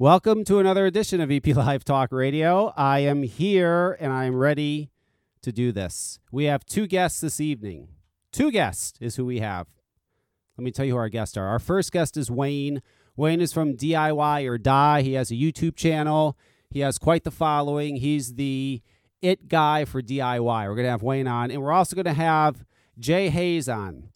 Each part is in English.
Welcome to another edition of VP Live Talk Radio. I am here and I am ready to do this. We have two guests this evening. Two guests is who we have. Let me tell you who our guests are. Our first guest is Wayne. Wayne is from DIY or Die. He has a YouTube channel. He has quite the following. He's the it guy for DIY. We're going to have Wayne on, and we're also going to have Jay Haze on.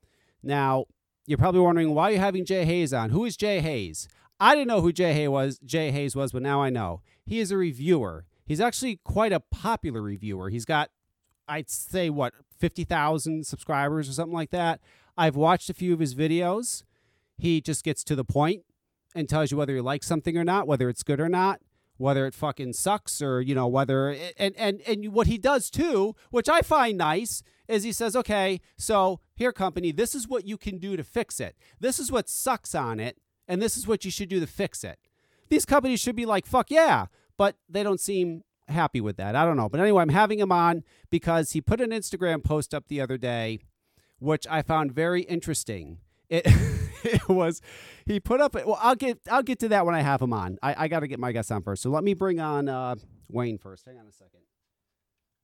Now, you're probably wondering why are you're having Jay Haze on. Who is Jay Haze? I didn't know who Jay Haze was. Jay Haze was, but now I know. He is a reviewer. He's actually quite a popular reviewer. He's got, I'd say, what fifty thousand subscribers or something like that. I've watched a few of his videos. He just gets to the point and tells you whether you like something or not, whether it's good or not, whether it fucking sucks or you know whether and and and what he does too, which I find nice, is he says, "Okay, so here company, this is what you can do to fix it. This is what sucks on it, and this is what you should do to fix it." These companies should be like, "Fuck yeah," but they don't seem happy with that. I don't know. But anyway, I'm having him on because he put an Instagram post up the other day which I found very interesting. It it was he put up well I'll get I'll get to that when I have him on. I, I gotta get my guest on first. So let me bring on uh, Wayne first. Hang on a second.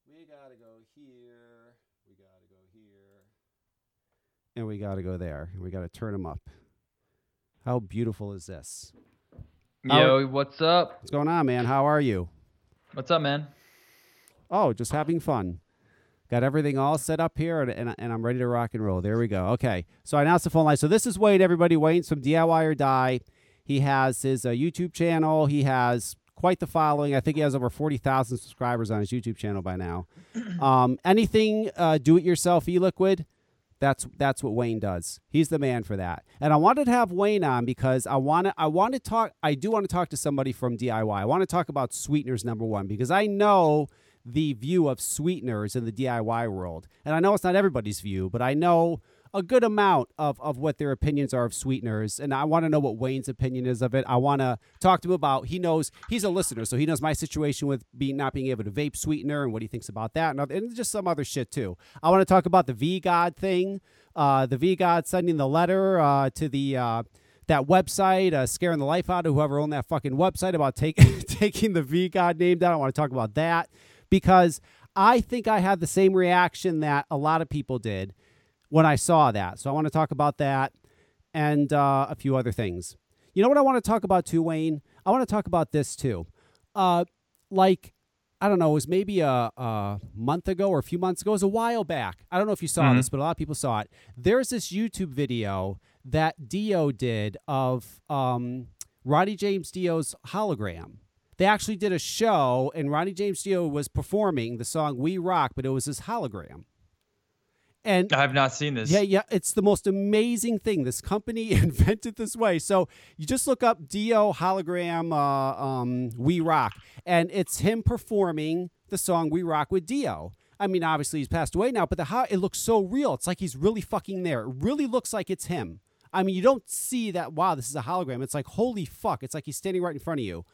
We gotta go here. We gotta go here. And we gotta go there. We gotta turn him up. How beautiful is this? Yo, what's up? What's going on, man? How are you? What's up, man? Oh, just having fun. Got everything all set up here, and, and, and, I'm ready to rock and roll. There we go. Okay, so I announced the phone line. So this is Wayne, everybody. Wayne's from DIY or Die. He has his uh, YouTube channel. He has quite the following. I think he has over 40,000 subscribers on his YouTube channel by now. Um, anything uh, do it yourself e liquid, that's that's what Wayne does. He's the man for that. And I wanted to have Wayne on because I want to I want to talk I do want to talk to somebody from DIY. I want to talk about sweeteners number 1 because I know the view of sweeteners in the DIY world. And I know it's not everybody's view, but I know a good amount of, of what their opinions are of sweeteners. And I want to know what Wayne's opinion is of it. I want to talk to him about, he knows, he's a listener, so he knows my situation with being not being able to vape sweetener and what he thinks about that and, other, and just some other shit too. I want to talk about the V-God thing, uh, the V-God sending the letter uh, to the... Uh, that website, uh, scaring the life out of whoever owned that fucking website about take, taking the V God name down. I want to talk about that because I think I had the same reaction that a lot of people did when I saw that. So I want to talk about that and uh, a few other things. You know what I want to talk about too, Wayne? I want to talk about this too. Uh, like, I don't know, it was maybe a, a, month ago or a few months ago. It was a while back. I don't know if you saw mm-hmm. this, but a lot of people saw it. There's this YouTube video that Dio did of um, Ronnie James Dio's hologram they actually did a show, and Ronnie James Dio was performing the song "We Rock," but it was his hologram. And I have not seen this. Yeah, yeah, it's the most amazing thing. This company invented this way. So you just look up Dio hologram uh, um, "We Rock," and it's him performing the song "We Rock" with Dio. I mean, obviously he's passed away now, but the how it looks so real. It's like he's really fucking there. It really looks like it's him. I mean, you don't see that. Wow, this is a hologram. It's like holy fuck. It's like he's standing right in front of you.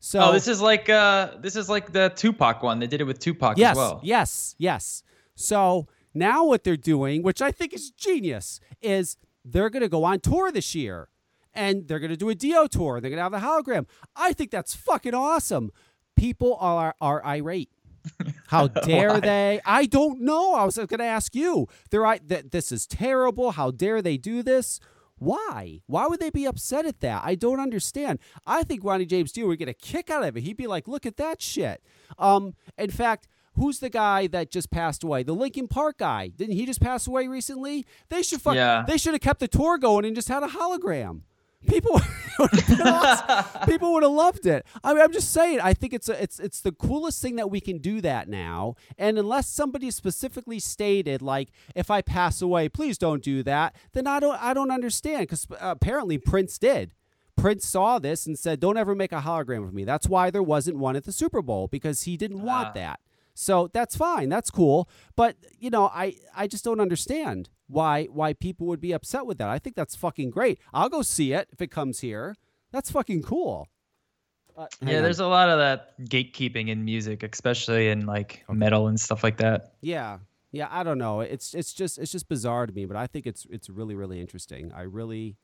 So oh, this is like uh, this is like the Tupac one. They did it with Tupac yes, as well. Yes, yes. So now what they're doing, which I think is genius, is they're going to go on tour this year, and they're going to do a Dio tour. They're going to have the hologram. I think that's fucking awesome. People are are irate. How dare they? I don't know. I was going to ask you. They're right. This is terrible. How dare they do this? Why? Why would they be upset at that? I don't understand. I think Ronnie James Dio would get a kick out of it. He'd be like, "Look at that shit." Um, in fact, who's the guy that just passed away? The Linkin Park guy. Didn't he just pass away recently? They should fuck, yeah. They should have kept the tour going and just had a hologram. People people would have loved it. I mean, I'm just saying. I think it's a, it's it's the coolest thing that we can do that now. And unless somebody specifically stated, like, if I pass away, please don't do that, then I don't I don't understand because uh, apparently Prince did. Prince saw this and said, "Don't ever make a hologram of me." That's why there wasn't one at the Super Bowl because he didn't want uh. that. So that's fine. That's cool. But you know, I I just don't understand why why people would be upset with that. I think that's fucking great. I'll go see it if it comes here. That's fucking cool. Uh, yeah, on. there's a lot of that gatekeeping in music, especially in like metal and stuff like that. Yeah. Yeah, I don't know. It's it's just it's just bizarre to me, but I think it's it's really really interesting. I really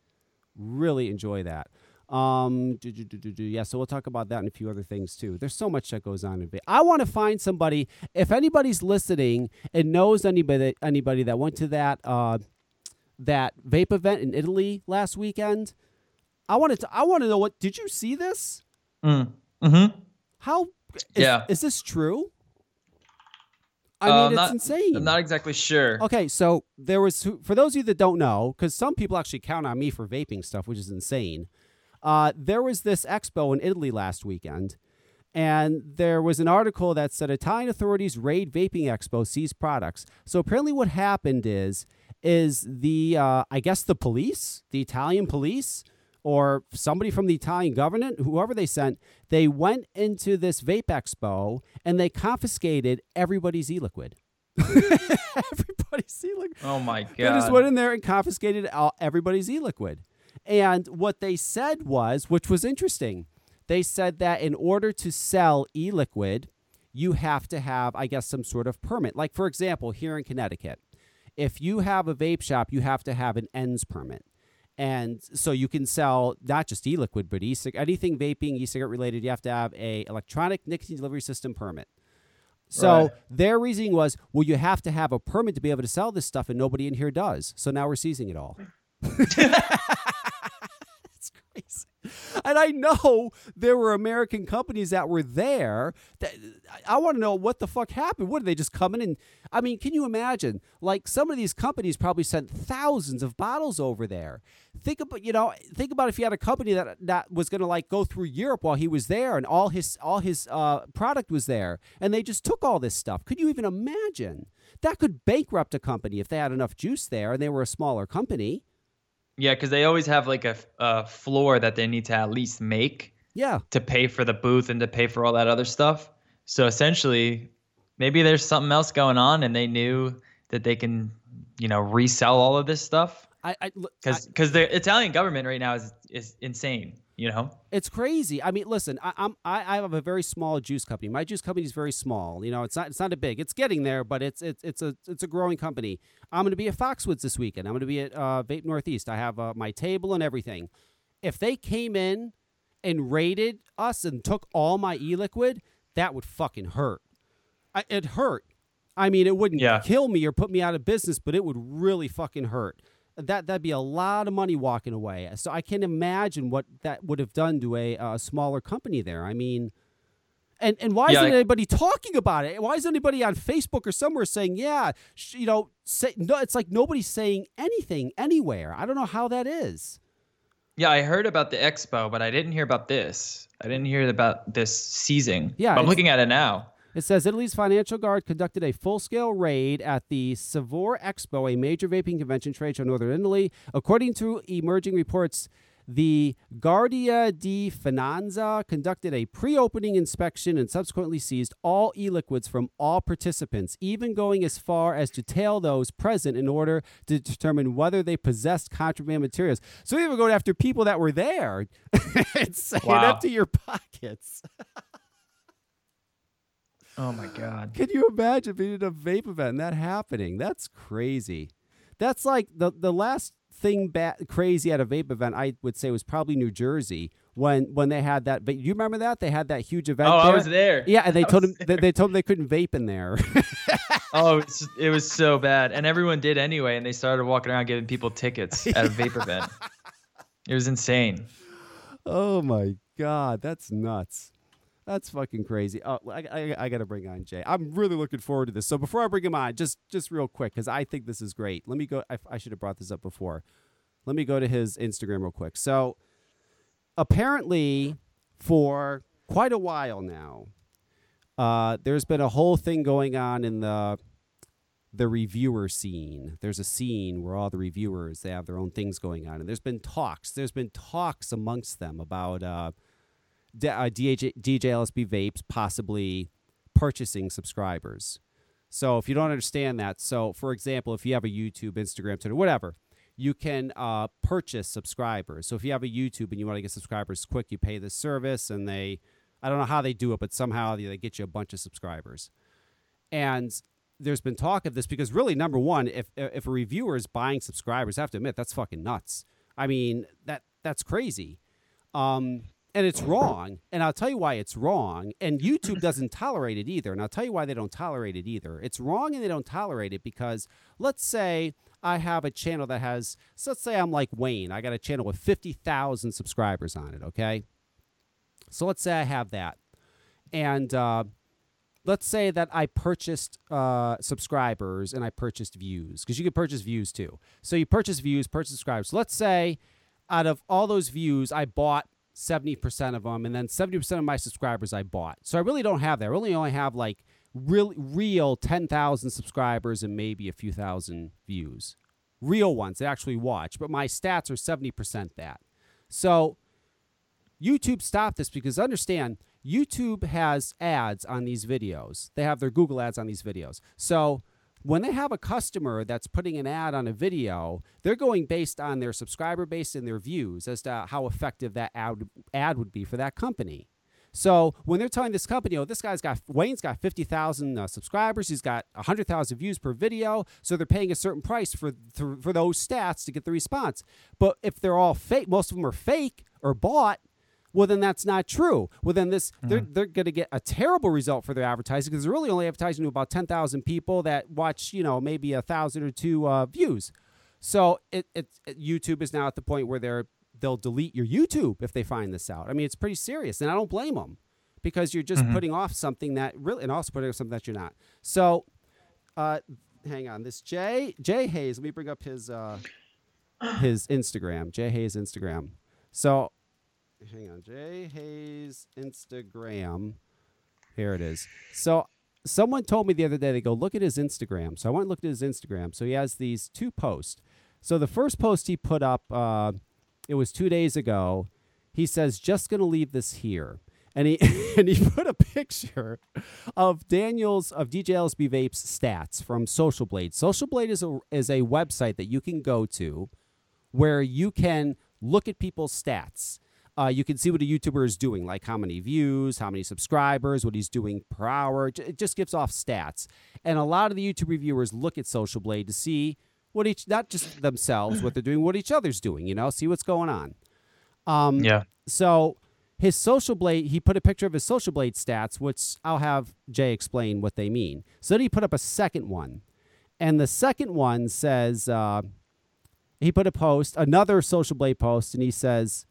really enjoy that. Um, do, do, do, do, do. yeah, so we'll talk about that and a few other things too. There's so much that goes on in vape. I want to find somebody. If anybody's listening and knows anybody anybody that went to that uh, that vape event in Italy last weekend, I wanted to. I want to know what. Did you see this? Mm. Mm-hmm. How? Is, Yeah. Is this true? I Uh, mean, it's not- insane. I'm not exactly sure. Okay, so there was for those of you that don't know, because some people actually count on me for vaping stuff, which is insane. Uh, there was this expo in Italy last weekend, and there was an article that said Italian authorities raid vaping expo, seize products. So apparently, what happened is is the uh, I guess the police, the Italian police, or somebody from the Italian government, whoever they sent, they went into this vape expo and they confiscated everybody's e-liquid. everybody's e-liquid. Oh my god! They just went in there and confiscated all, everybody's e-liquid. And what they said was, which was interesting, they said that in order to sell e-liquid, you have to have, I guess, some sort of permit. Like for example, here in Connecticut, if you have a vape shop, you have to have an ENDS permit. And so you can sell not just e-liquid, but e anything vaping, e-cigarette related. You have to have a electronic nicotine delivery system permit. So Right. their reasoning was, well, you have to have a permit to be able to sell this stuff, and nobody in here does. So now we're seizing it all. it's crazy. And I know there were American companies that were there. That I, want to know what the fuck happened. What did they just come in and? I mean, can you imagine? Like some of these companies probably sent thousands of bottles over there. Think about you know, think about if you had a company that that was going to like go through Europe while he was there, and all his all his uh, product was there, and they just took all this stuff. Could you even imagine? That could bankrupt a company if they had enough juice there and they were a smaller company. Yeah, because they always have like a, a floor that they need to at least make Yeah. to pay for the booth and to pay for all that other stuff. So essentially, maybe there's something else going on, and they knew that they can, you know, resell all of this stuff. I, Because because the Italian government right now is is insane. You know. It's crazy. I mean, listen, I, I'm I, I have a very small juice company. My juice company is very small. You know, it's not it's not a big. It's getting there, but it's it's it's a it's a growing company. I'm going to be at Foxwoods this weekend. I'm going to be at uh, Vape Northeast. I have uh, my table and everything. If they came in and raided us and took all my e-liquid, that would fucking hurt. I, it hurt. I mean, it wouldn't Yeah. kill me or put me out of business, but it would really fucking hurt. That that'd be a lot of money walking away. So I can imagine what that would have done to a, uh smaller company there. I mean, and and why Yeah, isn't I- anybody talking about it? Why is anybody on Facebook or somewhere saying, yeah, sh- you know, say, no? It's like nobody's saying anything anywhere. I don't know how that is. Yeah, I heard about the expo, but I didn't hear about this. I didn't hear about this seizing. Yeah, I'm looking at it now. It says Italy's financial guard conducted a full scale raid at the Savor Expo, a major vaping convention trade show in northern Italy. According to emerging reports, the Guardia di Finanza conducted a pre opening inspection and subsequently seized all e liquids from all participants, even going as far as to tail those present in order to determine whether they possessed contraband materials. So they were going after people that were there and saying, Wow. empty your pockets. Oh my god. Can you imagine being at a vape event and that happening? That's crazy. That's like the the last thing ba- crazy at a vape event I would say was probably New Jersey when when they had that. But you remember that they had that huge event. Oh, I was there. Yeah, and they I told them they, they told them they couldn't vape in there. Oh, it's, it was so bad, and everyone did anyway, and they started walking around giving people tickets at a vape event. It was insane. oh my god, that's nuts. That's fucking crazy. Oh, I, I, I got to bring on Jay. I'm really looking forward to this. So before I bring him on, just just real quick, because I think this is great. Let me go. I, I should have brought this up before. Let me go to his Instagram real quick. So apparently, for quite a while now, uh, there's been a whole thing going on in the the reviewer scene. There's a scene where all the reviewers they have their own things going on, and there's been talks. There's been talks amongst them about uh, D- uh, DJ, DJLSB vapes possibly purchasing subscribers. So if you don't understand that, so for example, if you have a YouTube, Instagram, Twitter, whatever, you can uh, purchase subscribers. So if you have a YouTube and you want to get subscribers quick, you pay this service, and they, I don't know how they do it, but somehow they they get you a bunch of subscribers. And there's been talk of this because really, number one, if if a reviewer is buying subscribers, I have to admit that's fucking nuts. I mean that that's crazy. Um, and it's wrong. And I'll tell you why it's wrong. And YouTube doesn't tolerate it either. And I'll tell you why they don't tolerate it either. It's wrong and they don't tolerate it because let's say I have a channel that has, so let's say I'm like Wayne. I got a channel with 50,000 subscribers on it, okay? So let's say I have that. And uh, let's say that I purchased uh, subscribers and I purchased views because you can purchase views too. So you purchase views, purchase subscribers. So let's say out of all those views, I bought 70% of them and then 70% of my subscribers I bought. So I really don't have that. I really only have like real, real 10,000 subscribers and maybe a few thousand views. Real ones that actually watch, but my stats are 70% that. So YouTube stopped this because understand YouTube has ads on these videos. They have their Google ads on these videos. So when they have a customer that's putting an ad on a video, they're going based on their subscriber base and their views as to how effective that ad, ad would be for that company. So when they're telling this company, oh, this guy's got Wayne's got fifty thousand uh, subscribers, he's got hundred thousand views per video, so they're paying a certain price for th- for those stats to get the response. But if they're all fake, most of them are fake or bought. Well, then that's not true. Well, then this mm-hmm. they're they're going to get a terrible result for their advertising because they're really only advertising to about ten thousand people that watch, you know, maybe a thousand or two uh, views. So it, it, it YouTube is now at the point where they're they'll delete your YouTube if they find this out. I mean, it's pretty serious, and I don't blame them because you're just mm-hmm. putting off something that really, and also putting off something that you're not. So, uh, hang on, this Jay Jay Haze. Let me bring up his uh, his Instagram. Jay Haze Instagram. So, hang on, Jay Haze Instagram. Here it is. So. Someone told me the other day, they go, look at his Instagram. So I went and looked at his Instagram. So he has these two posts. So the first post he put up, uh, it was two days ago. He says, just going to leave this here. And he, and he put a picture of Daniel's, of DJ LSB Vape's stats from Social Blade. Social Blade is a, is a website that you can go to where you can look at people's stats. Uh, you can see what a YouTuber is doing, like how many views, how many subscribers, what he's doing per hour. It just gives off stats. And a lot of the YouTube reviewers look at Social Blade to see what each not just themselves what they're doing what each other's doing you know see what's going on um yeah so his social blade he put a picture of his social blade stats which i'll have jay explain what they mean so then he put up a second one and the second one says uh, he put a post another social blade post and he says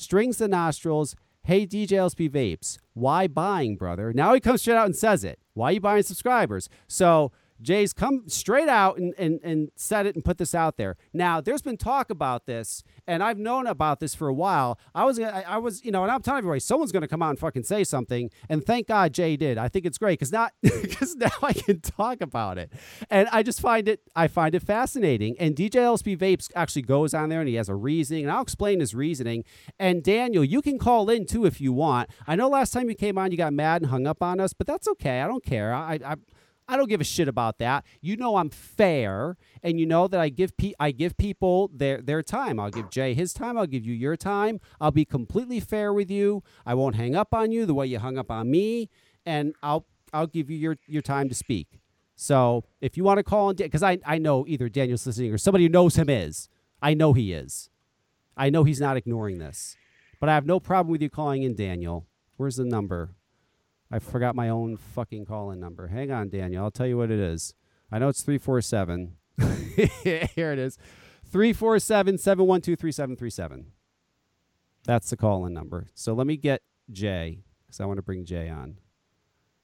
strings the nostrils. Hey dj lsb vapes why buying brother? Now he comes straight out and says it. Why are you buying subscribers? So Jay's come straight out and, and, and said it and put this out there. Now, there's been talk about this, and I've known about this for a while. I was, I, I was, you know, and I'm telling everybody, someone's going to come out and fucking say something. And thank God Jay did. I think it's great because because now I can talk about it, and I just find it, I find it fascinating. And DJ LSB Vapes actually goes on there and he has a reasoning, and I'll explain his reasoning. And Daniel, you can call in too if you want. I know last time you came on, you got mad and hung up on us, but that's okay. I don't care. I, I I don't give a shit about that. You know I'm fair, and you know that I give pe- I give people their their time. I'll give Jay his time. I'll give you your time. I'll be completely fair with you. I won't hang up on you the way you hung up on me, and I'll I'll give you your your time to speak. So if you want to call in, because I I know either Daniel's listening or somebody who knows him is. I know he is. I know he's not ignoring this, but I have no problem with you calling in, Daniel. Where's the number? I forgot my own fucking call in number. Hang on, Daniel. I'll tell you what it is. I know it's 347. Here it is 347 712 3737. That's the call in number. So let me get Jay because I want to bring Jay on.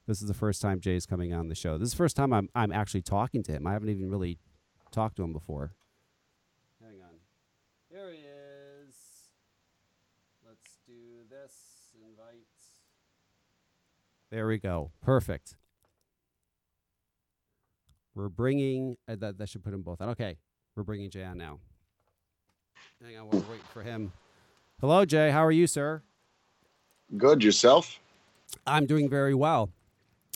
This is the first time Jay's coming on the show. This is the first time I'm, I'm actually talking to him. I haven't even really talked to him before. Hang on. Here he is. Let's do this. Invite. There we go. Perfect. We're bringing, uh, that, that should put them both on. Okay. We're bringing Jay on now. Hang on, we're waiting for him. Hello, Jay. How are you, sir? Good. Yourself? I'm doing very well.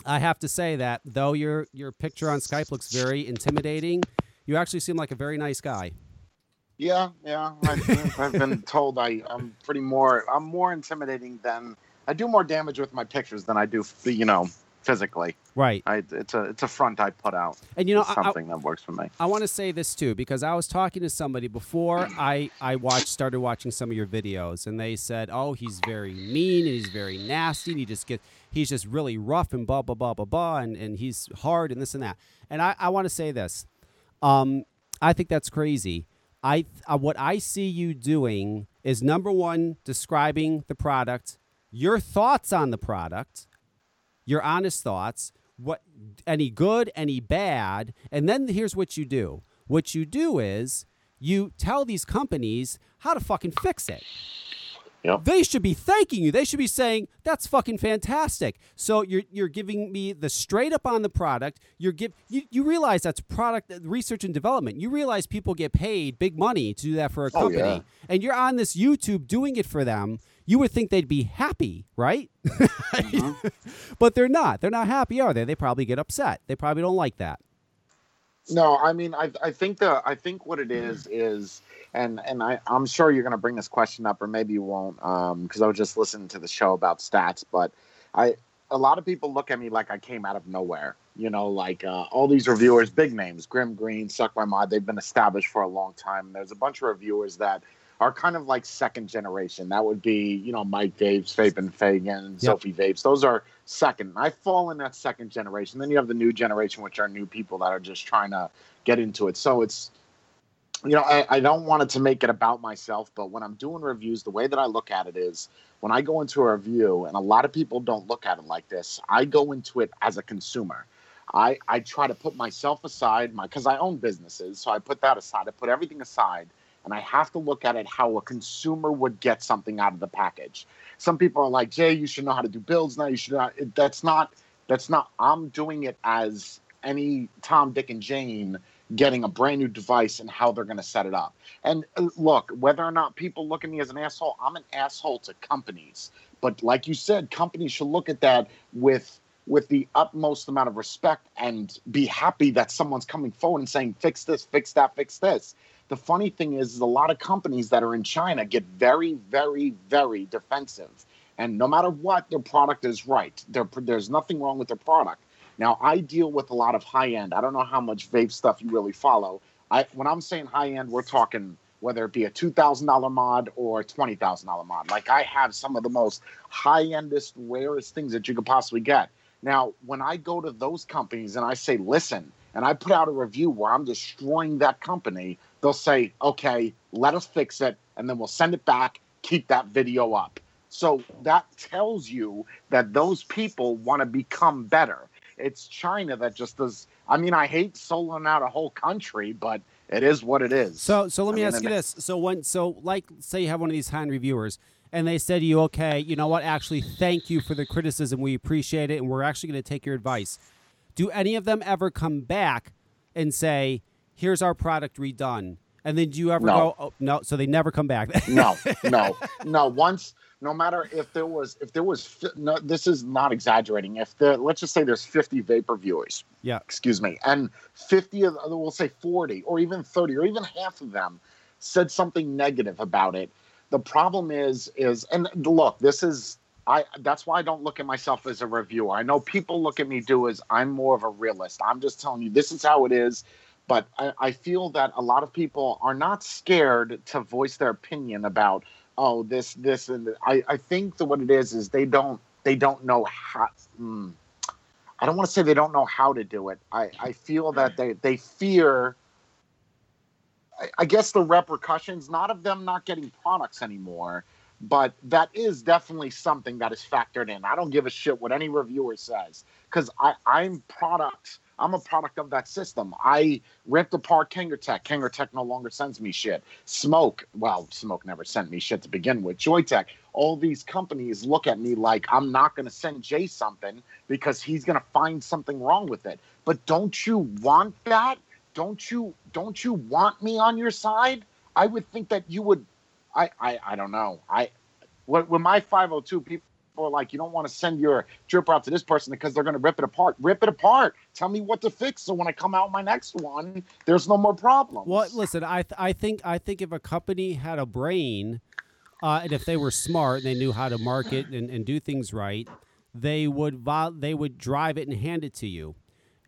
I have to say that though your your picture on Skype looks very intimidating, you actually seem like a very nice guy. Yeah, yeah. I've, I've been told I, I'm pretty more I'm more intimidating than I do more damage with my pictures than I do, you know, physically. Right. I, it's a it's a front I put out. And you know, It's I- I- something that works for me. I want to say this too because I was talking to somebody before I I watched started watching some of your videos and they said, "Oh, he's very mean and he's very nasty and he just get he's just really rough and blah blah blah blah blah and, and he's hard and this and that." And I I want to say this. Um I think that's crazy. I uh, what I see you doing is number 1 describing the product, your thoughts on the product, your honest thoughts what any good any bad and then here's what you do. What you do is you tell these companies how to fucking fix it. Yep. they should be thanking you. They should be saying that's fucking fantastic. So you're you're giving me the straight up on the product. You're give you, you realize that's product research and development. You realize people get paid big money to do that for a Oh, company. Yeah. and you're on this youtube doing it for them you would think they'd be happy right but they're not. They're not happy, are they? They probably get upset. They probably don't like that. No, I mean, I I think the I think what it is is, and and I I'm sure you're going to bring this question up, or maybe you won't, um, because I was just listening to the show about stats, but I a lot of people look at me like I came out of nowhere. You know, like uh, all these reviewers, big names, Grimm Green, Suck My Mod, they've been established for a long time. And There's a bunch of reviewers that are kind of like second generation. That would be, you know, Mike Vapes, Fabian Fagan, Yep. Sophie Vapes. Those are second. I fall in that second generation. Then you have the new generation, which are new people that are just trying to get into it. So it's, you know, I, I don't want it to make it about myself, but when I'm doing reviews, the way that I look at it is when I go into a review, and a lot of people don't look at it like this, I go into it as a consumer. I, I try to put myself aside, my because I own businesses, so I put that aside. I put everything aside, and I have to look at it how a consumer would get something out of the package. Some people are like, Jay, you should know how to do builds now. You should not. That's not. That's not. I'm doing it as any Tom, Dick, and Jane getting a brand new device and how they're going to set it up. And uh, look, whether or not people look at me as an asshole, I'm an asshole to companies. But like you said, companies should look at that with with the utmost amount of respect and be happy that someone's coming forward and saying, "Fix this, fix that, fix this." The funny thing is, is a lot of companies that are in China get very, very, very defensive. And no matter what, their product is right. There, there's nothing wrong with their product. Now, I deal with a lot of high end. I don't know how much vape stuff you really follow. I, when I'm saying high end, we're talking whether it be a two thousand dollar mod or a twenty thousand dollar mod. Like I have some of the most high endest, rarest things that you could possibly get. Now, when I go to those companies and I say, listen, and I put out a review where I'm destroying that company, they'll say, okay, let us fix it, and then we'll send it back, keep that video up. So that tells you that those people want to become better. It's China that just does. I mean, I hate soloing out a whole country, but it is what it is. So, so let I me mean, ask you this: so when, so like, say you have one of these high-end reviewers, and they said to you, "Okay, you know what? Actually, thank you for the criticism. We appreciate it, and we're actually going to take your advice." Do any of them ever come back and say, "Here's our product redone"? And then do you ever No. go, "Oh no"? So they never come back. no, no, no. Once, no matter if there was, if there was, no, this is not exaggerating. If there, let's just say there's 50 vapor viewers, yeah. excuse me, and 50 of, uh, we'll say 40 or even 30 or even half of them said something negative about it. The problem is, is, and look, this is, I, that's why I don't look at myself as a reviewer. I know people look at me do as I'm more of a realist. I'm just telling you, this is how it is. But I, I feel that a lot of people are not scared to voice their opinion about, oh, this, this, and I, I think that what it is is they don't, they don't know how. mm, I don't want to say they don't know how to do it. I, I feel that they, they fear, I, I guess, the repercussions, not of them not getting products anymore, but that is definitely something that is factored in. I don't give a shit what any reviewer says because I'm product. I'm a product of that system. I ripped apart Kangertech. Kangertech no longer sends me shit. SMOK, well, SMOK never sent me shit to begin with. Joyetech, all these companies look at me like I'm not going to send Jay something because he's going to find something wrong with it. But don't you want that? Don't you don't you want me on your side? I would think that you would I I, I don't know. I when my 502 people are like, you don't want to send your drip out to this person because they're going to rip it apart. Rip it apart. Tell me what to fix, so when I come out my next one, there's no more problems. Well, listen, I th- I think I think if a company had a brain, uh, and if they were smart and they knew how to market and, and do things right, they would vol- they would drive it and hand it to you.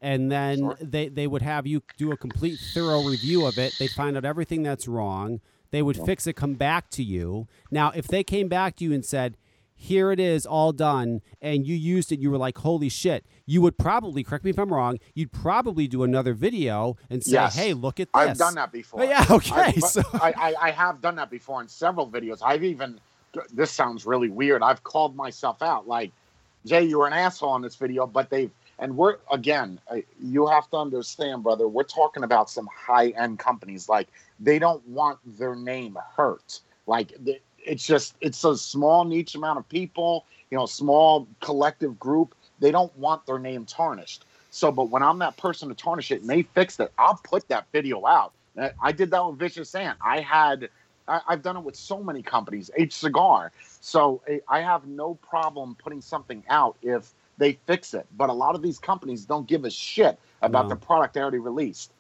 And then Sure. they, they would have you do a complete thorough review of it. They'd find out everything that's wrong. They would fix it, come back to you. Now, if they came back to you and said, here it is, all done, and you used it, you were like, holy shit, you would probably, correct me if I'm wrong, you'd probably do another video and say, Yes. hey, look at this. I've done that before. Yeah, okay, I, but so- I, I, I have done that before in several videos. I've even, this sounds really weird. I've called myself out like, Jay, you were an asshole in this video, but they've, and we're, again, you have to understand, brother, we're talking about some high end companies. Like, they don't want their name hurt. Like, it's just, it's a small niche amount of people, you know, small collective group. They don't want their name tarnished. So, but when I'm that person to tarnish it and they fixed it, I'll put that video out. I- I did that with Vicious Ant. I had, I, I've done it with so many companies, H Cigar. So I- I have no problem putting something out if they fix it. But a lot of these companies don't give a shit about No. the product they already released.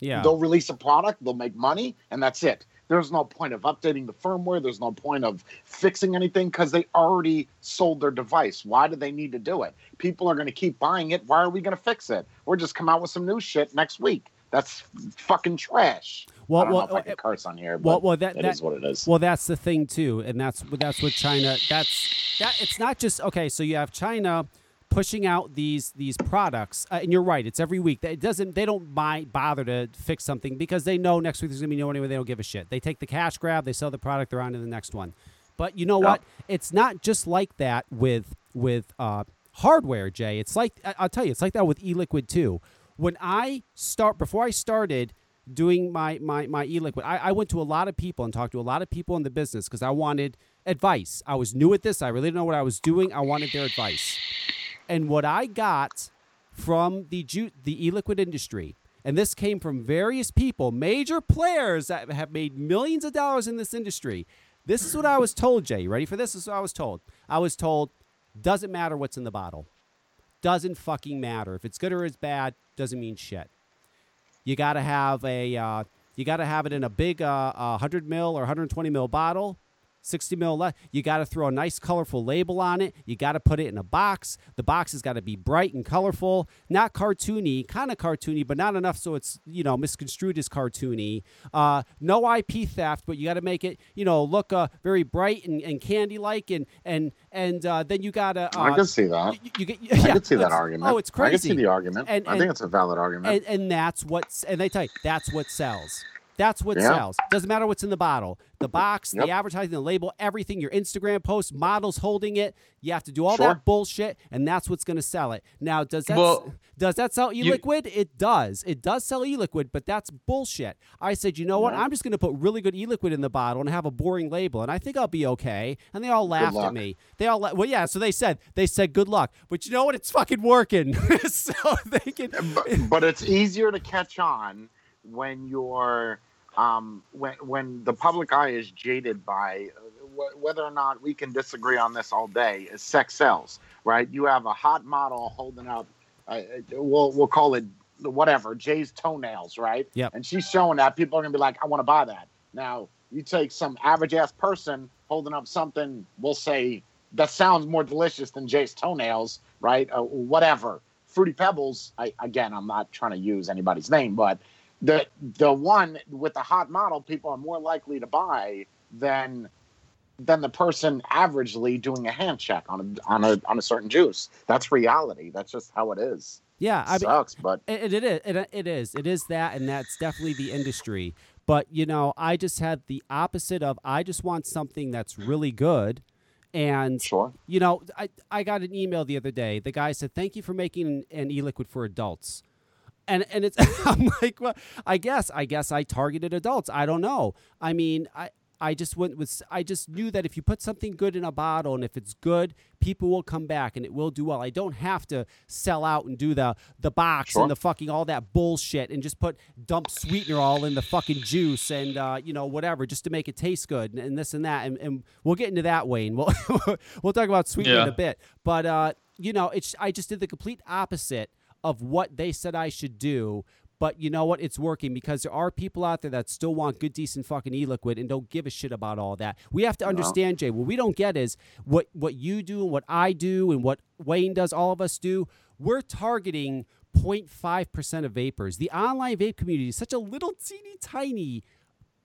yeah. They'll release a product, they'll make money, and that's it. There's no point of updating the firmware. There's no point of fixing anything because they already sold their device. Why do they need to do it? People are going to keep buying it. Why are we going to fix it? We're just come out with some new shit next week. That's fucking trash. Well, well, know if uh, curse on here, well, well, that, that is what it is. Well, that's the thing too, and that's that's what China. That's that. It's not just okay. So you have China pushing out these these products, uh, and you're right. It's every week. It doesn't. They don't buy, bother to fix something because they know next week there's gonna be no anyway. They don't give a shit. They take the cash grab. They sell the product. They're on to the next one. But you know Yeah. what? It's not just like that with with uh, hardware, Jay. It's like I'll tell you, it's like that with e-liquid too. When I start before I started doing my my my e-liquid, I, I went to a lot of people and talked to a lot of people in the business because I wanted advice. I was new at this. I really didn't know what I was doing. I wanted their advice. And what I got from the ju- the e-liquid industry, and this came from various people, major players that have made millions of dollars in this industry. This is what I was told, Jay. You ready for this? This is what I was told. I was told, doesn't matter what's in the bottle. Doesn't fucking matter. If it's good or it's bad, doesn't mean shit. You got to have a, uh, you got to have it in a big uh, 100 mil or 120 mil bottle. 60 mil left. You got to throw a nice, colorful label on it. You got to put it in a box. The box has got to be bright and colorful, not cartoony, kind of cartoony, but not enough so it's you know misconstrued as cartoony. Uh, no IP theft, but you got to make it you know look uh, very bright and, and candy like, and and and uh, then you got to. Uh, I can see that. you, you get, I can see that argument. Oh, it's crazy. I can see the argument. And- I think it's a valid argument. and, and that's what and they tell you that's what sells that's what Yeah. sells. Doesn't matter what's in the bottle. The box Yep. the advertising the label everything your instagram post models holding it. You have to do all Sure. that bullshit and that's what's going to sell it. Now does that Well, does that sell you- e-liquid? It does. It does sell e-liquid but that's bullshit. I said you know what? I'm just going to put really good e-liquid in the bottle and have a boring label and i think i'll be okay. And they all laughed at me. They all la- well yeah so they said they said good luck. But you know what? It's fucking working. So they can but, but it's easier to catch on when you're um, when when the public eye is jaded by uh, wh- whether or not we can disagree on this all day is sex sells right? You have a hot model holding up uh, uh, we'll we'll call it whatever jay's toenails right? Yep. and she's showing that people are gonna be like i want to buy that. Now you take some average ass person holding up something we'll say that sounds more delicious than jay's toenails right? Uh, whatever. Fruity pebbles I, again i'm not trying to use anybody's name but the the one with the hot model people are more likely to buy than than the person averagely doing a hand check on a on a on a certain juice that's reality that's just how it is yeah i mean sucks but It, it is. It, it is. It is that, and that's definitely the industry. But you know, I just had the opposite of. I just want something that's really good, and sure you know, I I got an email the other day. The guy said, "Thank you for making an, an e-liquid for adults." And and it's I'm like, well, I guess I guess I targeted adults. I don't know. I mean, I I just went with I just knew that if you put something good in a bottle and if it's good, people will come back and it will do well. I don't have to sell out and do the the box Sure. and the fucking all that bullshit and just put dump sweetener all in the fucking juice and uh, you know whatever just to make it taste good and, and this and that and, and we'll get into that Wayne. We'll we'll talk about sweetener in a bit. But uh, you know, it's I just did the complete opposite of what they said I should do. But you know what? It's working because there are people out there that still want good, decent fucking e-liquid and don't give a shit about all that. We have to understand, Jay. What we don't get is what what you do and what I do and what Wayne does. All of us do. We're targeting 0.5% of vapors. The online vape community is such a little teeny tiny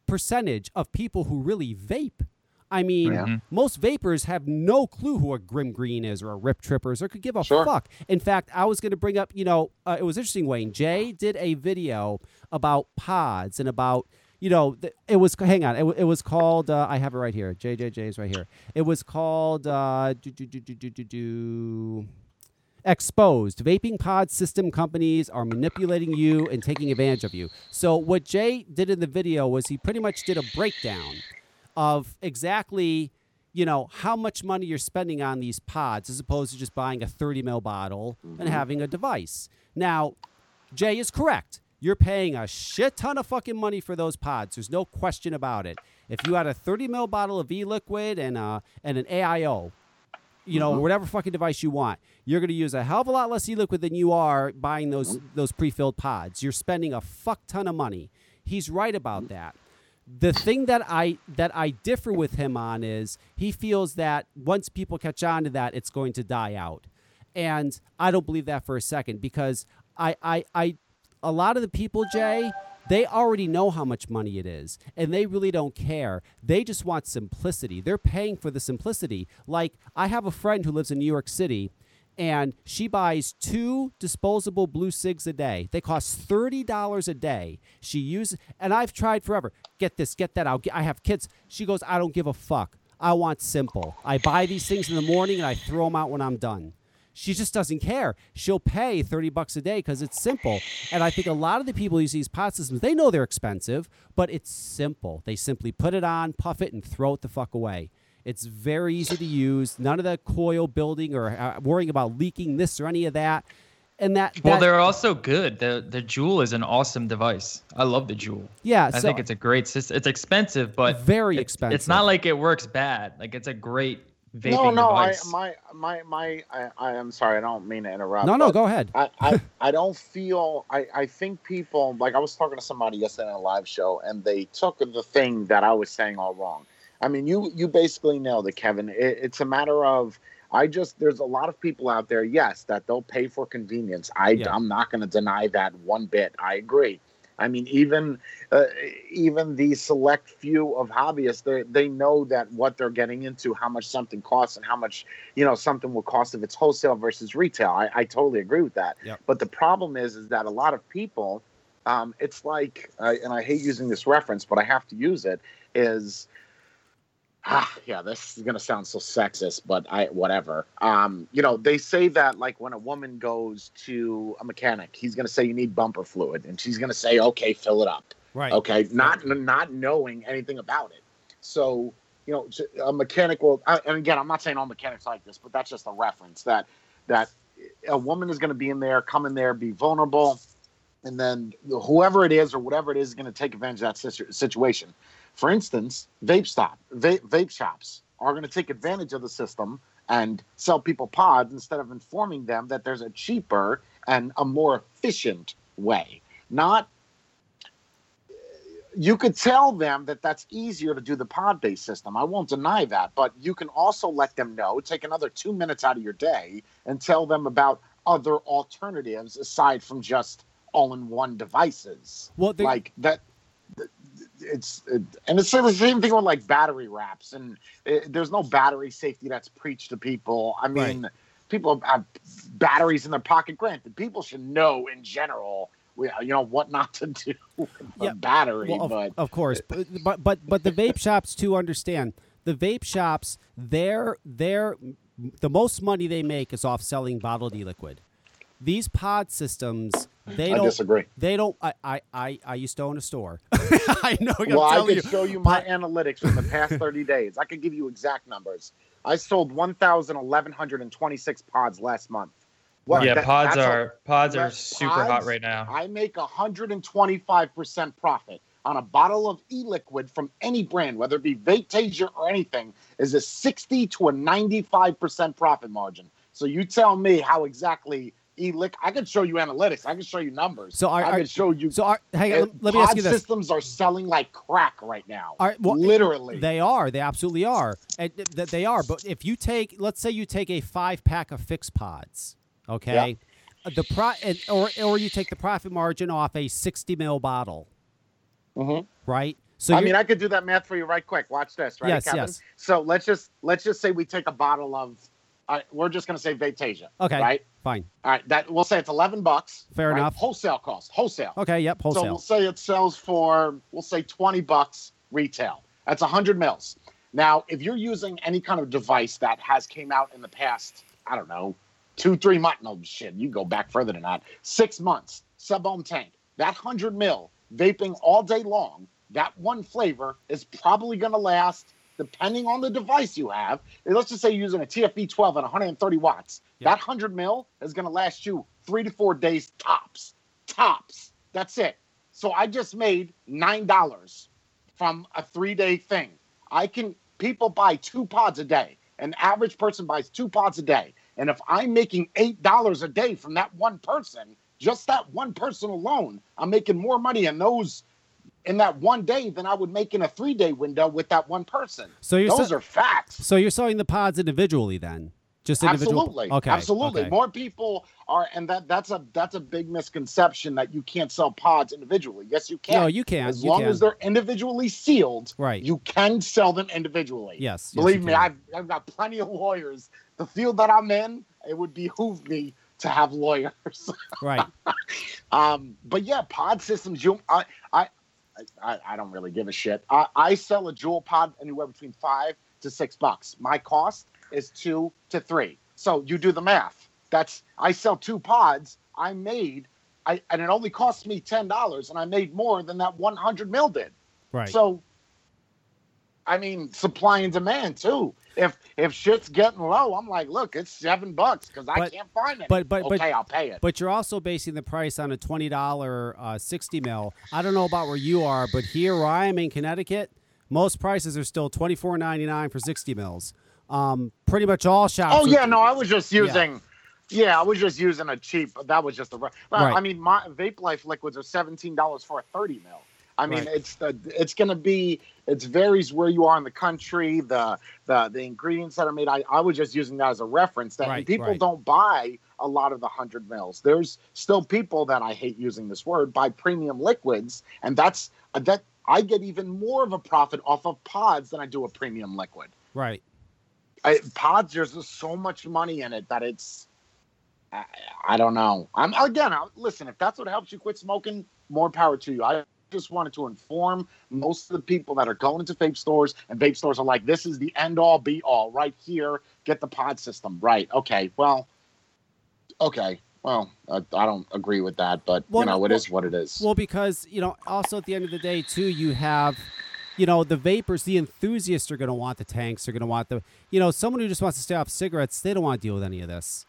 percentage of people who really vape. I mean, Yeah. most vapors have no clue who a Grimm Green is or a Rip Trippers or could give a Sure. fuck. In fact, I was going to bring up, you know, uh, it was interesting, Wayne. Jay did a video about pods and about, you know, th- it was, hang on, it, wa- it was called, uh, I have it right here. JJJ is right here. It was called, uh, do, do, do, do, do, do, do. Exposed. Vaping pod system companies are manipulating you and taking advantage of you. So, what Jay did in the video was he pretty much did a breakdown of exactly, you know, how much money you're spending on these pods as opposed to just buying a 30 ml bottle and mm-hmm. having a device. Now, Jay is correct. You're paying a shit ton of fucking money for those pods. There's no question about it. If you had a 30 ml bottle of e-liquid and uh, and an AIO, you know, mm-hmm. whatever fucking device you want, you're going to use a hell of a lot less e-liquid than you are buying those mm-hmm. those pre-filled pods. You're spending a fuck ton of money. He's right about that. The thing that I that I differ with him on is he feels that once people catch on to that, it's going to die out. And I don't believe that for a second because I I, I a lot of the people, Jay, they already know how much money it is and they really don't care. They just want simplicity. They're paying for the simplicity. Like, I have a friend who lives in New York City and she buys two disposable blue cigs a day. They cost $30 a day. She uses, and I've tried forever. Get this, get that. I'll get, I have kids. She goes, I don't give a fuck. I want simple. I buy these things in the morning and I throw them out when I'm done. She just doesn't care. She'll pay 30 bucks a day because it's simple. And I think a lot of the people who use these pod systems, they know they're expensive, but it's simple. They simply put it on, puff it, and throw it the fuck away. It's very easy to use. None of the coil building or uh, worrying about leaking this or any of that. And that, Well, they're also good. The the Juul is an awesome device. I love the Juul. yeah. I so think it's a great system. It's expensive, but very it's, expensive. It's not like it works bad. Like it's a great vaping no, no, I, device. my, my, my, I, I am sorry. I don't mean to interrupt. no, no. Go ahead. I, I, I don't feel I, I think people like I was talking to somebody yesterday on a live show and they took the thing that I was saying all wrong. I mean you you basically nailed it, Kevin. It, it's a matter of I just there's a lot of people out there, yes, that they'll pay for convenience. I Yeah. I'm not going to deny that one bit. I agree. I mean, even uh, even the select few of hobbyists, they they know that what they're getting into, how much something costs, and how much you know something will cost if it's wholesale versus retail. I, I totally agree with that. Yep. But the problem is, is that a lot of people, um, it's like, uh, and I hate using this reference, but I have to use it. Is ah, yeah, this is gonna sound so sexist, but I whatever. Um, you know, they say that like when a woman goes to a mechanic, he's gonna say you need bumper fluid, and she's gonna say, okay, fill it up Right. okay not not knowing anything about it so you know a mechanic will and again i'm not saying all mechanics like this but that's just a reference that that a woman is going to be in there come in there be vulnerable and then whoever it is or whatever it is is going to take advantage of that situation for instance vape stop vape, vape shops are going to take advantage of the system and sell people pods instead of informing them that there's a cheaper and a more efficient way not you could tell them that that's easier to do the pod based system. I won't deny that, but you can also let them know, take another two minutes out of your day and tell them about other alternatives aside from just all in one devices. Well, they- like that. It's it, and it's the same thing with like battery wraps, and it, there's no battery safety that's preached to people. I mean, people have batteries in their pocket. Granted, people should know in general, you know, what not to do with Yeah, a battery. Well, of, but of course, but, but but but the vape shops too understand the vape shops. Their their the most money they make is off selling bottled e-liquid. These pod systems, they I don't. disagree. They don't. I, I I I used to own a store. I know. Well, I telling could you. show you my but- analytics from the past 30 days. I could give you exact numbers. I sold 1,126 pods last month. What- yeah, that- pods that's a- are pods are that- super hot right now. I make 125% profit on a bottle of e-liquid from any brand, whether it be Vapetasia or anything, is a 60 to a 95% profit margin. So you tell me how exactly e-lick. I can show you analytics. I can show you numbers. So are- I can show you. So are, hang on, let me ask you this. systems are selling like crack right now. Are, well, Literally. They are. They absolutely are. And th- th- they are. But if you take, let's say you take a five pack of fixed pods, okay, Uh, the pro, and, or or you take the profit margin off a sixty mil bottle, mm-hmm. right? So I mean, I could do that math for you right quick. Watch this, right, Yes, Kevin? yes. So let's just let's just say we take a bottle of. Uh, we're just gonna say Vapetasia. okay, Right. Fine, All right. That we'll say it's eleven bucks. Fair right? enough. Wholesale cost. Wholesale. okay, yep, Wholesale. So we'll say it sells for we'll say twenty bucks retail. That's hundred mils. Now, if you're using any kind of device that has came out in the past, I don't know, two, three months, no shit, you go back further than that, six months, sub-ohm tank, that hundred mil vaping all day long, that one flavor is probably going to last, depending on the device you have. Let's just say you're using a TFV12 at 130 watts. Yeah. That hundred mil is going to last you three to four days tops. Tops. That's it. So I just made nine dollars from a three day thing. I can people buy two pods a day. An average person buys two pods a day. And if I'm making eight dollars a day from that one person, just that one person alone, I'm making more money in those in that one day than I would make in a three day window with that one person. So you're Those se- are facts. so you're selling the pods individually then, just individual. Absolutely. Okay. Absolutely. okay. More people are and that that's a that's a big misconception that you can't sell pods individually. Yes, you can. No, you can. As you long can. as they're individually sealed, Right. you can sell them individually. Yes. yes, Believe you me. I've I've got plenty of lawyers. The field that I'm in, it would behoove me to have lawyers. right. Um, but yeah, pod systems. You, I, I, I, don't really give a shit. I, I sell a Juul pod anywhere between five to six bucks. My cost is two to three. So you do the math. That's I sell two pods. I made, I and it only cost me ten dollars, and I made more than that one hundred mil did. Right. So, I mean, supply and demand too. If if shit's getting low, I'm like, look, it's seven bucks because I can't find it. but- but- but- okay, I'll pay it. But you're also basing the price on a twenty dollar uh, sixty mil. I don't know about where you are, but here where I am in Connecticut, most prices are still twenty four ninety nine for sixty mils. Um, pretty much all shops. Oh yeah, no, I was just Yeah. using. Yeah, I was just using a cheap. That was just a. Well, Right. I mean, my vape life liquids are seventeen dollars for a thirty mil. I mean, Right. it's the it's gonna be it varies where you are in the country, the the the ingredients that are made. I, I was just using that as a reference that Right, people right. don't buy a lot of the hundred mils. There's still people that I hate using this word buy premium liquids, and that's uh, that I get even more of a profit off of pods than I do a premium liquid. Right. I, pods there's just so much money in it that it's I, I don't know i'm again I, listen if that's what helps you quit smoking more power to you i just wanted to inform most of the people that are going into vape stores and vape stores are like this is the end all be all right here get the pod system right okay well okay well i, I don't agree with that but Well, you know no, it well- is what it is Well, because you know, also at the end of the day, too, you have, you know, the vapors, the enthusiasts are going to want the tanks. They're going to want the, you know, someone who just wants to stay off cigarettes. They don't want to deal with any of this.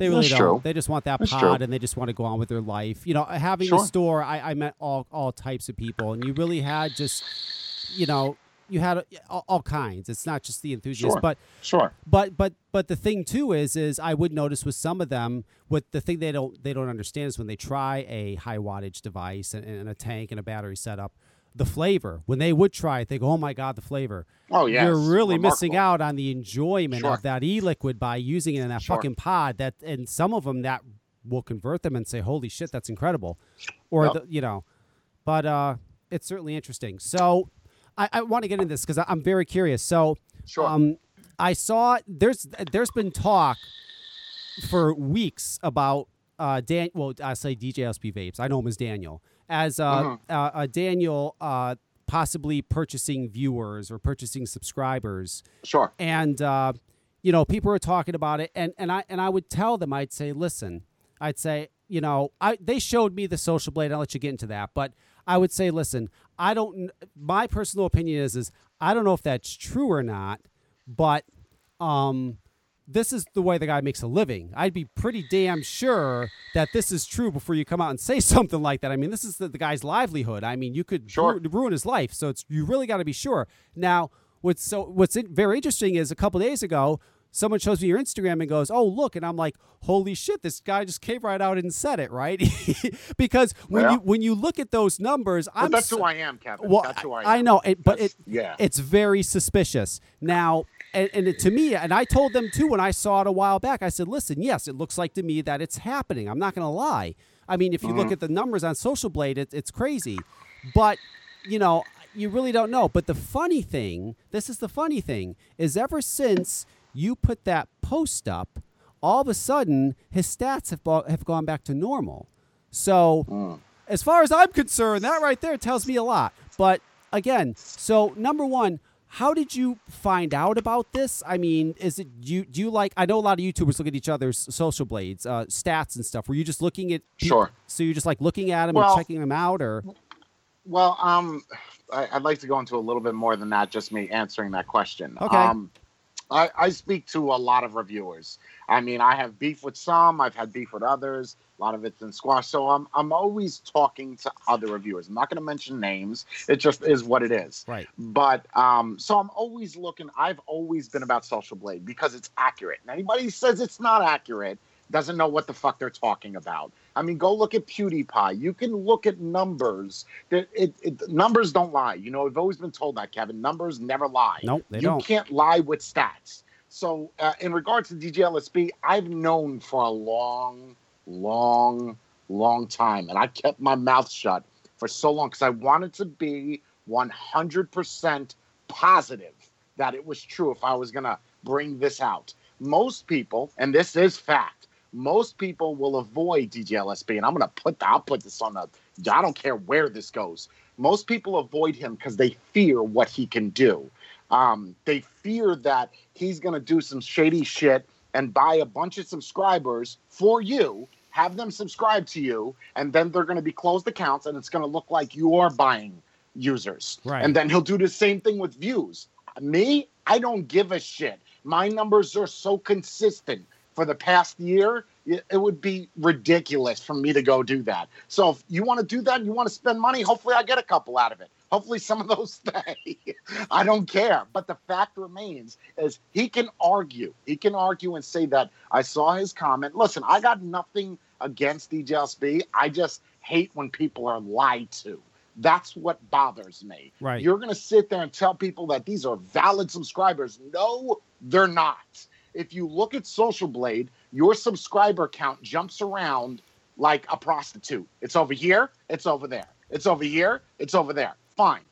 They really That's don't. true. They just want that That's pod true. and they just want to go on with their life. You know, having Sure. the store, I, I met all all types of people, and you really had just, you know, you had all, all kinds. It's not just the enthusiasts, Sure. but sure but but but the thing too is is I would notice with some of them what the thing they don't they don't understand is when they try a high wattage device and, and a tank and a battery setup, the flavor when they would try it they go oh my god the flavor oh yeah you're really missing out on the enjoyment Sure. of that e-liquid by using it in that Sure. fucking pod that and some of them that will convert them and say holy shit that's incredible or Yep. the, you know but uh it's certainly interesting so I, I want to get into this because I'm very curious so sure um, I saw there's there's been talk for weeks about uh, Dan. Well, I say DJ LSB Vapes. I know him as Daniel. As uh, Mhm. uh, uh, Daniel uh, possibly purchasing viewers or purchasing subscribers, sure and uh, you know people are talking about it, and and I and I would tell them, I'd say, listen, I'd say, you know, I they showed me the social blade. I'll let you get into that, but I would say, listen, I don't. My personal opinion is is I don't know if that's true or not, but um, this is the way the guy makes a living. I'd be pretty damn sure that this is true before you come out and say something like that. I mean, this is the, the guy's livelihood. I mean, you could Sure. ru- ruin his life. So it's you really got to be sure. Now, what's so what's very interesting is a couple days ago, someone shows me your Instagram and goes, "Oh, look," and I'm like, "Holy shit, this guy just came right out and said it, right?" because when you when you look at those numbers, But I'm that's so- who I am, Kevin. well, that's who I am. I know, it, but That's- it yeah. it's very suspicious now. And, and it, to me, and I told them too when I saw it a while back. I said, "Listen, yes, it looks like to me that it's happening. I'm not going to lie. I mean, if you Mm-hmm. look at the numbers on Social Blade, it, it's crazy. But you know, you really don't know. But the funny thing, this is the funny thing, is ever since you put that post up, all of a sudden his stats have bo- have gone back to normal. So Mm. as far as I'm concerned, that right there tells me a lot. But again, so number one, how did you find out about this? I mean, is it you? Do you like? I know a lot of YouTubers look at each other's social blades, uh, stats and stuff. Were you just looking at? peop- Sure. So you're just like looking at them Well- and checking them out, or Well, um, I, I'd like to go into a little bit more than that. Just me answering that question. Okay. Um, I, I speak to a lot of reviewers. I mean, I have beef with some. I've had beef with others. A lot of it's in squash. So I'm I'm always talking to other reviewers. I'm not going to mention names. It just is what it is. right? But um, so I'm always looking. I've always been about Social Blade because it's accurate. And anybody says it's not accurate doesn't know what the fuck they're talking about. I mean, go look at PewDiePie. You can look at numbers. That it, it numbers don't lie. You know, I've always been told that, Kevin. Numbers never lie. Nope, they you don't. You can't lie with stats. So, uh, in regards to DJLSB, I've known for a long, long, long time, and I kept my mouth shut for so long because I wanted to be 100% positive that it was true if I was going to bring this out. Most people, and this is fact, most people will avoid DJLSB, and I'm going to put I'll put this on the. I don't care where this goes. Most people avoid him because they fear what he can do. Um, they fear that he's going to do some shady shit and buy a bunch of subscribers for you, have them subscribe to you, and then they're going to be closed accounts, and it's going to look like you're buying users. Right. And then he'll do the same thing with views. Me, I don't give a shit. My numbers are so consistent for the past year. It it would be ridiculous for me to go do that. So if you want to do that, you want to spend money, hopefully I get a couple out of it. Hopefully some of those stay. I don't care. But the fact remains is he can argue. He can argue and say that I saw his comment. Listen, I got nothing against DJLSB. I just hate when people are lied to. That's what bothers me. Right. You're going to sit there and tell people that these are valid subscribers. No, they're not. If you look at Social Blade, your subscriber count jumps around like a prostitute. It's over here, it's over there. It's over here, it's over there. Fine.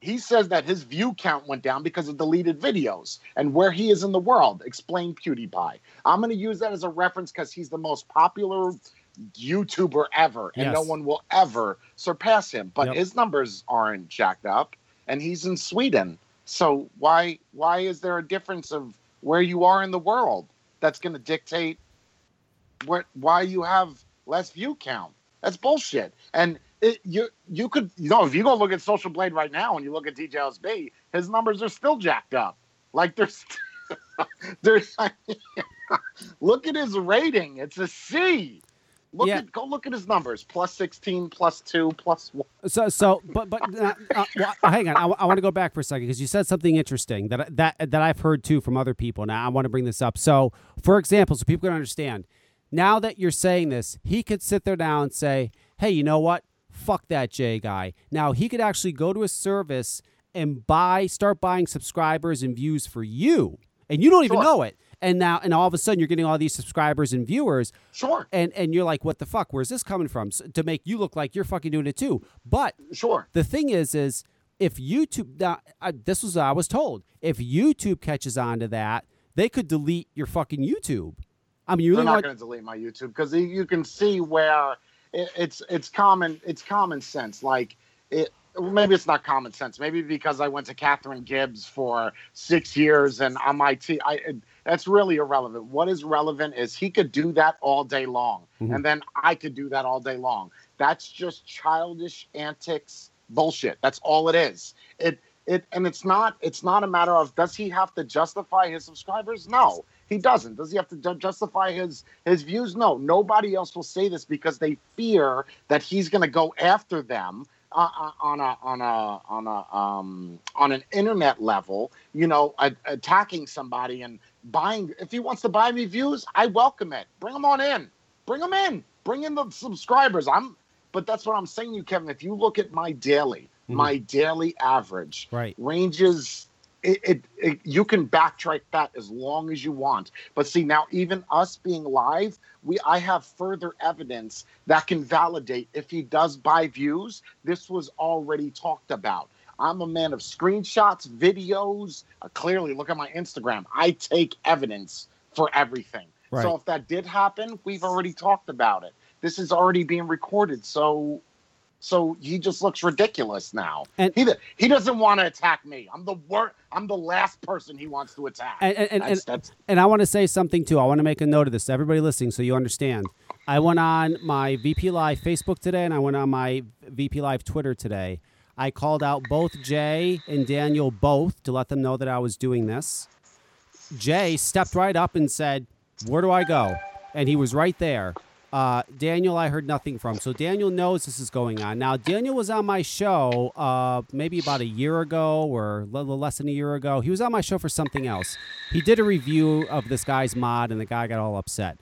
He says that his view count went down because of deleted videos and where he is in the world. Explain PewDiePie. I'm going to use that as a reference because he's the most popular YouTuber ever, and no one will ever surpass him. But Yep. his numbers aren't jacked up, and he's in Sweden. So why why is there a difference of where you are in the world that's going to dictate what why you have less view count? That's bullshit. And it, you you could you know if you go look at Social Blade right now and you look at DJLSB, his numbers are still jacked up. Like there's there's look at his rating. It's a C. Look Yeah. at go look at his numbers. Plus sixteen, plus two, plus one. So, so, but, but, uh, uh, well, hang on. I, want to go back for a second because you said something interesting that that that I've heard too from other people. Now, I want to bring this up. So, for example, so people can understand. Now that you're saying this, he could sit there now and say, "Hey, you know what? Fuck that Jay guy." Now he could actually go to a service and buy, start buying subscribers and views for you, and you don't even Sure. know it. And now, and all of a sudden, you're getting all these subscribers and viewers Sure, and and you're like, what the fuck? Where's this coming from? S to make you look like you're fucking doing it too. But sure. the thing is, is if YouTube, now, I, this was I was told, if YouTube catches on to that, they could delete your fucking YouTube. I mean, you They're really not going to delete my YouTube because you can see where it, it's it's common it's common sense. Like it maybe it's not common sense. Maybe because I went to Katharine Gibbs for six years and on my T, I that's really irrelevant. What is relevant is he could do that all day long, Mhm. and then I could do that all day long. That's just childish antics bullshit. That's all it is. It it and it's not it's not a matter of does he have to justify his subscribers? No, he doesn't. Does he have to ju- justify his his views? No. Nobody else will say this because they fear that he's going to go after them uh, uh, on a on a on a um on an internet level, you know, a, attacking somebody and buying. If he wants to buy me views, I welcome it. Bring them on in. Bring them in. Bring in the subscribers. I'm. But that's what I'm saying, to you Kevin. If you look at my daily, Mhm. my daily average Right. ranges. It, it, it you can backtrack that as long as you want. But see now, even us being live, we I have further evidence that can validate if he does buy views. This was already talked about. I'm a man of screenshots, videos. Uh, clearly, look at my Instagram. I take evidence for everything. Right. So if that did happen, we've already talked about it. This is already being recorded. So, so he just looks ridiculous now. And- he he doesn't want to attack me. I'm the worst. I'm the last person he wants to attack. And and, and, that's and I want to say something too. I want to make a note of this. Everybody listening, so you understand. I went on my VP Live Facebook today, and I went on my VP Live Twitter today. I called out both Jay and Daniel both to let them know that I was doing this. Jay stepped right up and said, "Where do I go?" And he was right there. Uh, Daniel, I heard nothing from. So Daniel knows this is going on. Now, Daniel was on my show uh, maybe about a year ago or a little less than a year ago. He was on my show for something else. He did a review of this guy's mod, and the guy got all upset.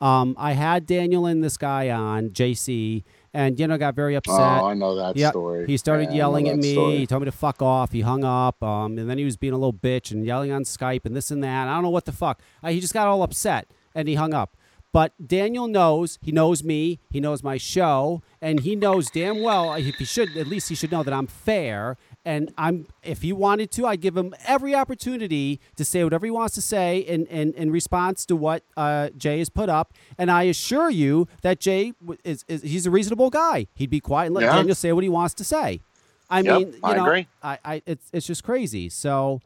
Um, I had Daniel and this guy on, JC, and Daniel got very upset. oh, I know that Yep. story. He started I know yelling at me. story. He told me to fuck off. He hung up. Um, and then he was being a little bitch and yelling on Skype and this and that. I don't know what the fuck. Uh, he just got all upset and he hung up. But Daniel knows. He knows me. He knows my show, and he knows damn well. If he should, at least he should know that I'm fair. And I'm. If he wanted to, I'd give him every opportunity to say whatever he wants to say in in, in response to what uh, Jay has put up. And I assure you that Jay is, is he's a reasonable guy. He'd be quiet and let Yeah. Daniel say what he wants to say. I Yep, mean, you I know, agree. I, I, it's it's just crazy. So.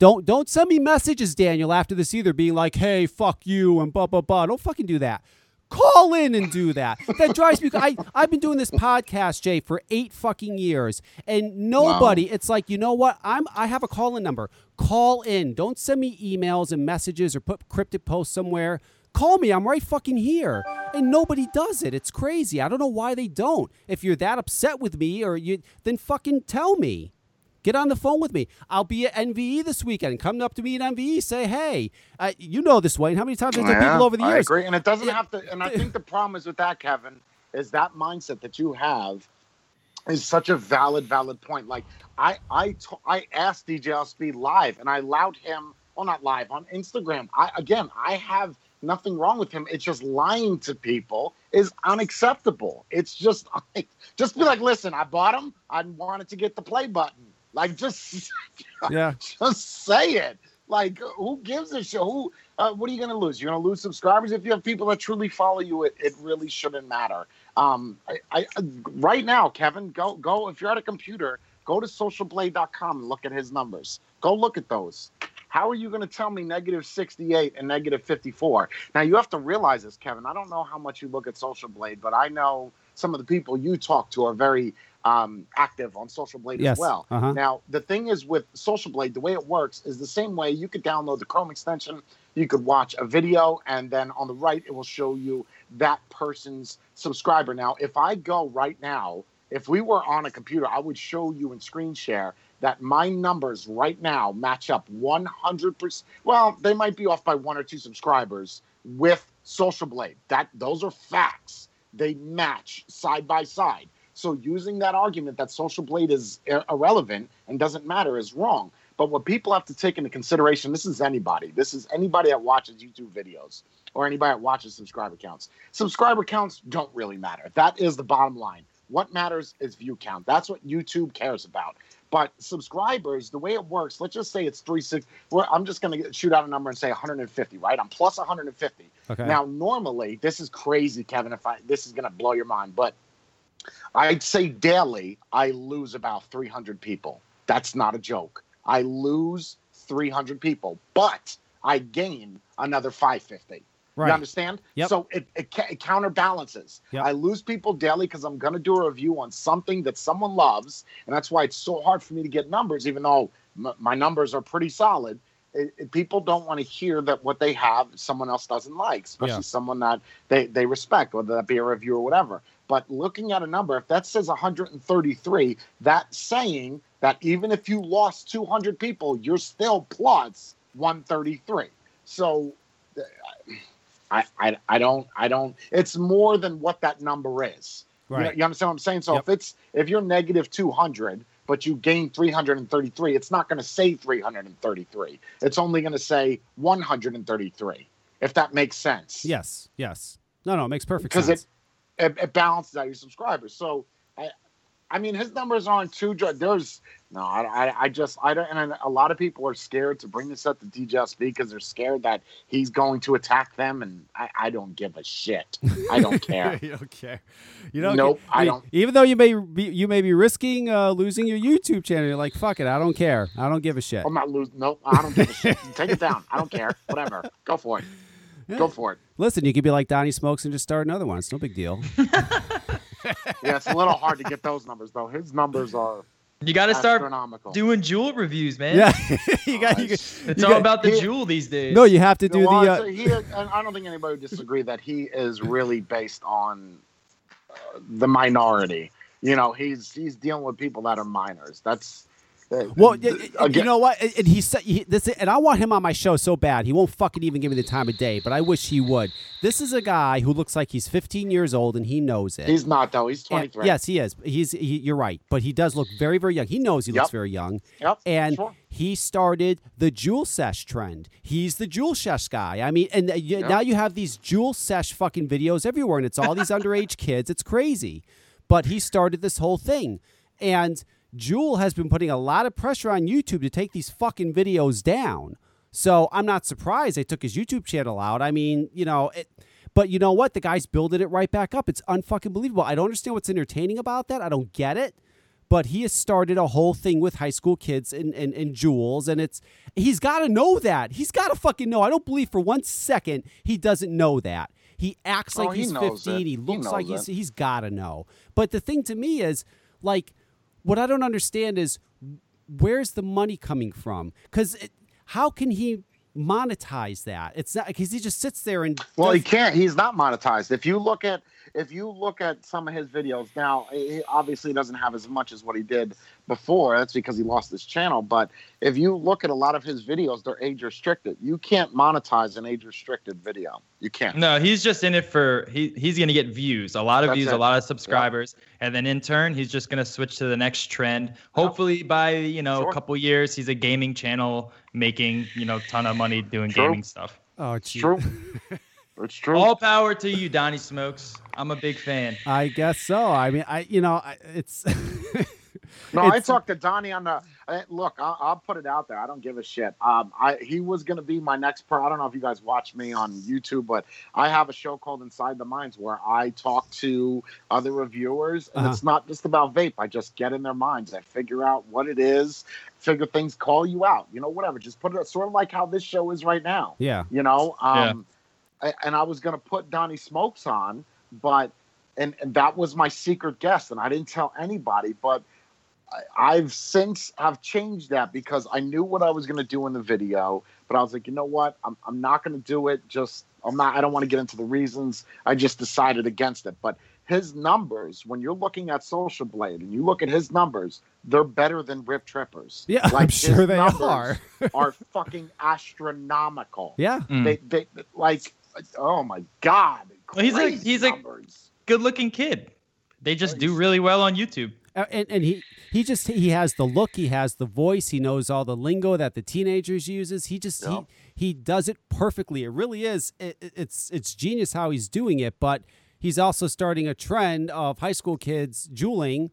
Don't don't send me messages, Daniel, after this either, being like, "Hey, fuck you" and blah blah blah. Don't fucking do that. Call in and do that. That drives me. I I've been doing this podcast, Jay, for eight fucking years, and nobody. It's like you know what? I'm I have a call in number. Call in. Don't send me emails and messages or put cryptic posts somewhere. Call me. I'm right fucking here. And nobody does it. It's crazy. I don't know why they don't. If you're that upset with me, or you, then fucking tell me. Get on the phone with me. I'll be at NVE this weekend. Come up to me at NVE. Say, hey, uh, you know this, Wayne. How many times Yeah, people over the I years? agree, and it doesn't have to. And I think the problem is with that, Kevin, is that mindset that you have is such a valid, valid point. Like I, I, t- I asked DJ Speed live, and I allowed him. Well, not live on Instagram. I again, I have nothing wrong with him. It's just lying to people is unacceptable. It's just like, just be like, listen, I bought him. I wanted to get the play button. Like just Yeah. just say it. Like, who gives a shit? Who? Uh, what are you going to lose? You're going to lose subscribers if you have people that truly follow you. It, it really shouldn't matter. Um, I, I right now, Kevin, go go. If you're at a computer, go to socialblade.com and look at his numbers. Go look at those. How are you going to tell me negative 68 and negative 54? Now you have to realize this, Kevin. I don't know how much you look at Social Blade, but I know some of the people you talk to are very um, active on Social Blade Yes. as well. Uh-huh. Now, the thing is with Social Blade, the way it works is the same way you could download the Chrome extension, you could watch a video, and then on the right, it will show you that person's subscriber. Now, if I go right now, if we were on a computer, I would show you in screen share that my numbers right now match up 100%. Well, they might be off by one or two subscribers with Social Blade. That those are facts. They match side by side. So using that argument that Social Blade is ir- irrelevant and doesn't matter is wrong. But what people have to take into consideration, this is anybody. This is anybody that watches YouTube videos or anybody that watches subscriber counts. Subscriber counts don't really matter. That is the bottom line. What matters is view count. That's what YouTube cares about. But subscribers, the way it works, let's just say it's three six. I'm just going to shoot out a number and say 150, right? I'm plus 150. Okay. Now, normally, this is crazy, Kevin. If I this is going to blow your mind, but I'd say daily I lose about 300 people. That's not a joke. I lose 300 people, but I gain another 550. right. You understand? Yep. So it, it, it counterbalances. Yep. I lose people daily because I'm going to do a review on something that someone loves. And that's why it's so hard for me to get numbers, even though m- my numbers are pretty solid. It, it- people don't want to hear that what they have someone else doesn't like, especially Yeah. someone that they, they respect, whether that be a review or whatever. But looking at a number, if that says 133, that's saying that even if you lost 200 people, you're still plus 133. So uh, I, I, I don't, I don't, it's more than what that number is. You, know- you understand what I'm saying? So Yep. if it's, if you're negative 200, but you gain 333, it's not going to say 333. It's only going to say 133, if that makes sense Yes. Yes. No, no, it makes perfect because sense. it, it it balances out your subscribers. So, I, I mean, his numbers aren't too. There's no, I, I, just I don't. And a lot of people are scared to bring this up to DJLSB because they're scared that he's going to attack them, and I, I don't give a shit. I don't care. you don't care. You don't. Nope, I I don't. Even though you may be, you may be risking uh, losing your YouTube channel, you're like, fuck it, I don't care. I don't give a shit. I'm not losing. Nope, I don't give a shit. Take it down. I don't care. Whatever. Go for it. Go for it. Listen, you could be like Donnie Smokes and just start another one. It's no big deal. Yeah, it's a little hard to get those numbers though. His numbers are You got to start doing Juul reviews, man. yeah, you got you. Got- It's you all got- about the he- Juul these days. No, you have to do Well, the. so Uh, he, and I don't think anybody would disagree that he is really based on uh, the minority. You know, he's he's dealing with people that are minors. That's well, th- you know what? And and he said he, this, and I want him on my show so bad. He won't fucking even give me the time of day, but I wish he would. This is a guy who looks like he's 15 years old and he knows it. he's not though. He's And- 23. yes, he is. He's. He, you're right, but he does look very, very young. He knows he looks very young. Yep. and sure. he started the Juul sesh trend. He's the Juul sesh guy. I mean, and uh, y- now you have these Juul sesh fucking videos everywhere, and it's all these underage kids. It's crazy, but he started this whole thing, and Juul has been putting a lot of pressure on YouTube to take these fucking videos down. So I'm not surprised they took his YouTube channel out. I mean, you know, it, but you know what? The guy's building it right back up. It's unfucking believable. I don't understand what's entertaining about that. I don't get it but he has started a whole thing with high school kids and, and, and Juuls and it's he's got to know that he's got to fucking know i don't believe for one second he doesn't know that he acts Oh, like he he's 15 it. he He looks like knows he's he's got to know but the thing to me is like what i don't understand is where's the money coming from because how can he monetize that it's not because he just sits there and Well, does- he can't. He's not monetized. If you look at if you look at some of his videos now, he obviously doesn't have as much as what he did before. That's because he lost his channel. But if you look at a lot of his videos, they're age restricted. You can't monetize an age restricted video. You can't. No, he's just in it for he he's gonna get views, a lot of That's views, it. a lot of subscribers, and then in turn he's just gonna switch to the next trend. Hopefully by you know Sure. a couple years he's a gaming channel making you know ton of money doing True. gaming stuff. oh It's true. it's true. All power to you, Donnie Smokes. I'm a big fan. i guess so i mean i you know I- it's No, I talked to Donnie on the. I- Look, I'll, I'll put it out there. I don't give a shit. Um, I he was gonna be my next pro. I don't know if you guys watch me on YouTube, but I have a show called Inside the Minds where I talk to other reviewers, and Uh-huh. it's not just about vape. I just get in their minds. I figure out what it is, figure things, call you out. You know, whatever. Just put it sort of like how this show is right now yeah you know um I- and i was going to put donnie smokes on but and, and that was my secret guest and i didn't tell anybody but I, i've since have changed that because i knew what i was going to do in the video but i was like you know what? I'm, I'm not going to do it just i'm not i don't want to get into the reasons. I just decided against it. But his numbers when you're looking at social blade and you look at his numbers they're better than rip trippers. Yeah i'm Like, his sure they are. are fucking astronomical. Yeah. Mm. they, they like oh my god Well, he's a- crazy he's a- Good looking kid. They just do really well on YouTube. Uh, and, and he he just he has the look he has the voice he knows all the lingo that the teenagers uses he just Yeah. he he does it perfectly it really is it, it- it's it's genius how he's doing it but he's also starting a trend of high school kids Juuling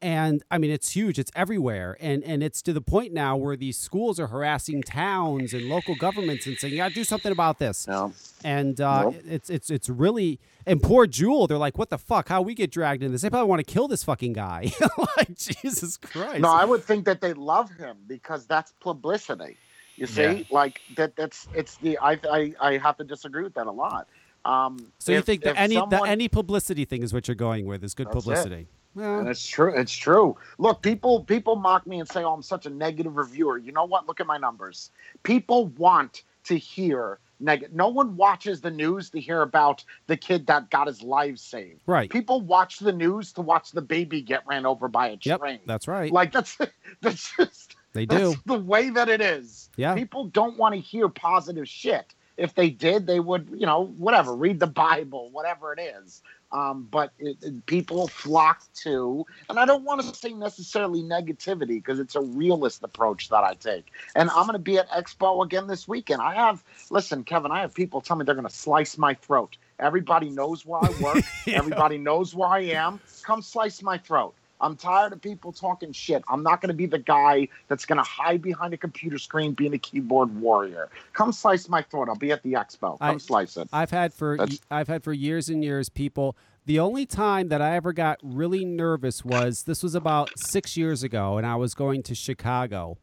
and i mean it's huge it's everywhere and and it's to the point now where these schools are harassing towns and local governments and saying you gotta do something about this Yeah. and uh, Nope. it's it's it's really and poor Juul, they're like, "What the fuck? How we get dragged in this? They probably want to kill this fucking guy." like Jesus Christ! no i would think that they love him because that's publicity you see Yeah. like that that's it's the I, I i have to disagree with that a lot um so you think that if any the someone- any publicity thing is what you're going with is good That's it. Well, And it's true. It's true. Look, people people mock me and say, "Oh, I'm such a negative reviewer." You know what? Look at my numbers. People want to hear negative. No one watches the news to hear about the kid that got his life saved. Right. People watch the news to watch the baby get ran over by a train. Yep. That's right. Like that's that's just they that's do. the way that it is. Yeah. People don't want to hear positive shit. If they did, they would, you know, whatever, read the Bible, whatever it is. Um, but it, it- people flock to, and I don't want to say necessarily negativity because it's a realist approach that I take. And I'm going to be at Expo again this weekend. I have, listen, Kevin, I have people tell me they're going to slice my throat. Everybody knows where I work. Yeah. Everybody knows where I am. Come slice my throat. I'm tired of people talking shit. I'm not going to be the guy that's going to hide behind a computer screen being a keyboard warrior. Come slice my throat. I'll be at the expo. Come I- slice it. I've had for That's- I've had for years and years people. The only time that I ever got really nervous was this was about six years ago, and I was going to Chicago,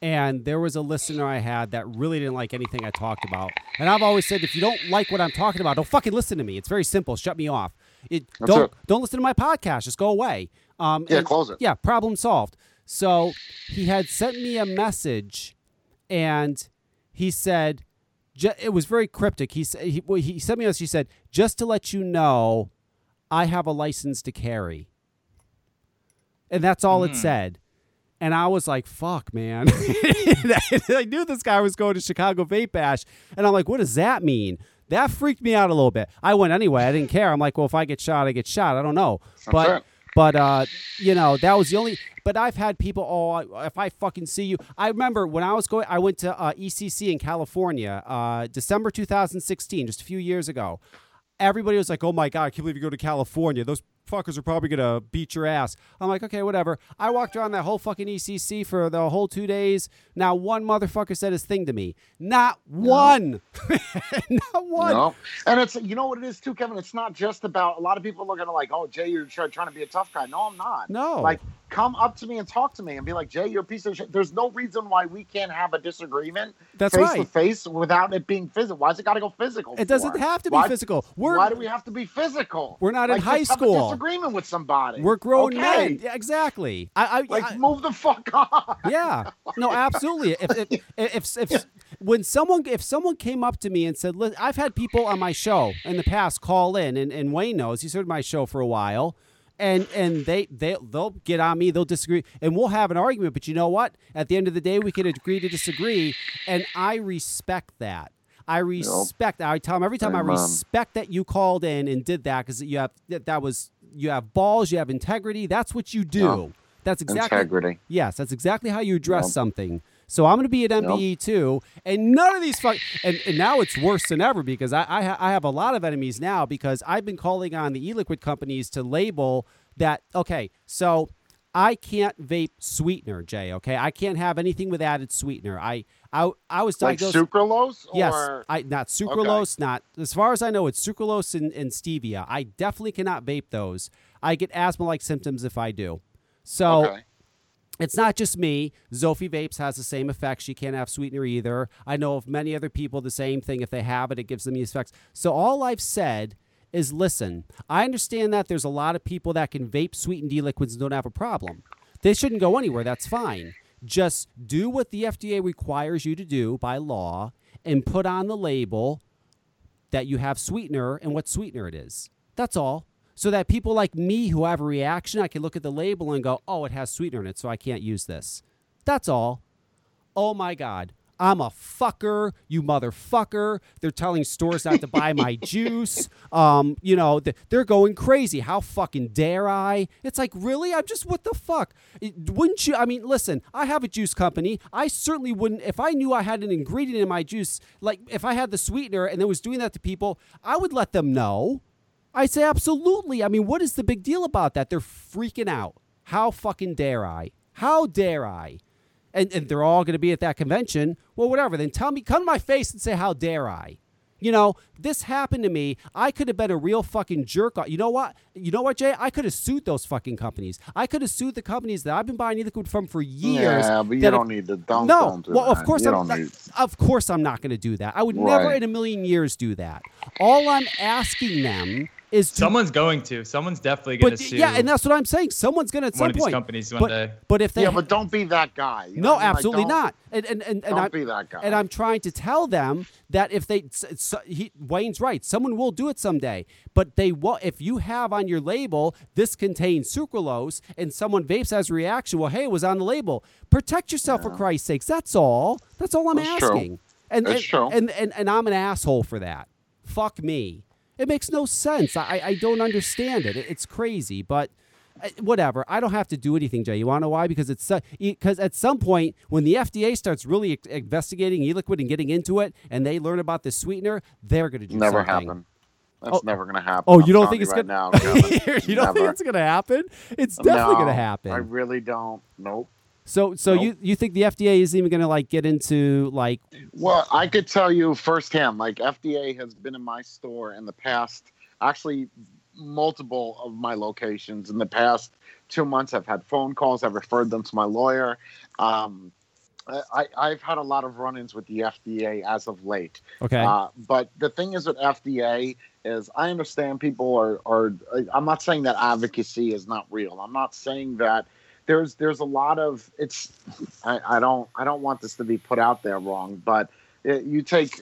and there was a listener I had that really didn't like anything I talked about. And I've always said, if you don't like what I'm talking about, don't fucking listen to me. It's very simple. Shut me off. It don't it. don't listen to my podcast. Just go away. Um, Yeah, and- close it. Yeah, problem solved. So he had sent me a message, and he said, ju- it was very cryptic. He said he, well, he sent me a message. He said, just to let you know, I have a license to carry, and that's all it said. And I was like, fuck, man. I knew this guy was going to Chicago Vape Bash. And I'm like, what does that mean? That freaked me out a little bit. I went anyway. I didn't care. I'm like, well, if I get shot, I get shot. I don't know. but it. But uh, you know, that was the only. But I've had people. Oh, if I fucking see you, I remember when I was going. I went to uh, ECC in California, uh, December 2016, just a few years ago. Everybody was like, "Oh my god, I can't believe you go to California. Those fuckers are probably gonna beat your ass." I'm like, "Okay, whatever." I walked around that whole fucking ECC for the whole two days. Now one motherfucker said his thing to me. Not one. Not one. No. And it's you know what it is too, Kevin. It's not just about a lot of people look at like, oh, Jay, you're trying to be a tough guy. No, I'm not. No. Like, come up to me and talk to me and be like, Jay, you're a piece of shit. There's no reason why we can't have a disagreement That's face right. to face without it being physical. Why's it got to go physical? It doesn't have to be Why- physical. We're why do we have to be physical? We're not in high just have a school. With somebody. We're grown okay. men. Yeah, exactly. I, I, Like, I- move the fuck on. yeah. No, absolutely. If if, if, if, if when someone if someone came up to me and said, "Look, I've had people on my show in the past call in, and, and Wayne knows he's heard my show for a while." And and they they they'll get on me, they'll disagree, and we'll have an argument. But you know what? At the end of the day, we can agree to disagree, and I respect that. I respect. I tell them every time. I Amen. Um, respect that you called in and did that because you have that, that was you have balls, you have integrity. That's what you do. Yeah. That's exactly Integrity. Yes, that's exactly how you address Yep. something. So I'm going to be at MBE too, and none of these fuck. And, and now it's worse than ever because I I, ha- I have a lot of enemies now because I've been calling on the e-liquid companies to label that. Okay, so I can't vape sweetener, Jay. Okay, I can't have anything with added sweetener. I I I was Like diagnosed. sucralose? Yes, Or... I not sucralose, not as far as I know, it's sucralose and, and stevia. I definitely cannot vape those. I get asthma-like symptoms if I do. So Okay. it's not just me. Zophie Vapes has the same effect. She can't have sweetener either. I know of many other people the same thing. If they have it, it gives them these effects. So all I've said is listen, I understand that there's a lot of people that can vape sweetened e-liquids and don't have a problem. They shouldn't go anywhere. That's fine. Just do what the FDA requires you to do by law and put on the label that you have sweetener and what sweetener it is. That's all. So that people like me who have a reaction, I can look at the label and go, oh, it has sweetener in it, so I can't use this. That's all. Oh my God. I'm a fucker, you motherfucker. They're telling stores not to buy my juice. Um, you know, th- they're going crazy. How fucking dare I? It's like, really? I'm just, what the fuck? Wouldn't you? I mean, listen, I have a juice company. I certainly wouldn't, if I knew I had an ingredient in my juice, like if I had the sweetener and it was doing that to people, I would let them know. I say absolutely. I mean, what is the big deal about that? They're freaking out. How fucking dare I? How dare I? And, and they're all going to be at that convention. Well, whatever. Then tell me, come to my face and say, how dare I? You know, this happened to me. I could have been a real fucking jerk. You know what? You know what, Jay? I could have sued those fucking companies. I could have sued the companies that I've been buying e-liquid from for years. Yeah, but you don't need to. Don't, no, don't do well, of course I'm need. of course I'm not going to do that. I would never in a million years do that. All I'm asking them is to Someone's going to. Someone's definitely going to sue yeah, and that's what I'm saying. Someone's gonna at one some of these point. companies one but, day. but if they yeah, but don't be that guy. you no, what I mean? Like, absolutely don't- not. And and and, and Don't I'm, be that guy. and I'm trying to tell them that if they, s- s- he, Wayne's right, someone will do it someday. But they will. If you have on your label this contains sucralose, and someone vapes as a reaction, well, hey, it was on the label. Protect yourself for Christ's sakes. That's all. That's all I'm That's true. asking. And, That's and, true. and and and I'm an asshole for that. Fuck me. It makes no sense. I I don't understand it. It- It's crazy, but. uh, Whatever. I don't have to do anything, Jay. You want to know why? Because it's because at some point when the FDA starts really investigating e-liquid and getting into it, and they learn about this sweetener, they're going to do never something. happen. That's Oh. never gonna happen. Oh, you don't think it's right gonna? now, you don't think it's going to happen? It's definitely going to happen. I really don't. Nope. So, so Nope. you you think the FDA isn't even going to like get into like Well, I could tell you firsthand. Like FDA has been in my store in the past. Actually, multiple of my locations in the past two months. I've had phone calls. I've referred them to my lawyer. Um, I, I've had a lot of run-ins with the FDA as of late. okay, Uh, but the thing is with FDA is I understand people are, are I'm not saying that advocacy is not real. I'm not saying that there's there's a lot of it's I, I don't I don't want this to be put out there wrong, but it, you take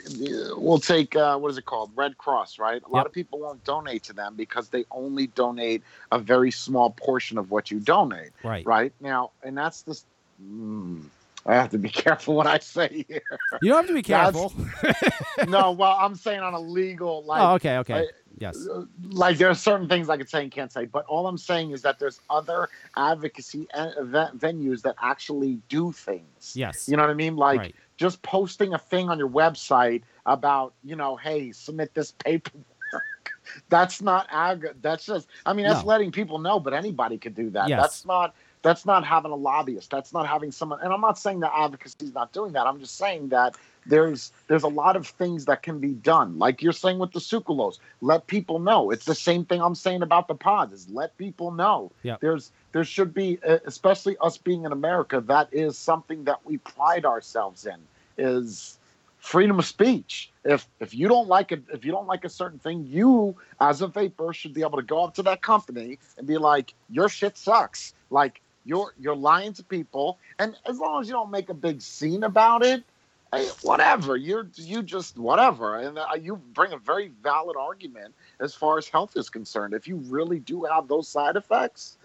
we'll take uh, what is it called Red Cross, right? A lot of people won't donate to them because they only donate a very small portion of what you donate, right. right? Now, and that's the mm, I have to be careful what I say here. You don't have to be careful. no, well, I'm saying on a legal oh, like oh, okay, okay, I- yes, like there are certain things I could say and can't say, but all I'm saying is that there's other advocacy event venues that actually do things. yes, You know what I mean? Like right. just posting a thing on your website about, you know, hey, submit this paperwork. That's not ag. That's just. I mean, that's No. letting people know, but anybody could do that. Yes. That's not. That's not having a lobbyist. That's not having someone. And I'm not saying that advocacy is not doing that. I'm just saying that there's there's a lot of things that can be done. Like you're saying with the sucralose, let people know. It's the same thing I'm saying about the pods. Is let people know. Yep. There's there should be, especially us being in America, that is something that we pride ourselves in. Is freedom of speech. If if you don't like it, if you don't like a certain thing, you as a vapor should be able to go up to that company and be like, your shit sucks. Like you're you're lying to people, and as long as you don't make a big scene about it, hey, whatever. You're you just whatever, and uh, you bring a very valid argument as far as health is concerned. If you really do have those side effects,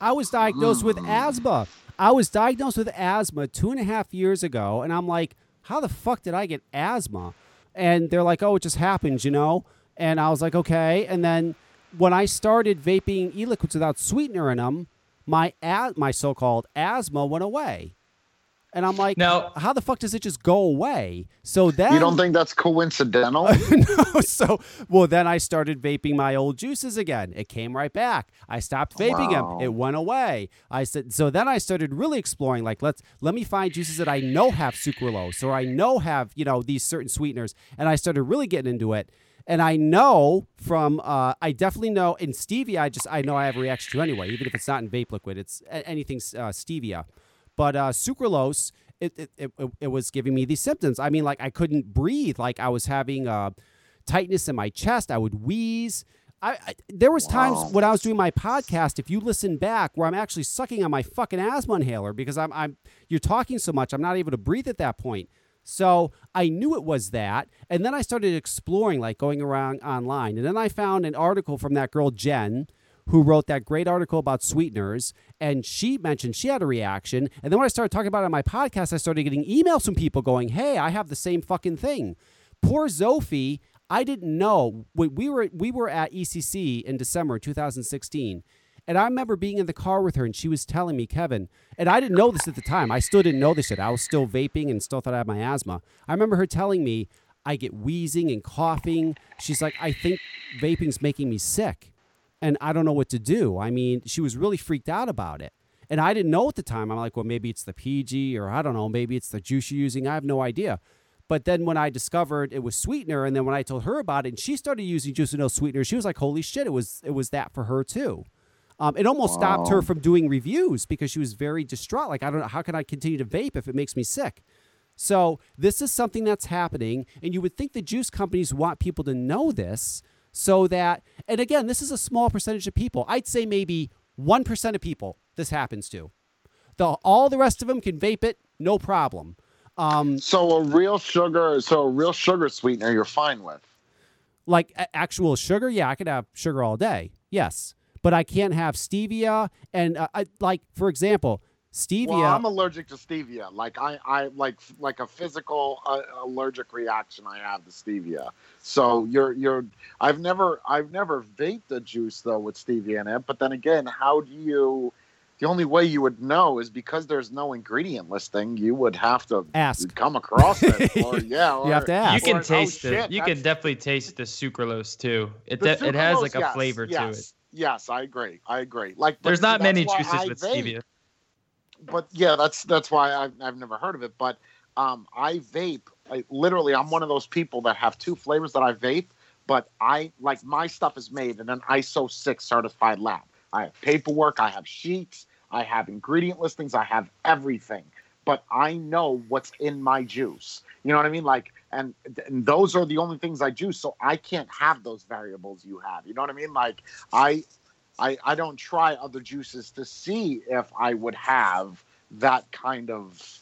I was diagnosed with Mm. asthma. I was diagnosed with asthma two and a half years ago, and I'm like, how the fuck did I get asthma? And they're like, oh, it just happens, you know? And I was like, okay. And then when I started vaping e-liquids without sweetener in them, my a- my so-called asthma went away. And I'm like, Now- how the fuck does it just go away? So then you don't think that's coincidental? no, so well then I started vaping my old juices again. It came right back. I stopped vaping Wow. them. It went away. I said so then I started really exploring like let's let me find juices that I know have sucralose or I know have, you know, these certain sweeteners and I started really getting into it. And I know from uh, I definitely know in stevia I just I know I have a reaction to anyway, even if it's not in vape liquid. It's anything uh, stevia. But uh, sucralose, it, it, it, it was giving me these symptoms. I mean, like I couldn't breathe. Like I was having uh, tightness in my chest. I would wheeze. I, I there was times when I was doing my podcast. If you listen back, where I'm actually sucking on my fucking asthma inhaler because I'm I'm you're talking so much, I'm not able to breathe at that point. So I knew it was that, and then I started exploring, like going around online, and then I found an article from that girl Jen, who wrote that great article about sweeteners, and she mentioned she had a reaction. And then when I started talking about it on my podcast, I started getting emails from people going, "Hey, I have the same fucking thing." Poor Zophie, I didn't know. We were we were at ECC in December 2016. And I remember being in the car with her, and she was telling me, Kevin, and I didn't know this at the time. I still didn't know this yet. I was still vaping and still thought I had my asthma. I remember her telling me, I get wheezing and coughing. She's like, I think vaping's making me sick, and I don't know what to do. I mean, she was really freaked out about it. And I didn't know at the time. I'm like, well, maybe it's the PG, or I don't know, maybe it's the juice you're using. I have no idea. But then when I discovered it was sweetener, and then when I told her about it, and she started using juice with no sweetener, she was like, "Holy shit! It was it was that for her too." Um, it almost stopped her from doing reviews because she was very distraught. Like, I don't know how can I continue to vape if it makes me sick. So this is something that's happening, and you would think the juice companies want people to know this so that and again, this is a small percentage of people. I'd say maybe 1% of people this happens to. The all the rest of them can vape it, no problem. Um, So a real sugar, so a real sugar sweetener, you're fine with. like actual sugar, yeah, I could have sugar all day. Yes. But I can't have stevia and uh, I, like for example, stevia Well, I'm allergic to stevia. Like I, I like like a physical uh, allergic reaction I have to stevia. So you're you're. I've never I've never vaped a juice though with stevia in it. But then again, how do you? The only way you would know is because there's no ingredient listing. You would have to Ask. come across it, or yeah, or, You have to ask. You can or, oh, taste shit, it. You can definitely taste the sucralose too. It the de- it has like a yes, flavor to it. Yes, I agree. I agree. Like There's not many juices I with vape. stevia. but yeah, that's that's why I've, I've never heard of it. But um, I vape. I, literally, I'm one of those people that have two flavors that I vape. But I like my stuff is made in an ISO six certified lab. I have paperwork. I have sheets. I have ingredient listings. I have everything. But I know what's in my juice. You know what I mean? Like, and, and those are the only things I juice. So I can't have those variables you have. You know what I mean? Like, I I, I don't try other juices to see if I would have that kind of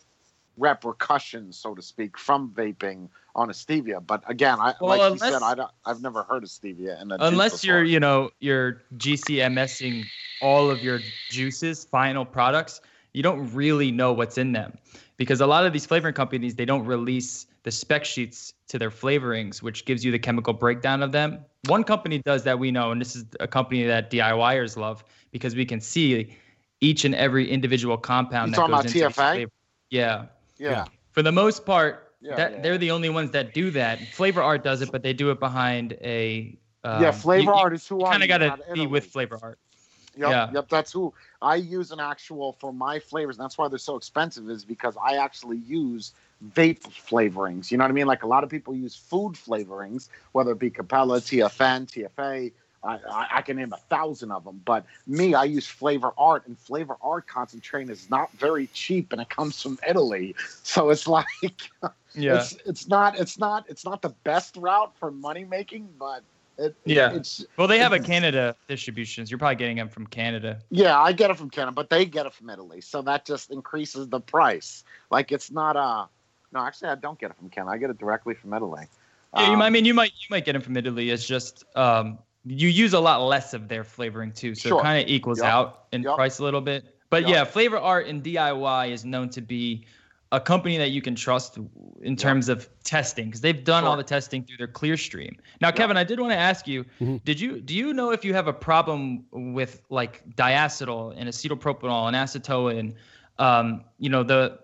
repercussions, so to speak, from vaping on a stevia. But again, I Well, like you said, unless- I don't, I've never heard of stevia in a Unless you're, you know, you're GCMSing all of your juices, final products, you don't really know what's in them. Because a lot of these flavoring companies, they don't release the spec sheets to their flavorings, which gives you the chemical breakdown of them. One company does that we know, and this is a company that DIYers love because we can see each and every individual compound You that talking goes about into TFA? Yeah. yeah, For the most part, Yeah, that yeah, they're the only ones that do that. Flavor Art does it, but they do it behind a um, yeah, flavor you- art is who I kind of got to be with Flavor Art. Yep, Yeah. yep, that's who I use an actual for my flavors. And that's why they're so expensive, is because I actually use vape flavorings. You know what I mean? Like a lot of people use food flavorings, whether it be Capella, TFN, TFA. I, I, I can name a thousand of them, but me, I use Flavor Art, and Flavor Art concentrate is not very cheap, and it comes from Italy. So it's like, Yeah. it's it's not it's not it's not the best route for money making, but it, Yeah. it's Well, they have a Canada distributions. You're probably getting them from Canada. Yeah, I get it from Canada, but they get it from Italy, so that just increases the price. Like it's not a. No, actually, I don't get it from Canada. I get it directly from Italy. Yeah, you Um, might, I mean, you might you might get them from Italy. It's just um, you use a lot less of their flavoring too, so Sure. it kind of equals Yep. out in Yep. price a little bit. But Yep. yeah, Flavor Art and DIY is known to be a company that you can trust in terms of testing because they've done all the testing through their Clearstream. Now, Kevin, I did want to ask you: Mhm. Did you do you know if you have a problem with like diacetyl and acetylpropionyl and acetone? Um, you know the.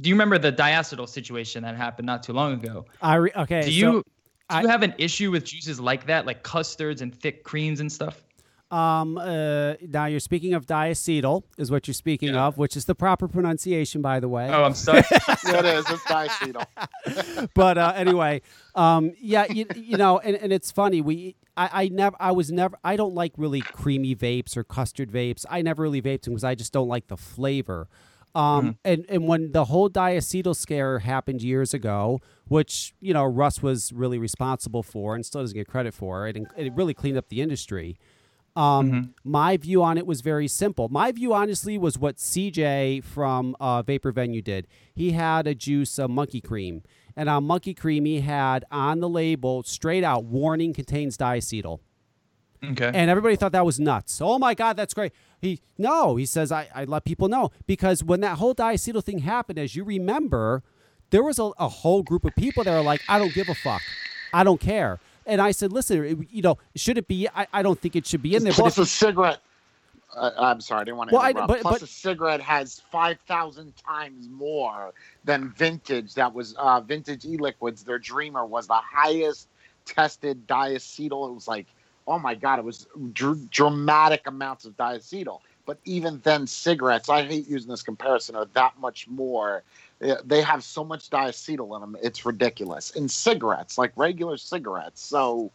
Do you remember the diacetyl situation that happened not too long ago? I re- okay. Do so- you do I- you have an issue with juices like that, like custards and thick creams and stuff? Um, uh, now you're speaking of diacetyl, is what you're speaking Yeah. of, which is the proper pronunciation, by the way. Oh, I'm sorry. yeah, it is. It's diacetyl. but uh, anyway, um, yeah, you, you know, and, and it's funny. We, I, I never, I was never, I don't like really creamy vapes or custard vapes. I never really vaped them because I just don't like the flavor. Um, and, and when the whole diacetyl scare happened years ago, which you know Russ was really responsible for and still doesn't get credit for it, and it really cleaned up the industry. Um, My view on it was very simple. My view, honestly, was what CJ from uh, Vapor Venue did. He had a juice, a monkey cream, and on monkey cream, he had on the label straight out warning contains diacetyl. okay. And everybody thought that was nuts. Oh my God, that's great. He no, he says I, I let people know because when that whole diacetyl thing happened, as you remember, there was a, a whole group of people that are like, I don't give a fuck, I don't care. And I said, listen, it- you know, should it be? I, I don't think it should be in there. But Plus if, a cigarette. Uh, I'm sorry, I didn't want to Well, I- but- Plus but- a cigarette has five thousand times more than vintage. That was uh, vintage e-liquids. Their Dreamer was the highest tested diacetyl. It was like, oh my god, it was dr- dramatic amounts of diacetyl. But even then, cigarettes. I hate using this comparison. Are that much more? They have so much diacetyl in them. It's ridiculous. In cigarettes, like regular cigarettes. So.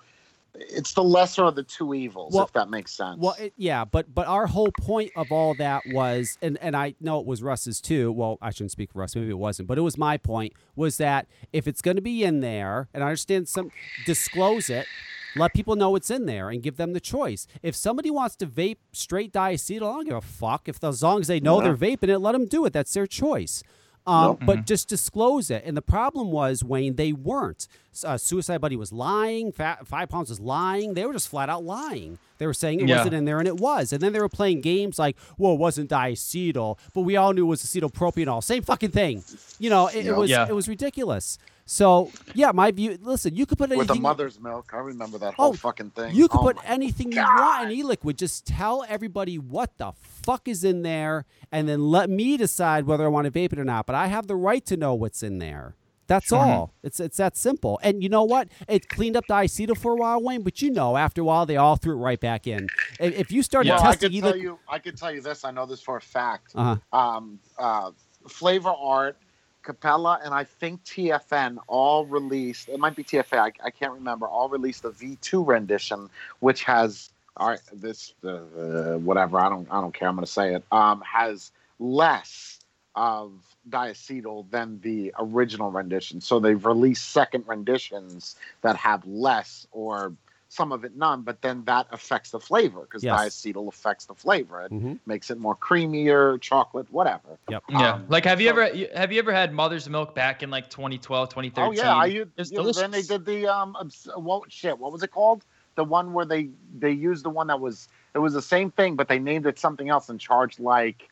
It's the lesser of the two evils, Well- if that makes sense. well, it, yeah, but but our whole point of all that was, and and I know it was Russ's too. Well, I shouldn't speak for Russ. Maybe it wasn't, but it was my point. Was that if it's going to be in there, and I understand some, disclose it. let people know what's in there and give them the choice. If somebody wants to vape straight diacetyl, I don't give a fuck. If as long as they know Yeah. they're vaping it, let them do it. That's their choice. Um, Nope. But just disclose it. And the problem was, Wayne, they weren't. Uh, Suicide Bunny was lying. Fat, Five Pawns was lying. They were just flat out lying. They were saying it Yeah. wasn't in there, and it was. And then they were playing games like, well, it wasn't diacetyl, but we all knew it was acetylpropionyl. Same fucking thing. You know, it, it was Yeah. it was ridiculous. So yeah, my view. Listen, you could put anything With the mother's milk, I remember that whole Oh, fucking thing. You could Oh put anything you want in e-liquid. Just tell everybody what the fuck is in there, and then let me decide whether I want to vape it or not. But I have the right to know what's in there. That's all. It's it's that simple. And you know what? It cleaned up diacetyl for a while, Wayne. But you know, after a while, they all threw it right back in. If, you start Yeah. Well, I testing could tell you. I could tell you this. I know this for a fact. uh-huh. um, uh, Flavor Art, Capella, and I think TFN all released. It might be TFA. I, I can't remember. All released a V2 rendition, which has all right. This uh, whatever. I don't. I don't care. I'm going to say it. Um, has less of diacetyl than the original rendition. So they've released second renditions that have less or some of it none, but then that affects the flavor because Yes. diacetyl affects the flavor. It Mhm. makes it more creamier, chocolate, whatever. Yep. Yeah. Um, like, have you so- ever have you ever had mother's milk back in like 2012, 2013? Oh yeah, I used, It's you know, then they did the um obs- what shit? What was it called? The one where they they used the one that was it was the same thing, but they named it something else and charged like.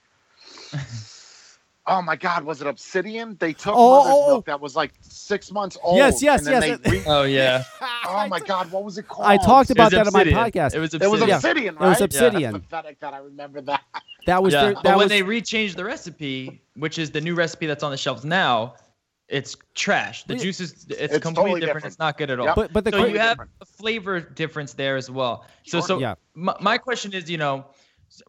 Oh my God! Was it Obsidian? They took Oh, mother's oh, oh. milk that was like six months old. Yes, yes, yes. Re- Oh yeah. oh my God! What was it called? I talked about was that on my podcast. It was Obsidian. It was Obsidian. Obsidian, It was Obsidian. that's pathetic that I remember that. That was yeah. their, but that when was they rechanged the recipe, which is the new recipe that's on the shelves now, it's trash. The But- juice is it's, It's completely totally different. different. It's not good at all. Yep. but but the so you have different. a flavor difference there as well. So Sure. so Yeah. my, my question is, you know,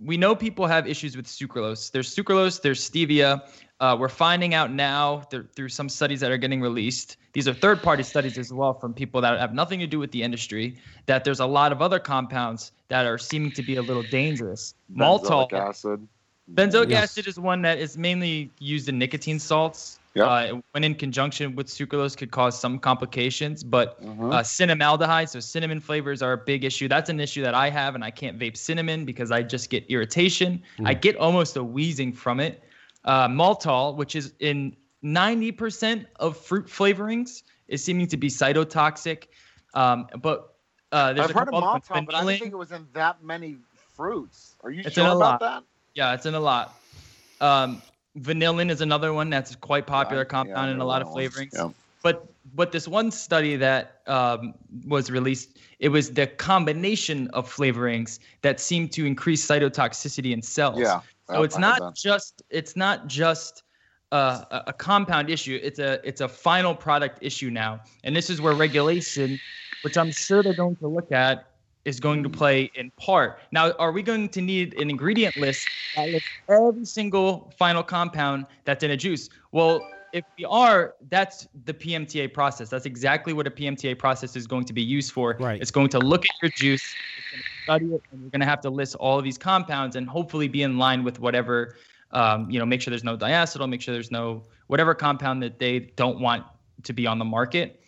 we know people have issues with sucralose. There's sucralose, there's stevia. Uh, we're finding out now there, through some studies that are getting released. These are third-party studies as well from people that have nothing to do with the industry. That there's a lot of other compounds that are seeming to be a little dangerous. Maltol, acid. Benzoic Yes. acid is one that is mainly used in nicotine salts. Yep. Uh, when in conjunction with sucralose, could cause some complications, but Mhm. uh, cinnamaldehyde, so cinnamon flavors are a big issue. That's an issue that I have, and I can't vape cinnamon because I just get irritation. I get almost a wheezing from it. Uh, maltol, which is in 90% of fruit flavorings, is seeming to be cytotoxic. Um, but uh, there's I've a heard of maltol, but I didn't think it was in that many fruits. Are you It's sure about lot. that? Yeah, it's in a lot. Um, vanillin is another one that's quite popular Yeah, compound in a lot of flavorings. Yeah. But but this one study that um, was released, it was the combination of flavorings that seemed to increase cytotoxicity in cells. Yeah. So it's not just it's not just uh, a, a compound issue. It's a it's a final product issue now, and this is where regulation, which I'm sure they're going to look at, is going to play in part. Now, are we going to need an ingredient list that lists every single final compound that's in a juice? Well, if we are, that's the PMTA process. That's exactly what a PMTA process is going to be used for. Right. It's going to look at your juice, it's going to study it, and you're going to have to list all of these compounds and hopefully be in line with whatever, um, you know, make sure there's no diacetyl, make sure there's no whatever compound that they don't want to be on the market.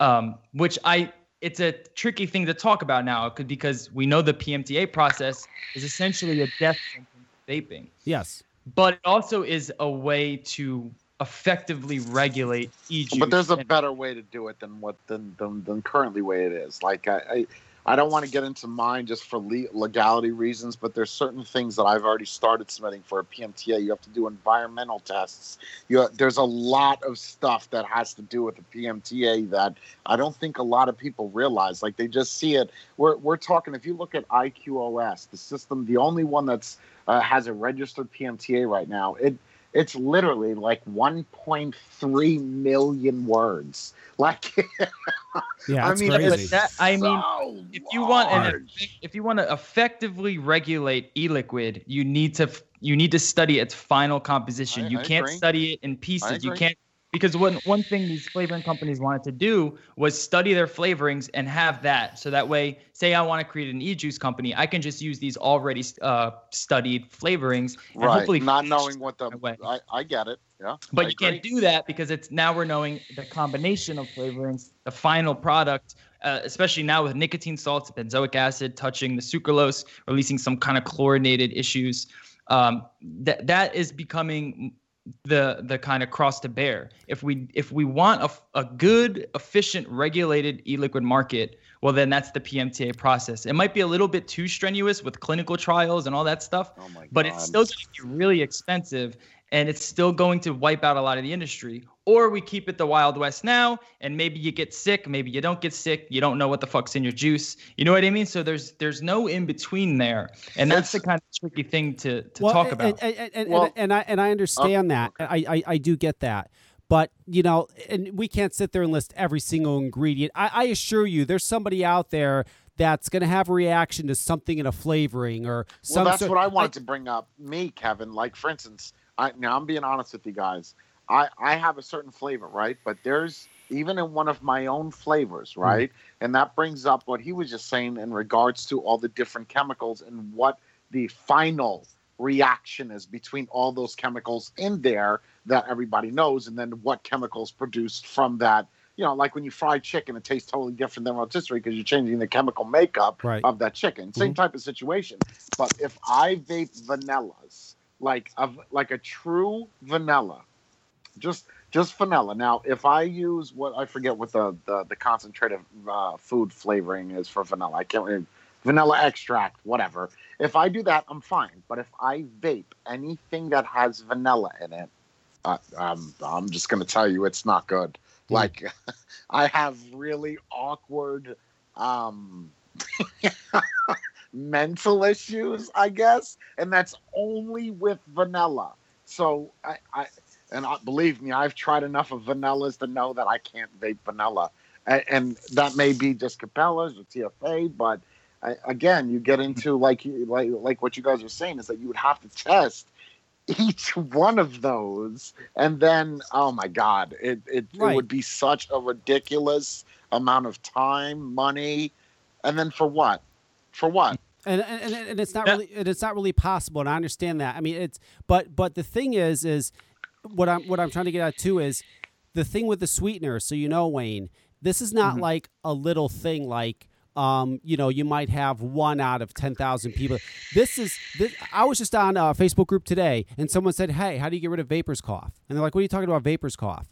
Um, which I, it's a tricky thing to talk about now 'cause- because we know the PMTA process is essentially a death sentence for vaping yes. but it also is a way to effectively regulate each. But there's a better way to do it than what than than, than currently way it is. Like I, I, I don't want to get into mine just for le- legality reasons, but there's certain things that I've already started submitting for a PMTA. You have to do environmental tests. You there's a lot of stuff that has to do with the PMTA that I don't think a lot of people realize. Like they just see it. We're we're talking. If you look at IQOS, the system, the only one that's uh, has a registered PMTA right now, it it's literally like 1.3 million words. Like, Yeah, I mean, crazy. That, I mean, if you want an if you want to effectively regulate e-liquid, you need to you need to study its final composition. I- you I can't agree. study it in pieces. You can't because one one thing these flavoring companies wanted to do was study their flavorings and have that so that way say I want to create an e-juice company, I can just use these already uh, studied flavorings and right, hopefully not knowing what the. I, I get it. Yeah, But I you can't do that because it's now we're knowing the combination of flavorings, the final product, uh, especially now with nicotine salts, benzoic acid touching the sucralose, releasing some kind of chlorinated issues. Um, that that is becoming the the kind of cross to bear. If we if we want a, a good, efficient, regulated e-liquid market, well then that's the PMTA process. It might be a little bit too strenuous with clinical trials and all that stuff, Oh my but it's still going to be really expensive and it's still going to wipe out a lot of the industry. Or we keep it the Wild West now, and maybe you get sick, maybe you don't get sick, you don't know what the fuck's in your juice. You know what I mean? So there's there's no in between there, and that's the kind of tricky thing to to well, talk about. And, and, and, Well- and, and I and I understand oh, that. I, I I do get that. But you know, and we can't sit there and list every single ingredient. I, I assure you, there's somebody out there that's going to have a reaction to something in a flavoring or Well, that's sort- what I wanted to bring up. Me, Kevin, like for instance, I now I'm being honest with you guys. I I have a certain flavor, right? But there's even in one of my own flavors, Hmm. right? And that brings up what he was just saying in regards to all the different chemicals and what the final reaction is between all those chemicals in there that everybody knows, and then what chemicals produced from that. You know, like when you fry chicken, it tastes totally different than rotisserie because you're changing the chemical makeup Right. of that chicken. Same type of situation. But if I vape vanillas, like a like a true vanilla, just just vanilla. Now, if I use what I forget what the the, the concentrated uh, food flavoring is for vanilla, I can't remember. Vanilla extract, whatever. If I do that, I'm fine. But if I vape anything that has vanilla in it, uh, um, I'm just gonna tell you it's not good. Like, I have really awkward um, mental issues, I guess, and that's only with vanilla. So I, I and I, believe me, I've tried enough of vanillas to know that I can't vape vanilla, and, that may be just Capella's or TFA, but I, again, you get into like like like what you guys are saying is that you would have to test each one of those, and then oh my god, it it, Right. it would be such a ridiculous amount of time, money, and then for what? For what? and and, and- and it's not Yeah. really and it's not really possible and i understand that i mean it's but but the thing is is what i'm what i'm trying to get at too is the thing with the sweetener so you know wayne this is not mm-hmm. like a little thing like um, you know, you might have one out of ten thousand people. This is. This, I was just on a Facebook group today, and someone said, "Hey, how do you get rid of vapors cough?" And they're like, "What are you talking about, vapors cough?"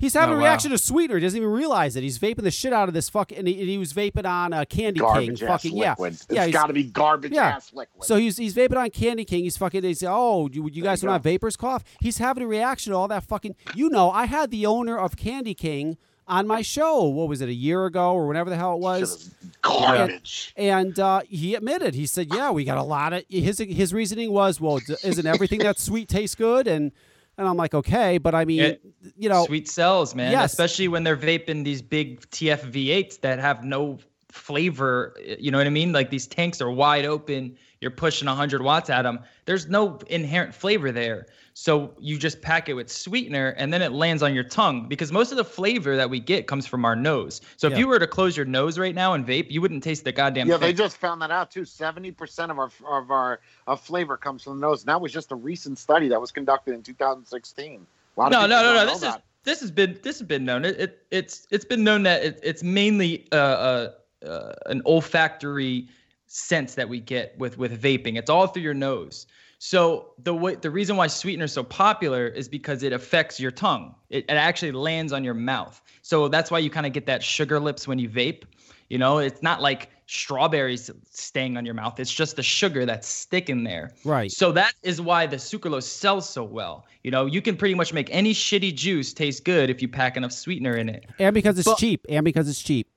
He's having Oh, a wow. reaction to sweetener. He doesn't even realize it. He's vaping the shit out of this fucking. And he, and he was vaping on uh, Candy Garbage King. Fucking liquid. yeah, yeah. it's got to be garbage yeah. ass liquid. so he's he's vaping on Candy King. He's fucking. He's oh, you, you guys don't have vapors cough. He's having a reaction to all that fucking. You know, I had the owner of Candy King on my show. What was it? A year ago or whenever the hell it was. is garbage. And uh, he admitted, he said, "Yeah, we got a lot of." His his reasoning was, "Well, isn't everything that's sweet tastes good?" And and I'm like, "Okay, but I mean, Yeah. you know, Sweet cells, man. Yes. Especially when they're vaping these big TFV8s that have no flavor. You know what I mean? Like these tanks are wide open. You're pushing 100 watts at them. There's no inherent flavor there. So you just pack it with sweetener and then it lands on your tongue because most of the flavor that we get comes from our nose. So if you were to close your nose right now and vape, you wouldn't taste the goddamn thing. Yeah, thing. they just found that out too. Seventy percent of our of our of flavor comes from the nose. And that was just a recent study that was conducted in 2016. A lot of no, no, no, no. This is this has been this has been known. It, it it's it's been known that it, it's mainly uh, uh, uh, an olfactory sense that we get with with vaping. It's all through your nose. So the way the reason why sweetener is so popular is because it affects your tongue. It, it actually lands on your mouth. So that's why you kind of get that sugar lips when you vape. You know, it's not like strawberries staying on your mouth. It's just the sugar that's sticking there. right? So that is why the sucralose sells so well. You know, you can pretty much make any shitty juice taste good if you pack enough sweetener in it. And because it's But- cheap, and because it's cheap.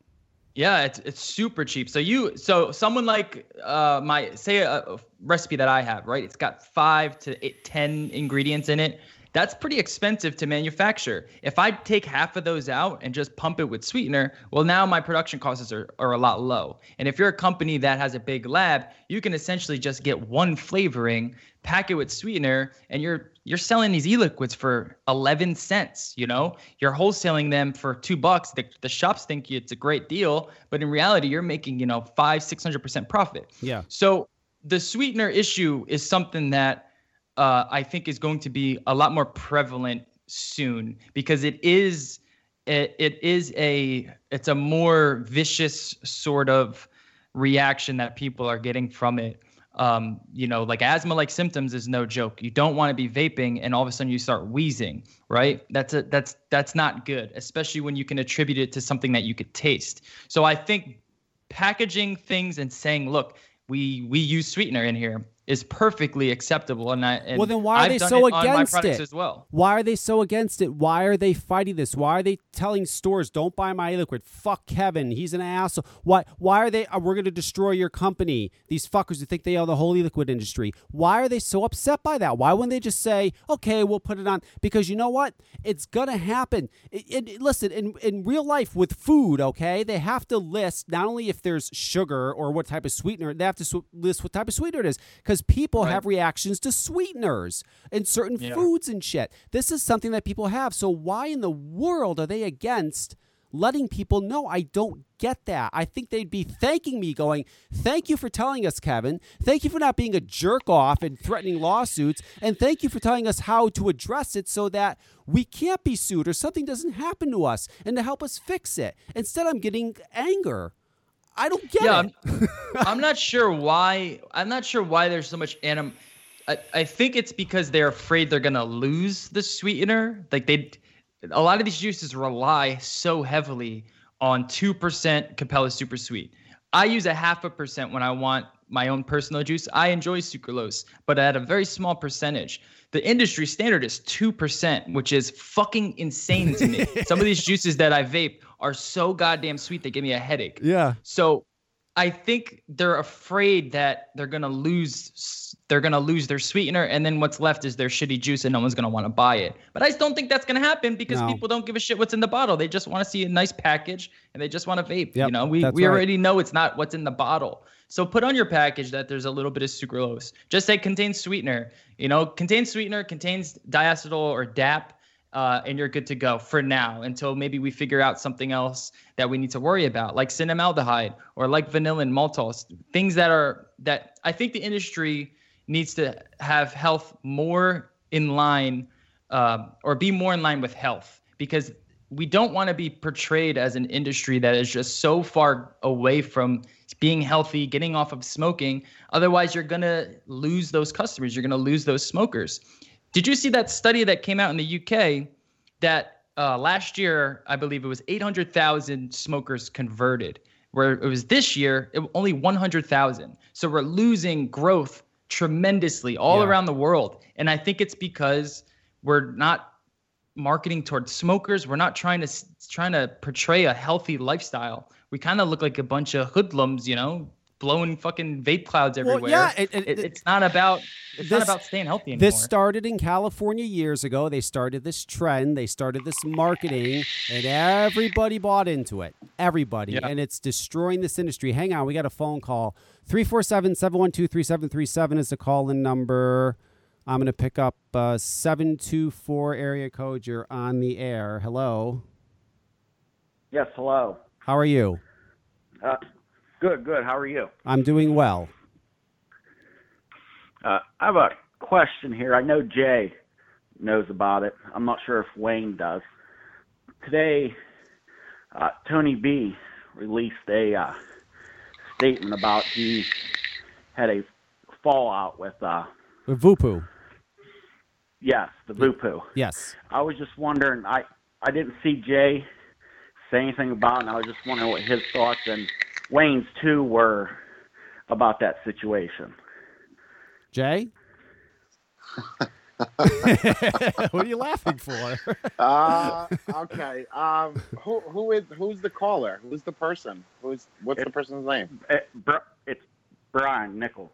Yeah, it's it's super cheap. So you so someone like uh my say a, a recipe that I have, right? It's got 5 to eight, 10 ingredients in it. That's pretty expensive to manufacture. If I take half of those out and just pump it with sweetener, well now my production costs are, are a lot low. And if you're a company that has a big lab, you can essentially just get one flavoring, pack it with sweetener, and you're you're selling these e-liquids for 11 cents, you know? You're wholesaling them for 2 bucks. The, the shops think it's a great deal, but in reality you're making, you know, 5 600% profit. Yeah. So the sweetener issue is something that uh, I think is going to be a lot more prevalent soon because it is it, it is a it's a more vicious sort of reaction that people are getting from it. Um, you know, like asthma like symptoms is no joke. You don't want to be vaping and all of a sudden you start wheezing, right? That's a, that's that's not good, especially when you can attribute it to something that you could taste. So I think packaging things and saying, look, we we use sweetener in here is perfectly acceptable. And I and well, then why are I've they so it against it? as well? Why are they so against it? Why are they fighting this? Why are they telling stores don't buy my liquid? Fuck Kevin, he's an asshole. Why? Why are they? We're going to destroy your company. These fuckers who think they own the whole liquid industry. Why are they so upset by that? Why wouldn't they just say, okay, we'll put it on? Because you know what? It's gonna happen. It, it, listen, in in real life with food, okay, they have to list not only if there's sugar or what type of sweetener, they have to sw- list what type of sweetener it is because people Right. have reactions to sweeteners and certain Yeah. foods and shit. This is something that people have. So why in the world are they against letting people know? I don't get that. I think they'd be thanking me, going, "Thank you for telling us, Kevin. Thank you for not being a jerk off and threatening lawsuits, and thank you for telling us how to address it so that we can't be sued or something doesn't happen to us, and to help us fix it." Instead, I'm getting anger. I don't get Yeah, it. I'm, I'm not sure why. I'm not sure why there's so much anim. I, I think it's because they're afraid they're gonna lose the sweetener. Like they, a lot of these juices rely so heavily on two percent Capella Super Sweet. I use a half a percent when I want my own personal juice. I enjoy sucralose, but at a very small percentage. The industry standard is 2%, which is fucking insane to me. Some of these juices that I vape are so goddamn sweet they give me a headache. yeah. So I think they're afraid that they're gonna lose they're gonna lose their sweetener, and then what's left is their shitty juice, and no one's gonna want to buy it. But I just don't think that's gonna happen because No. people don't give a shit what's in the bottle. They just want to see a nice package, and they just want to vape. Yep, you know, we we right. already know it's not what's in the bottle. So put on your package that there's a little bit of sucralose. Just say contains sweetener. You know, contains sweetener, contains diacetyl or DAP uh, and you're good to go for now until maybe we figure out something else that we need to worry about, like cinnamaldehyde or like vanillin maltose, things that are that I think the industry needs to have health more in line um, or be more in line with health because we don't want to be portrayed as an industry that is just so far away from being healthy, getting off of smoking. Otherwise, you're going to lose those customers. You're going to lose those smokers. Did you see that study that came out in the UK that uh, last year, I believe it was 800,000 smokers converted, where it was this year, it, only 100,000. So we're losing growth tremendously all Yeah. around the world. And I think it's because we're not marketing towards smokers. We're not trying to trying to portray a healthy lifestyle. We kind of look like a bunch of hoodlums, you know, blowing fucking vape clouds everywhere. Well, everywhere. yeah, it- it- It- it- it's not about it's not about staying healthy anymore. This started in California years ago. They started this trend, they started this marketing, and everybody bought into it. Everybody. Yeah. And it's destroying this industry. Hang on, we got a phone call. 347 712 3737 is the call in number. I'm going to pick up uh, 724 area code. You're on the air. Hello. Yes, hello. How are you? Uh, good, good. How are you? I'm doing well. Uh, I have a question here. I know Jay knows about it. I'm not sure if Wayne does. Today, uh, Tony B released a uh, statement about he had a fallout with, uh, VooPoo. yes, the VooPoo. Yes. I was just wondering. I I didn't see Jay say anything about, it, and I was just wondering what his thoughts and Wayne's too were about that situation. Jay? what are you laughing for? Uh, okay. Um, who who is who's the caller? Who's the person? Who's what's the person's name? It, Br- it's Brian Nickel.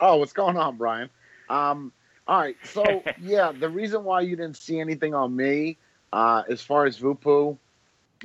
Oh, what's going on, Brian? Um, all right. So yeah, the reason why you didn't see anything on me, uh, as far as VooPoo,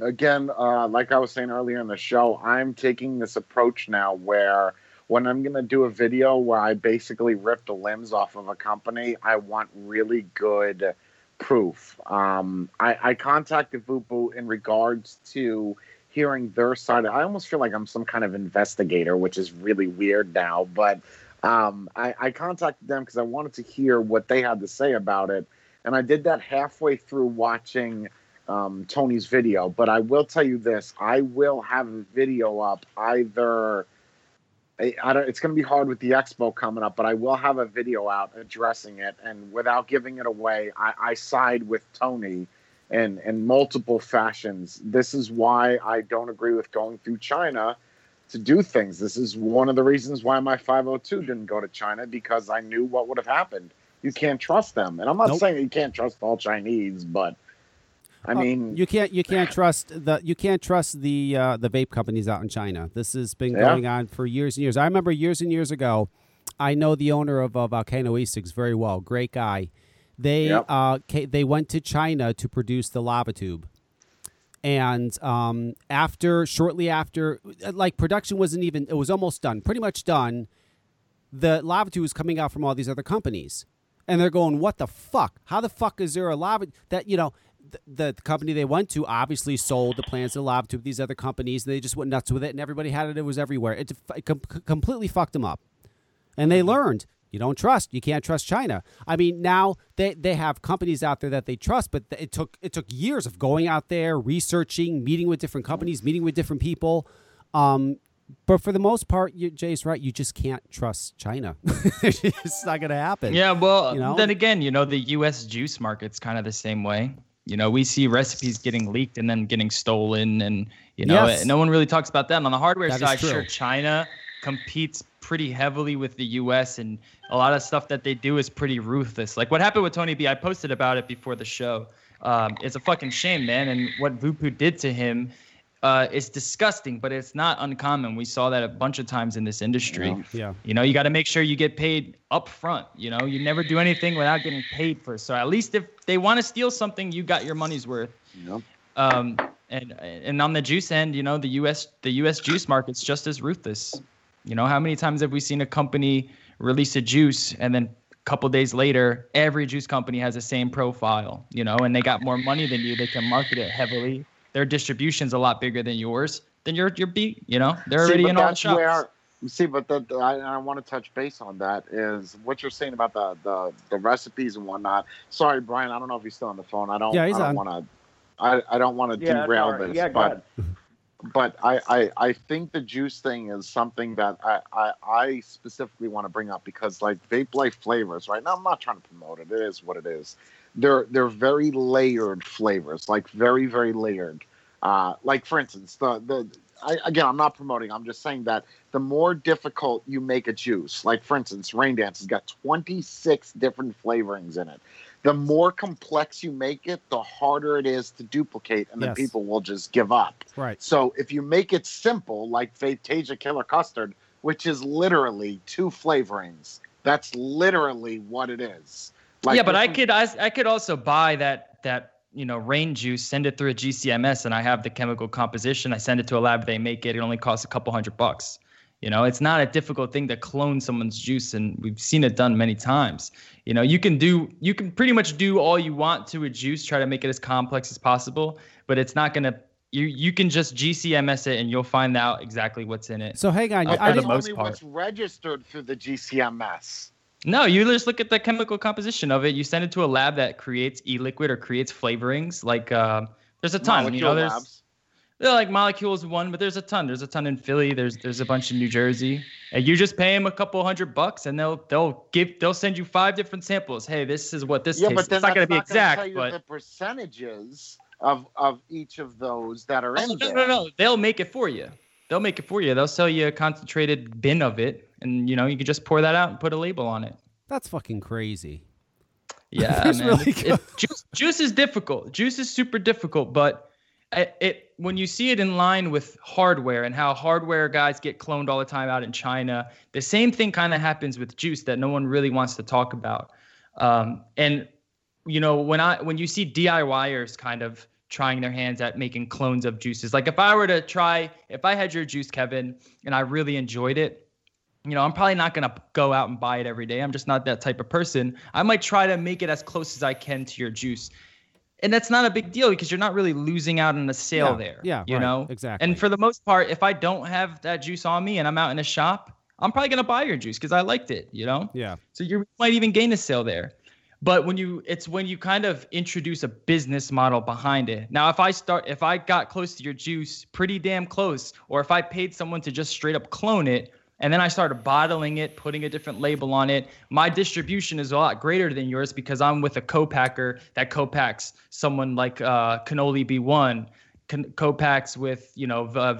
again, uh, like I was saying earlier in the show, I'm taking this approach now where when I'm gonna do a video where I basically rip the limbs off of a company, I want really good proof. Um, I, I contacted VooPoo in regards to hearing their side. I almost feel like I'm some kind of investigator, which is really weird now, but um, I, I contacted them because I wanted to hear what they had to say about it. And I did that halfway through watching um, Tony's video, but I will tell you this: I will have a video up either. I, I don't, it's going to be hard with the expo coming up, but I will have a video out addressing it. And without giving it away, I, I side with Tony in in multiple fashions. This is why I don't agree with going through China to do things. This is one of the reasons why my 502 didn't go to China because I knew what would have happened. You can't trust them, and I'm not Nope. saying you can't trust all Chinese, but I Uh, mean, you can't you can't trust the you can't trust the uh, the vape companies out in China. This has been Yeah. going on for years and years. I remember years and years ago. I know the owner of uh, Volcano e very well. Great guy. They Yep. uh, they went to China to produce the lava tube, and um, after shortly after, like production wasn't even it was almost done, pretty much done. The lava tube was coming out from all these other companies, and they're going, "What the fuck? How the fuck is there a lava that you know?" The, the company they went to obviously sold the plans to lava to these other companies, and they just went nuts with it, and everybody had it. It was everywhere. It, it com- completely fucked them up and they learned you don't trust you can't trust china i mean now they, they have companies out there that they trust but it took it took years of going out there researching meeting with different companies meeting with different people um, but for the most part you, jay's right you just can't trust china it's not going to happen Yeah, well, You know? then again, you know, the U.S. juice market's kind of the same way. You know, we see recipes getting leaked and then getting stolen, and you know, Yes. no one really talks about that. And on the hardware That side, sure, China competes pretty heavily with the U.S. and a lot of stuff that they do is pretty ruthless. Like what happened with Tony B, I posted about it before the show. Um, it's a fucking shame, man. And what VooPoo did to him uh, is disgusting, but it's not uncommon. We saw that a bunch of times in this industry. yeah You know, you got to make sure you get paid up front. You know, you never do anything without getting paid for. So at least if they want to steal something, you got your money's worth. you know, Um, and and on the juice end, you know, the U.S. the U.S. juice market's just as ruthless. You know, how many times have we seen a company release a juice and then a couple days later, every juice company has the same profile. You know, and they got more money than you. They can market it heavily. Their distribution's a lot bigger than yours. Then you're you're beat. You know, they're See, already but in all the that's shops. where- see, but the, the- I, I want to touch base on that is what you're saying about the, the the recipes and whatnot. Sorry, Brian, I don't know if he's still on the phone. I don't. Yeah, he's I on. don't want to. I, I don't want to Yeah, that's derail all right. this, Yeah, go but but I, I I think the juice thing is something that I I, I specifically want to bring up because like vape life flavors, right? Now I'm not trying to promote it. It is what it is. They're they're very layered flavors, like very very layered. Uh, like for instance, the the I, again, I'm not promoting. I'm just saying that the more difficult you make a juice, like for instance, Rain Dance has got 26 different flavorings in it. The more complex you make it, the harder it is to duplicate, and then people will just give up. right So if you make it simple, like Vapetasia Killer Kustard, which is literally two flavorings, that's literally what it is. Like yeah, but I could I, I could also buy that that you know rain juice, send it through a GCMS, and I have the chemical composition. I send it to a lab, they make it. It only costs a couple hundred bucks. You know, it's not a difficult thing to clone someone's juice, and we've seen it done many times. You know, you can do you can pretty much do all you want to a juice, try to make it as complex as possible, but it's not gonna. You you can just GCMS it, and you'll find out exactly what's in it. so hang on Uh, I for the didn't- most only part. what's registered through the GCMS. No, you just look at the chemical composition of it. You send it to a lab that creates e-liquid or creates flavorings. Like uh, there's a ton. You know, there's Labs. they're like molecules one, but there's a ton. There's a ton in Philly. There's there's a bunch in New Jersey. And you just pay them a couple hundred bucks, and they'll they'll give they'll send you five different samples. Hey, this is what this Yeah, tastes. but then it's not gonna be not gonna exact, tell you but the percentages of of each of those that are Oh, in no, there. no, no, they'll make it for you. They'll make it for you. They'll sell you a concentrated bin of it, and you know you can just pour that out and put a label on it. that's fucking crazy Yeah, man. really It- it- juice, juice is difficult. Juice is super difficult, but it, it when you see it in line with hardware and how hardware guys get cloned all the time out in China, the same thing kind of happens with juice that no one really wants to talk about. Um, and you know, when I when you see DIYers kind of trying their hands at making clones of juices, like if I were to try, if I had your juice, Kevin, and I really enjoyed it, you know, I'm probably not gonna go out and buy it every day. I'm just not that type of person. I might try to make it as close as I can to your juice. And that's not a big deal because you're not really losing out on a sale Yeah, there. yeah, You right, know? exactly. And for the most part, if I don't have that juice on me and I'm out in a shop, I'm probably gonna buy your juice because I liked it, you know? yeah So you might even gain a sale there. But when you it's when you kind of introduce a business model behind it. Now if i start if i got close to your juice pretty damn close or if i paid someone to just straight up clone it and then i started bottling it putting a different label on it my distribution is a lot greater than yours because i'm with a co-packer that co-packs someone like uh, Canoli b1 co-packs with you know uh,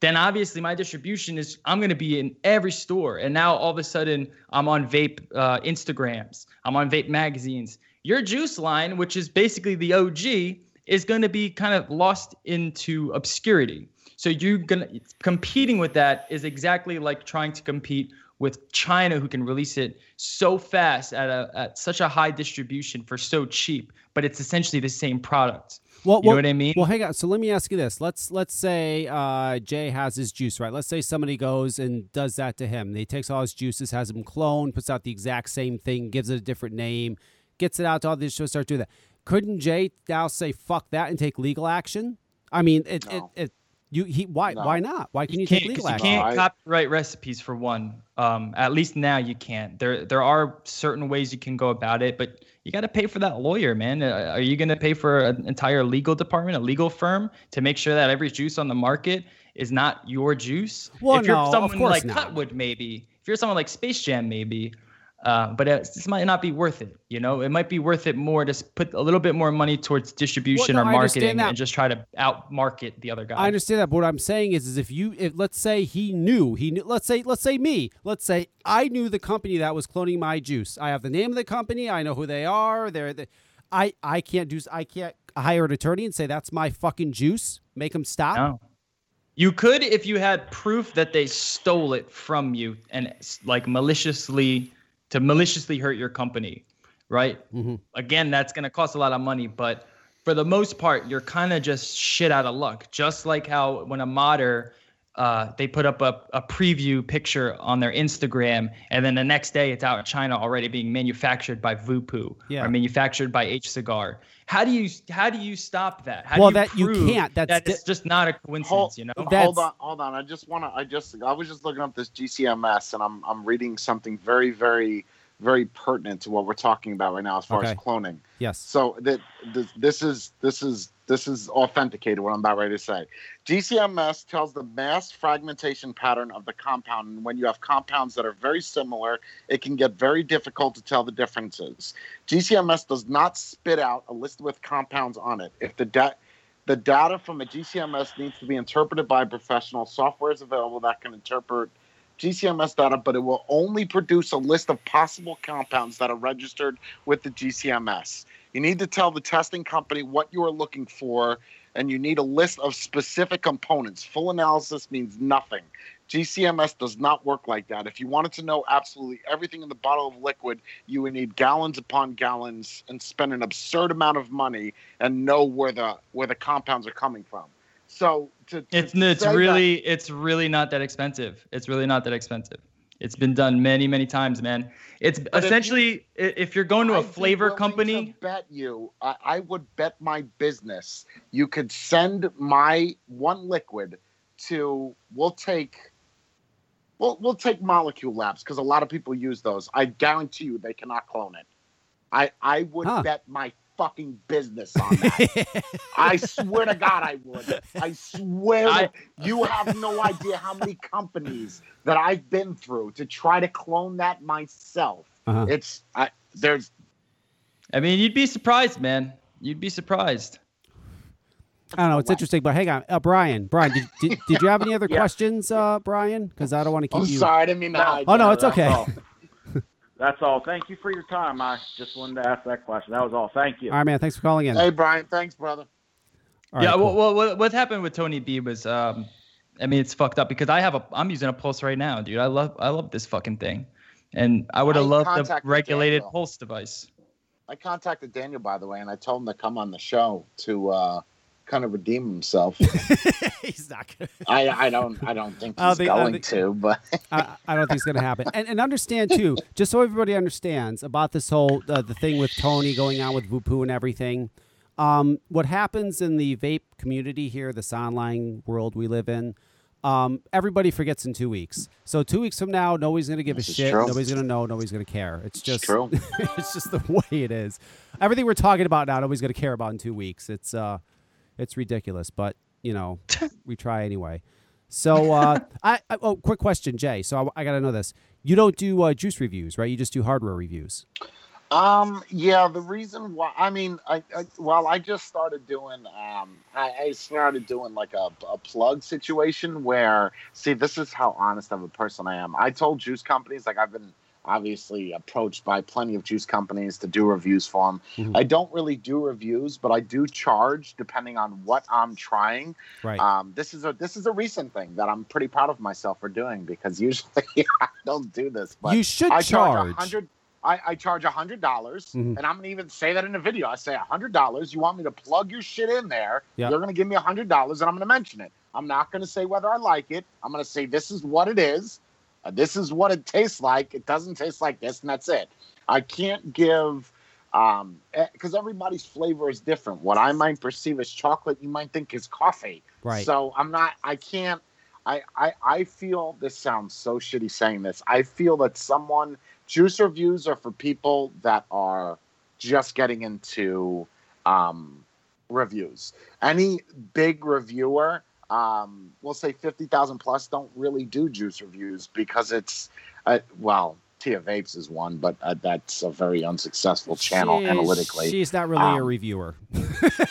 then obviously my distribution is I'm going to be in every store. And now all of a sudden I'm on vape uh, Instagrams, I'm on vape magazines. Your juice line, which is basically the OG, is going to be kind of lost into obscurity. So you're gonna competing with that is exactly like trying to compete with China, who can release it so fast at a at such a high distribution for so cheap, but it's essentially the same product. Well, you well, know what I mean? Well, hang on. So let me ask you this. Let's let's say uh, Jay has his juice right. Let's say somebody goes and does that to him. He takes all his juices, has them cloned, puts out the exact same thing, gives it a different name, gets it out to all these shows, start doing that. Couldn't Jay now say fuck that and take legal action? I mean, it No. it, it you he why No. why not? Why can you, can't, take 'cause legal you can't I- copyright recipes for one. Um, at least now you can't. There there are certain ways you can go about it, but you got to pay for that lawyer, man. Uh, Are you going to pay for an entire legal department, a legal firm, to make sure that every juice on the market is not your juice? Well, if you're no, of someone course like not. Cutwood, maybe. If you're someone like Space Jam, maybe. Uh, but this might not be worth it. You know, it might be worth it more to put a little bit more money towards distribution no, or marketing and just try to outmarket the other guy. I understand that, but what I'm saying is, is if you, if let's say he knew, he knew, let's say, let's say me, let's say I knew the company that was cloning my juice. I have the name of the company. I know who they are. They're, the, I, I can't do, I can't hire an attorney and say that's my fucking juice. Make them stop. No. You could if you had proof that they stole it from you and like maliciously to maliciously hurt your company, right? Mhm. Again, that's going to cost a lot of money, but for the most part, you're kind of just shit out of luck. Just like how when a modder uh, they put up a, a preview picture on their Instagram, and then the next day it's out in China already being manufactured by VooPoo Yeah. or manufactured by HCigar. How do you how do you stop that? How Well, do you that you can't. That's that di- it's just not a coincidence, Hold, you know? Hold on, hold on. I just want to. I just. I was just looking up this GCMS, and I'm I'm reading something very, very, very pertinent to what we're talking about right now as far as cloning. Yes. So that this, this is this is this is authenticated. What I'm about ready to say. GCMS tells the mass fragmentation pattern of the compound, and when you have compounds that are very similar, it can get very difficult to tell the differences. GCMS does not spit out a list with compounds on it. If the da- the data from a GCMS needs to be interpreted by a professional, software is available that can interpret GCMS data, but it will only produce a list of possible compounds that are registered with the GCMS. You need to tell the testing company what you are looking for, and you need a list of specific components. Full analysis means nothing. GCMS does not work like that. If you wanted to know absolutely everything in the bottle of liquid, you would need gallons upon gallons and spend an absurd amount of money and know where the where the compounds are coming from. So to, to It's it's say that- really it's really not that expensive. It's really not that expensive. It's been done many many times, man. It's if you- essentially if you're going to a I'd flavor company, To bet you, I, I would bet my business. You could send my one liquid to. We'll take. We'll we'll take Molecule Labs because a lot of people use those. I guarantee you they cannot clone it. I I would Huh. bet my fucking business on that. I swear to God, I would. I swear. I- to- you have no idea how many companies that I've been through to try to clone that myself. Uh-huh. It's I, there's I mean, you'd be surprised, man. You'd be surprised. I don't know. It's interesting, but hang on, uh, Brian. Brian, did, did, did you have any other Yeah. questions, uh, Brian? Because I don't want to keep I'm you. sorry, I didn't mean to. No. hide Oh no, it's okay. That's all. Thank you for your time. I just wanted to ask that question. That was all. Thank you. All right, man. Thanks for calling in. Hey, Brian. Thanks, brother. All right, yeah, cool. well, well, what what happened with Tony B was, um, I mean, it's fucked up because I have a, I'm using a Pulse right now, dude. I love, I love this fucking thing, and I would have loved the regulated Daniel. Pulse device. I contacted Daniel, by the way, and I told him to come on the show to uh, kind of redeem himself. He's not gonna. I, I don't I don't think he's the- oh, going the- to, but I, I don't think it's going to happen. And, and understand too, just so everybody understands about this whole uh, the thing with Tony going on with VooPoo and everything. Um, what happens in the vape community here, this online world we live in, Um, everybody forgets in two weeks. So two weeks from now, nobody's gonna give This a shit. true. Nobody's gonna know. Nobody's gonna care. It's just true. it's just the way it is. Everything we're talking about now, nobody's gonna care about in two weeks. It's uh, it's ridiculous. But you know, we try anyway. So uh, I, I oh, quick question, Jay. So I, I gotta know this. You don't do uh, juice reviews, right? You just do hardware reviews. Um, yeah, the reason why, I mean, I, I well, I just started doing, um, I, I started doing like a, a plug situation where, see, this is how honest of a person I am. I told juice companies, like, I've been obviously approached by plenty of juice companies to do reviews for them. Mhm. I don't really do reviews, but I do charge depending on what I'm trying. Right. Um, this is a this is a recent thing that I'm pretty proud of myself for doing because usually I don't do this, but you should I charge charge. a hundred. I, I charge a hundred dollars, Mhm. and I'm gonna even say that in the video. I say a hundred dollars. You want me to plug your shit in there? Yeah. You're gonna give me a hundred dollars, and I'm gonna mention it. I'm not gonna say whether I like it. I'm gonna say this is what it is. Uh, this is what it tastes like. It doesn't taste like this, and that's it. I can't give um because everybody's flavor is different. What I might perceive as chocolate, you might think is coffee. Right. So I'm not. I can't. I, I I feel this sounds so shitty saying this. I feel that someone juice reviews are for people that are just getting into um, reviews. Any big reviewer, um, we'll say fifty thousand plus, don't really do juice reviews because it's uh, well. Tia Vapes is one, but uh, that's a very unsuccessful channel She- analytically. She's not really a Um, reviewer.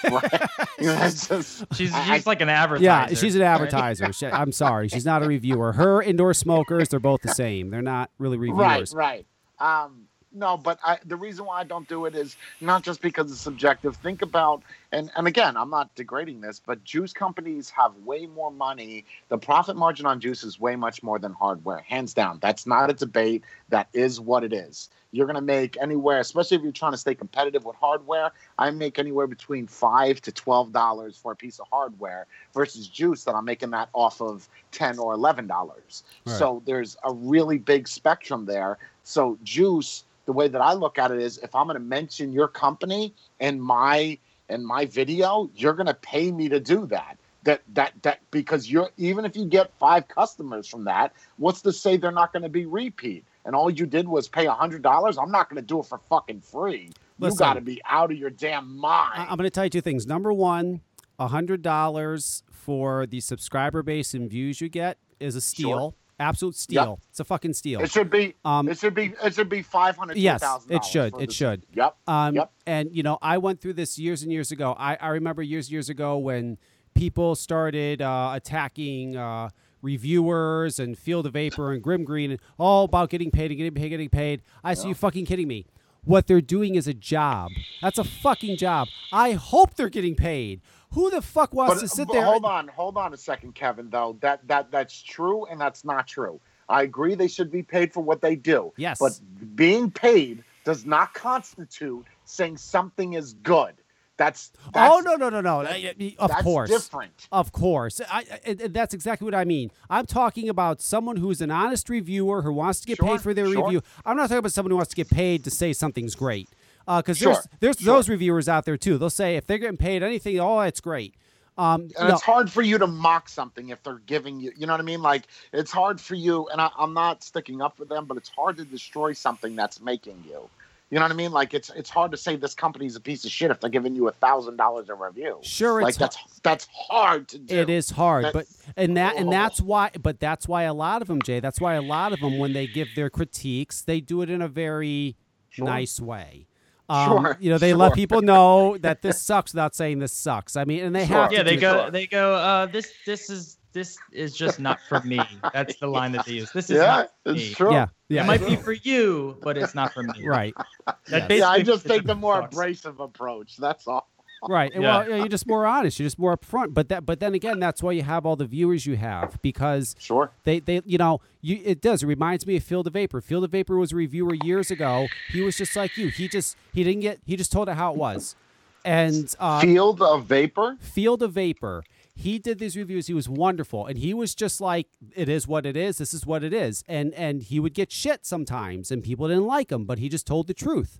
Right? You know, it's just- She's I- like an advertiser. Yeah, she's an right? advertiser. She- I'm sorry, she's not a reviewer. Her indoor smokers, they're both the same. They're not really reviewers. Right, right. Um, no, but I, the reason why I don't do it is not just because it's subjective. Think about, and, and again, I'm not degrading this, but juice companies have way more money. The profit margin on juice is way much more than hardware, hands down. That's not a debate. That is what it is. You're going to make anywhere, especially if you're trying to stay competitive with hardware. I make anywhere between five to twelve dollars for a piece of hardware versus juice that I'm making that off of ten or eleven dollars. Right. So there's a really big spectrum there. So juice, the way that I look at it is, if I'm going to mention your company in my in my video, you're going to pay me to do that. That that that because you're even if you get five customers from that, what's to say they're not going to be repeat? And all you did was pay a hundred dollars. I'm not going to do it for fucking free. Listen. you got to be out of your damn mind. I- I'm going to tell you two things. Number one, a hundred dollars for the subscriber base and views you get is a steal. Sure. Absolute steal. It's a fucking steal. it should be. Um, it should be. It should be five hundred. Yes, it should. It should. Yep. Um, Yep. And you know, I went through this years and years ago. I, I remember years years ago when people started uh, attacking uh, reviewers and Field of Vapor and Grimm Green and all about getting paid and getting paid, getting paid. I said, you fucking kidding me? What they're doing is a job. That's a fucking job. I hope they're getting paid. Who the fuck wants But, to sit there? hold on, hold on a second, Kevin. Though that that that's true and that's not true. I agree they should be paid for what they do. Yes. But being paid does not constitute saying something is good. That's, that's oh no no no no! Of that's course, different. Of course, I, I, that's exactly what I mean. I'm talking about someone who's an honest reviewer who wants to get Sure, paid for their sure. review. I'm not talking about someone who wants to get paid to say something's great. Because Sure, there's there's sure. those reviewers out there too. They'll say if they're getting paid anything, oh, it's great. Um, And no, it's hard for you to mock something if they're giving you, you know what I mean? Like, it's hard for you, and I, I'm not sticking up for them, but it's hard to destroy something that's making you. You know what I mean? Like, it's it's hard to say this company's a piece of shit if they're giving you a thousand dollars a review. Sure, like it's that's that's hard to do. It is hard, but and that and Oh. that's why. But that's why a lot of them, Jay. That's why a lot of them, when they give their critiques, they do it in a very Sure. nice way. Um, Sure, You know, they let people know that this sucks without saying this sucks. I mean, and they Sure. have to. Yeah, they go Sure. they go. Uh, this this is this is just not for me. That's the line that they use. This is yeah, not for it's me. true. Yeah, It yeah, might be for you, but it's not for me. right, That Yes. basically Yeah, I just it take the more sucks. abrasive approach. That's all. Right. Yeah. Well, yeah, you're just more honest. You're just more upfront. But that, but then again, that's why you have all the viewers you have because Sure. They, they, you know, you, it does. It reminds me of Field of Vapor. Field of Vapor was a reviewer years ago. He was just like you. He just, he didn't get, he just told it how it was. And uh, Field of vapor. Field of Vapor, he did these reviews. He was wonderful, and he was just like, "It is what it is. This is what it is." And and he would get shit sometimes, and people didn't like him, but he just told the truth.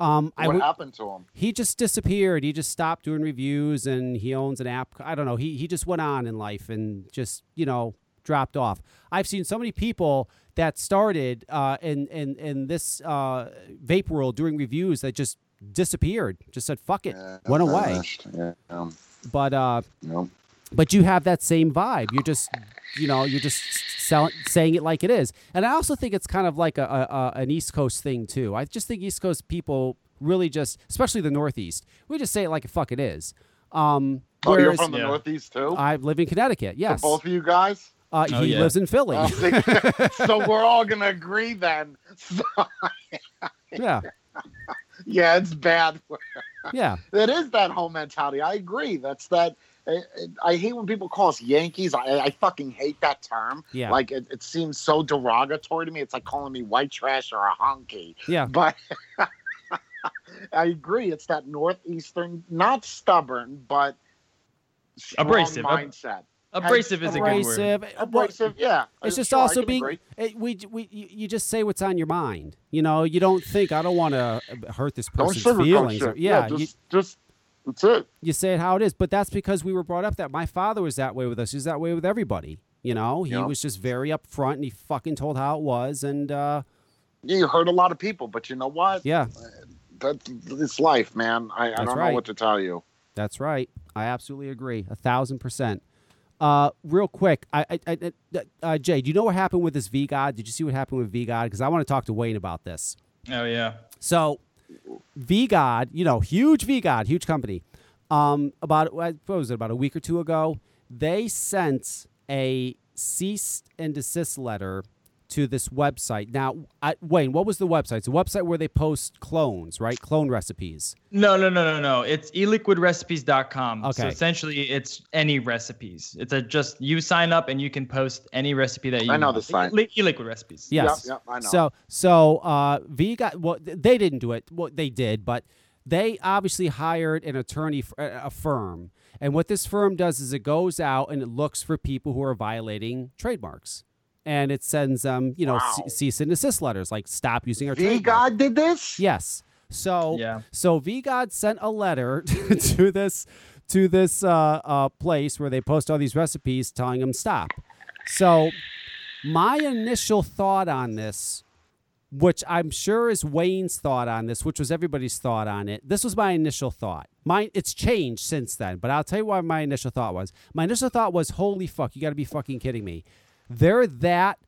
Um, I What would- happened to him? he just disappeared. He just stopped doing reviews, and he owns an app. I don't know. He he just went on in life, and just you know, dropped off. I've seen so many people that started uh, in in in this uh, vape world doing reviews that just disappeared, just said fuck it, Yeah, went away. Yeah, um, But uh, no. But you have that same vibe. You're just, you know, you're just selling, saying it like it is. And I also think it's kind of like a, a, a an East Coast thing too. I just think East Coast people really just, especially the Northeast, we just say it like it fuck it is. Um, Oh, you're from the Yeah. Northeast too. I live in Connecticut. For Yes, both of you guys. uh, Oh, he yeah. lives in Philly. Oh, so we're all gonna agree then. So, yeah, yeah, it's bad. yeah, It is that home mentality. I agree. That's that. I, I hate when people call us Yankees. I, I fucking hate that term. yeah, Like it, it seems so derogatory to me. It's like calling me white trash or a honky. yeah. But I agree. It's that northeastern, not stubborn, but Abrasive. Mindset. Abrasive is a good word. Abrasive. Abrasive, yeah. It's just sure, also being it, eh, we we you you just say what's on your mind. You know, you don't think I don't want to hurt this person's feelings. Or, yeah, you, just, just that's it. you say it how it is. But that's because we were brought up that my father was that way with us. He was that way with everybody. You know, he Yeah. was just very upfront and he fucking told how it was. And uh, Yeah, you hurt a lot of people, but you know what? yeah, That it's life, man. I, I don't right. know what to tell you. that's right. I absolutely agree, a thousand percent. Uh, real quick, I, I, I uh, Jay, do you know what happened with this VGod? Did you see what happened with VGod? Because I want to talk to Wayne about this. Oh yeah. So, VGod, you know, huge VGod, huge company. Um, about what was it? About a week or two ago, they sent a cease and desist letter to this website. Now, I, Wayne, what was the website? It's a website where they post clones, right? Clone recipes. No, no, no, no, no. It's eliquidrecipes.com. Okay. So essentially, it's any recipes. It's a just you sign up and you can post any recipe that you. I know want. the site. E- Eliquid recipes. Yes. Yep, yep, I know. So, so uh, got. well, they didn't do it. Well, they did, but they obviously hired an attorney, a firm. And what this firm does is it goes out and it looks for people who are violating trademarks. And it sends them, you know, Wow. ce- cease and desist letters, like stop using our V. God did this? Yes. So Yeah. so VGod sent a letter to this to this uh, uh, place where they post all these recipes, telling them stop. So my initial thought on this, which I'm sure is Wayne's thought on this, which was everybody's thought on it. This was my initial thought. Mine it's changed since then, but I'll tell you what my initial thought was. My initial thought was, "Holy fuck, you got to be fucking kidding me." They're that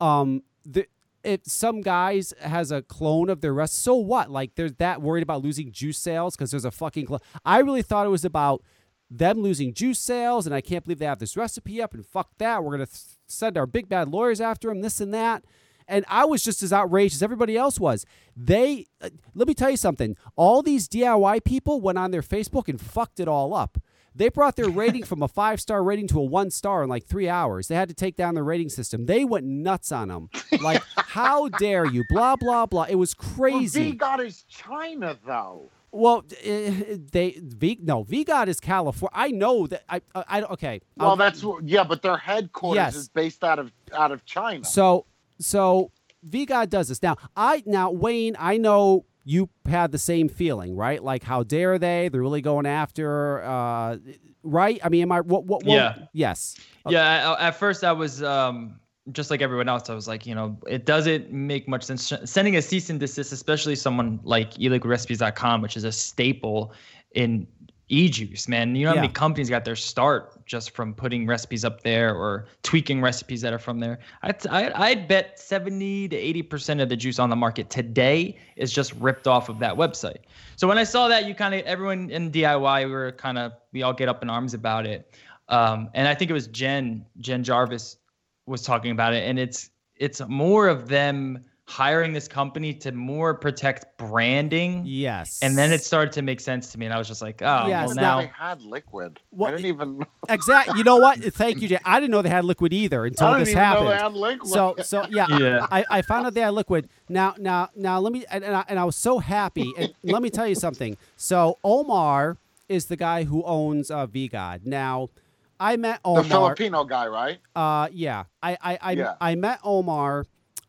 um the if some guys has a clone of their rest, so what? Like they're that worried about losing juice sales because there's a fucking clone. I really thought it was about them losing juice sales, and I can't believe they have this recipe up. And fuck that, we're gonna th- send our big bad lawyers after them, this and that. And I was just as outraged as everybody else was. They, uh, let me tell you something. All these DIY people went on their Facebook and fucked it all up. They brought their rating from a five star rating to a one star in like three hours. They had to take down the rating system. They went nuts on them. Like, how dare you? Blah blah blah. It was Well, crazy. V God is China, though. Well, uh, they V no VGod is California. I know that. I I, I okay. Well, I'll- that's yeah, but their headquarters Yes. is based out of out of China. So so VGod does this. Now I now Wayne, I know you had the same feeling, right? Like how dare they? They're really going after uh right? I mean, am I what what, what Yeah. yes. Yeah. I- At first, I was um, just like everyone else. I was like, you know, it doesn't make much sense sending a cease and desist, especially someone like eliquidrecipes.com, which is a staple in e-juice. Man, you know how Yeah. many companies got their start just from putting recipes up there or tweaking recipes that are from there. I'd, I, I'd bet 70 to 80 percent of the juice on the market today is just ripped off of that website. So when I saw that, you kind of everyone in DIY we were kind of we all get up in arms about it. Um, and I think it was Jen Jen Jarvis was talking about it, and it's it's more of them hiring this company to more protect branding. Yes. And then it started to make sense to me, and I was just like, oh, Yes, well now though they had liquid. What- I didn't even. exactly. You know what? Thank you, Jay. I didn't know they had liquid either until I didn't this even happened. know they had liquid. So so yeah, Yeah. I, I found out they had liquid. Now now now let me and, and, I, and I was so happy. And let me tell you something. So Omar is the guy who owns uh, God. Now I met Omar. the Filipino guy, right? Uh, yeah, I I I, Yeah. I met Omar.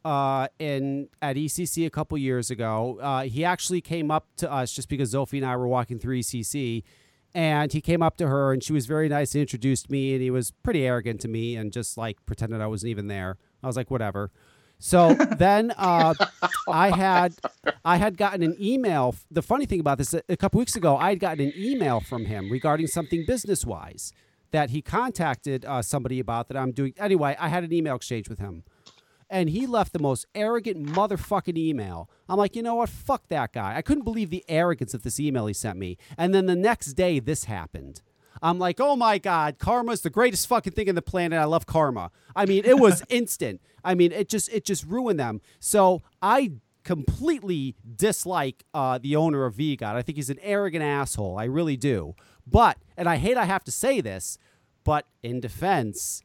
Uh, in at ECC a couple years ago, uh, he actually came up to us just because Zophie and I were walking through ECC, And he came up to her, and she was very nice and introduced me, and he was pretty arrogant to me, and just like pretended I wasn't even there. I was like, whatever. So then uh, I had I had gotten an email. The funny thing about this, a couple weeks ago, I had gotten an email from him regarding something business wise that he contacted uh, somebody about that I'm doing. Anyway, I had an email exchange with him. And he left the most arrogant motherfucking email. I'm like, you know what? Fuck that guy. I couldn't believe the arrogance of this email he sent me. And then the next day, this happened. I'm like, oh my God, karma's the greatest fucking thing in the planet. I love karma. I mean, it was instant. I mean, it just it just ruined them. So I completely dislike uh, the owner of VGOD. I think he's an arrogant asshole. I really do. But, and I hate I have to say this, but in defense,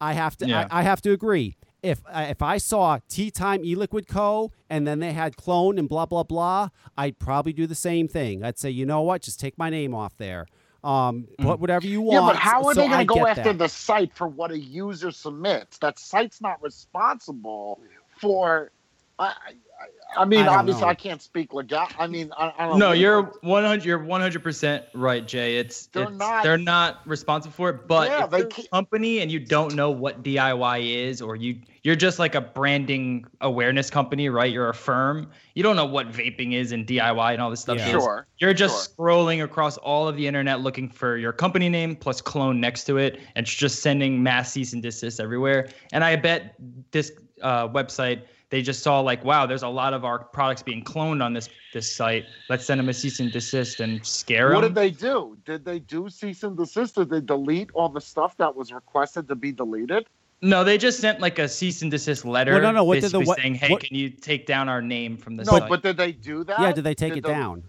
I have to Yeah. I, I have to agree. If uh, if I saw Tea Time E-Liquid Co. and then they had clone and blah blah blah, I'd probably do the same thing. I'd say, you know what, just take my name off there. Um, put whatever you want. Yeah, but how are So they going to go after that. the site for what a user submits? That site's not responsible for. I, I, I mean, I obviously, know. I can't speak legal. I mean, I, I don't. No, know. you're 100. You're 100 percent right, Jay. It's They're it's- not- they're not responsible for it. But Yeah, if they you're a company and you don't know what DIY is, or you you're just like a branding awareness company, right? You're a firm. You don't know what vaping is and DIY and all this stuff. Yeah. Sure. You're just scrolling across all of the internet looking for your company name plus clone next to it, and it's just sending mass cease and desist everywhere. And I bet this uh, website they just saw like, wow, there's a lot of our products being cloned on this this site. Let's send them a cease and desist and scare What them. What did they do? Did they do cease and desist? Did they delete all the stuff that was requested to be deleted? no, they just sent like a cease and desist letter. Well, no, no, what did the- basically what- saying, hey, what- can you take down our name from the No, site? but did they do that? yeah, did they take it the- down?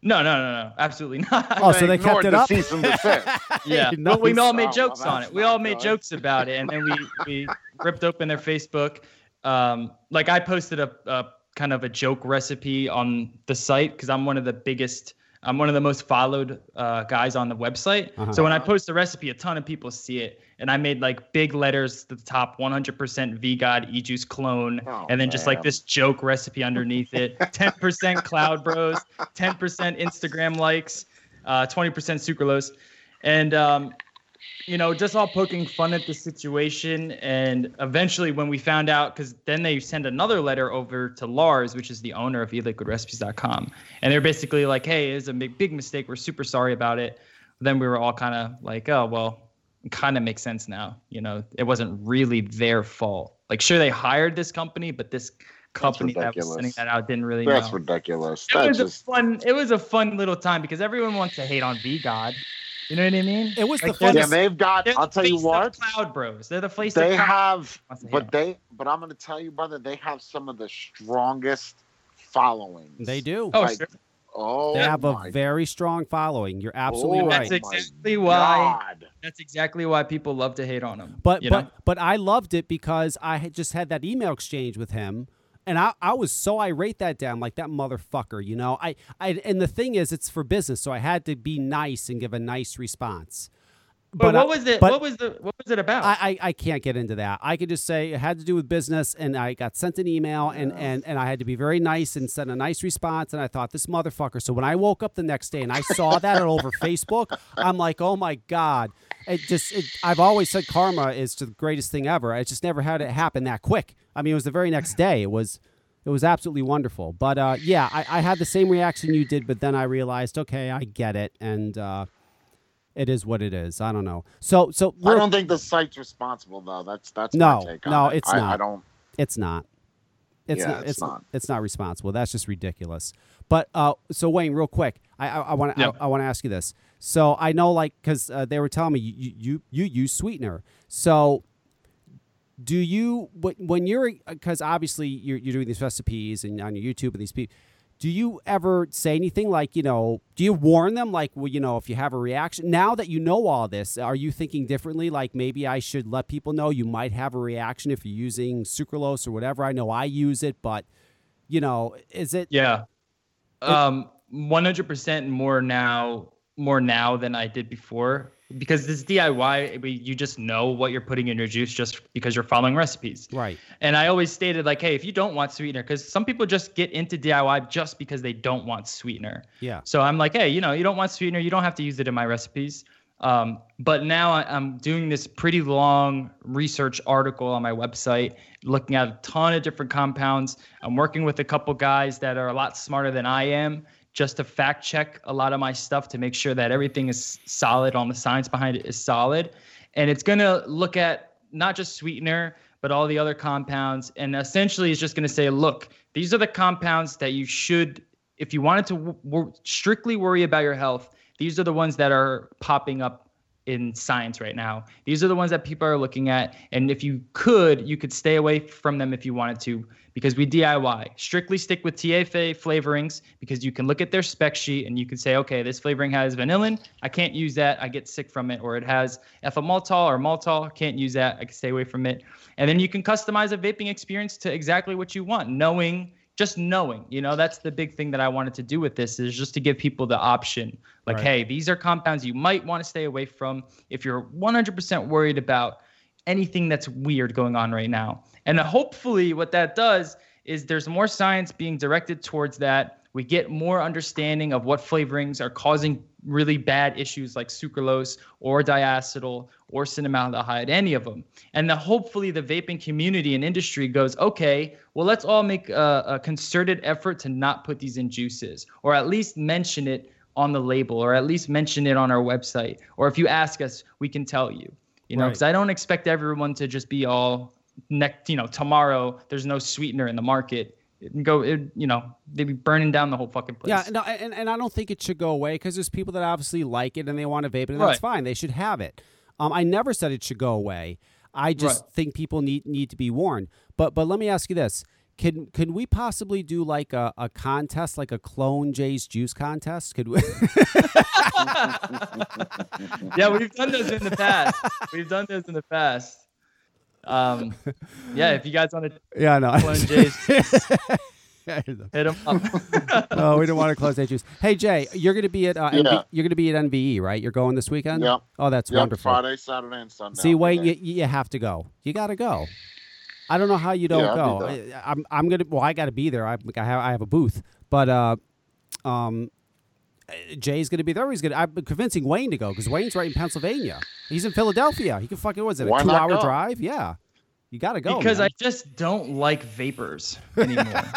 no, no, no, no, absolutely not. Oh, so they kept it the up. cease and desist. Yeah, Nice. but we all made Oh, jokes well, on it. We all made good. jokes about it, and then we we ripped open their Facebook. Um, like I posted a, a kind of a joke recipe on the site because I'm one of the biggest. I'm one of the most followed uh, guys on the website. Uh-huh. So when I post a recipe, a ton of people see it, and I made like big letters at the top, 100% VGod e-juice clone, Oh, and then just like this joke recipe underneath it. 10% Cloud Bros, 10% Instagram likes, uh, 20% sucralose, and um, you know, just all poking fun at the situation. And eventually, when we found out, because then they send another letter over to Lars, which is the owner of eliquidrecipes.com. And they're basically like, hey, it's a big, big mistake. We're super sorry about it. Then we were all kind of like, oh, well, kind of makes sense now. You know, it wasn't really their fault. Like, sure, they hired this company, but this company that was sending that out didn't really That's know. ridiculous. It That was a fun. It was a fun little time because everyone wants to hate on VGod. You know what I mean? It was the Like, they're yeah, they've got. they're I'll the tell you face of what. Cloud Bros. They're the face They of have, Wants to hate but 'em. they, but I'm going to tell you, brother. They have some of the strongest followings. They do. Oh, like, sure. Oh, they have a very strong following. You're absolutely Oh, right. That's exactly why. God. That's exactly why people love to hate on them. But but know? but I loved it because I had just had that email exchange with him, and I, I was so irate that day. I'm like that motherfucker, you know. I, I and the thing is, it's for business, so I had to be nice and give a nice response. But, I- what was it? what was the? What was it about? I, I, I can't get into that. I could just say it had to do with business, and I got sent an email, and, and, and I had to be very nice and send a nice response. And I thought, this motherfucker. So when I woke up the next day and I saw that over Facebook, I'm like, oh my God. It just, it, I've always said karma is the greatest thing ever. I just never had it happen that quick. I mean, it was the very next day. It was. It was absolutely wonderful, but uh, yeah, I, I had the same reaction you did, but then I realized, okay, I get it, and uh, it is what it is. I don't know. So, so I don't think the site's responsible though. That's that's No, my take on no, it. it's I, not. I don't. It's not. It's Yeah, not. it's It's not. It's not responsible. That's just ridiculous. But uh, so Wayne, real quick, I I want to I, I want to ask you this. So I know, like, because uh, they were telling me you, you you use sweetener. So do you when you're because obviously you're you're doing these recipes and on your YouTube and these people. Do you ever say anything like, you know, do you warn them like, well, you know, if you have a reaction now that you know all this, are you thinking differently? Like maybe I should let people know you might have a reaction if you're using sucralose or whatever. I know I use it, but you know, is it? Yeah. Um, 100% more now more now than I did before because this DIY, you just know what you're putting in your juice just because you're following recipes. Right. And I always stated like, hey, if you don't want sweetener, because some people just get into DIY just because they don't want sweetener. Yeah. So I'm like, hey, you know, you don't want sweetener, you don't have to use it in my recipes. Um, but now I, I'm doing this pretty long research article on my website, looking at a ton of different compounds. I'm working with a couple guys that are a lot smarter than I am just to fact check a lot of my stuff to make sure that everything is solid on the science behind it is solid. And it's going to look at not just sweetener, but all the other compounds. And essentially, it's just going to say, look, these are the compounds that you should, if you wanted to w- w- strictly worry about your health, these are the ones that are popping up in science right now. These are the ones that people are looking at. And if you could, you could stay away from them if you wanted to, because we DIY. Strictly stick with TFA flavorings because you can look at their spec sheet and you can say, okay, this flavoring has vanillin. I can't use that. I get sick from it. Or it has ethyl maltol or maltol. Can't use that. I can stay away from it. And then you can customize a vaping experience to exactly what you want, knowing just knowing you know that's the big thing that i wanted to do with this is just to give people the option like Right. hey these are compounds you might want to stay away from if you're 100% worried about anything that's weird going on right now and hopefully what that does is there's more science being directed towards that we get more understanding of what flavorings are causing really bad issues like sucralose or diacetyl or cinnamaldehyde, any of them. And then hopefully the vaping community and industry goes, okay, well, let's all make a, a concerted effort to not put these in juices, or at least mention it on the label, or at least mention it on our website. Or if you ask us, we can tell you. You know, Right. because I don't expect everyone to just be all next, you know, tomorrow there's no sweetener in the market. It go, it, you know, they'd be burning down the whole fucking place. Yeah, no, and, and I don't think it should go away because there's people that obviously like it and they want to vape it, and Right. that's fine. They should have it. Um, I never said it should go away. I just Right. think people need need to be warned. But but let me ask you this: Can can we possibly do like a, a contest, like a clone Jay's juice contest? Could we? yeah, we've done those in the past. We've done those in the past. Um, yeah, if you guys want to yeah, no. clone Jay's, hit them up. no, we don't want to close that juice. Hey Jay, you're going to be at uh, Yeah. NV you're going to be at NVE, right? You're going this weekend. Yep. Oh, that's Yep, wonderful. Friday, Saturday, and Sunday. See, I'll Wayne, there. you, you have to go. You got to go. I don't know how you don't Yeah, go. be I, I'm I'm gonna. Well, I got to be there. I, I have I have a booth, but uh, um, Jay's gonna be there. He's gonna. I'm convincing Wayne to go because Wayne's right in Pennsylvania. He's in Philadelphia. He can fucking. What is it? A Why not two-hour go? drive? Yeah, you got to go. because man. I just don't like vapors anymore.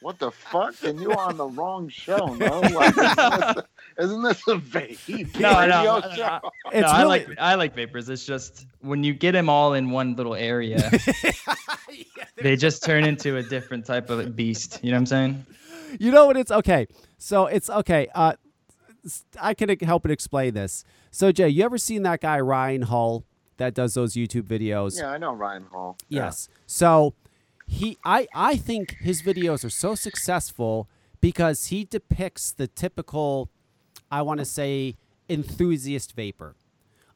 What the fuck? And you are on the wrong show, no? Like, isn't, this, isn't this a vape no, radio no, show? no, It's I really- like I like vapors. It's just when you get them all in one little area, they just turn into a different type of beast. You know what I'm saying? You know what? It's okay. So it's okay. Uh, I can help and explain this. So Jay, you ever seen that guy Ryan Hall that does those YouTube videos? Yeah, I know Ryan Hall. Yeah. Yes. So he I I think his videos are so successful because he depicts the typical I want to say enthusiast vapor.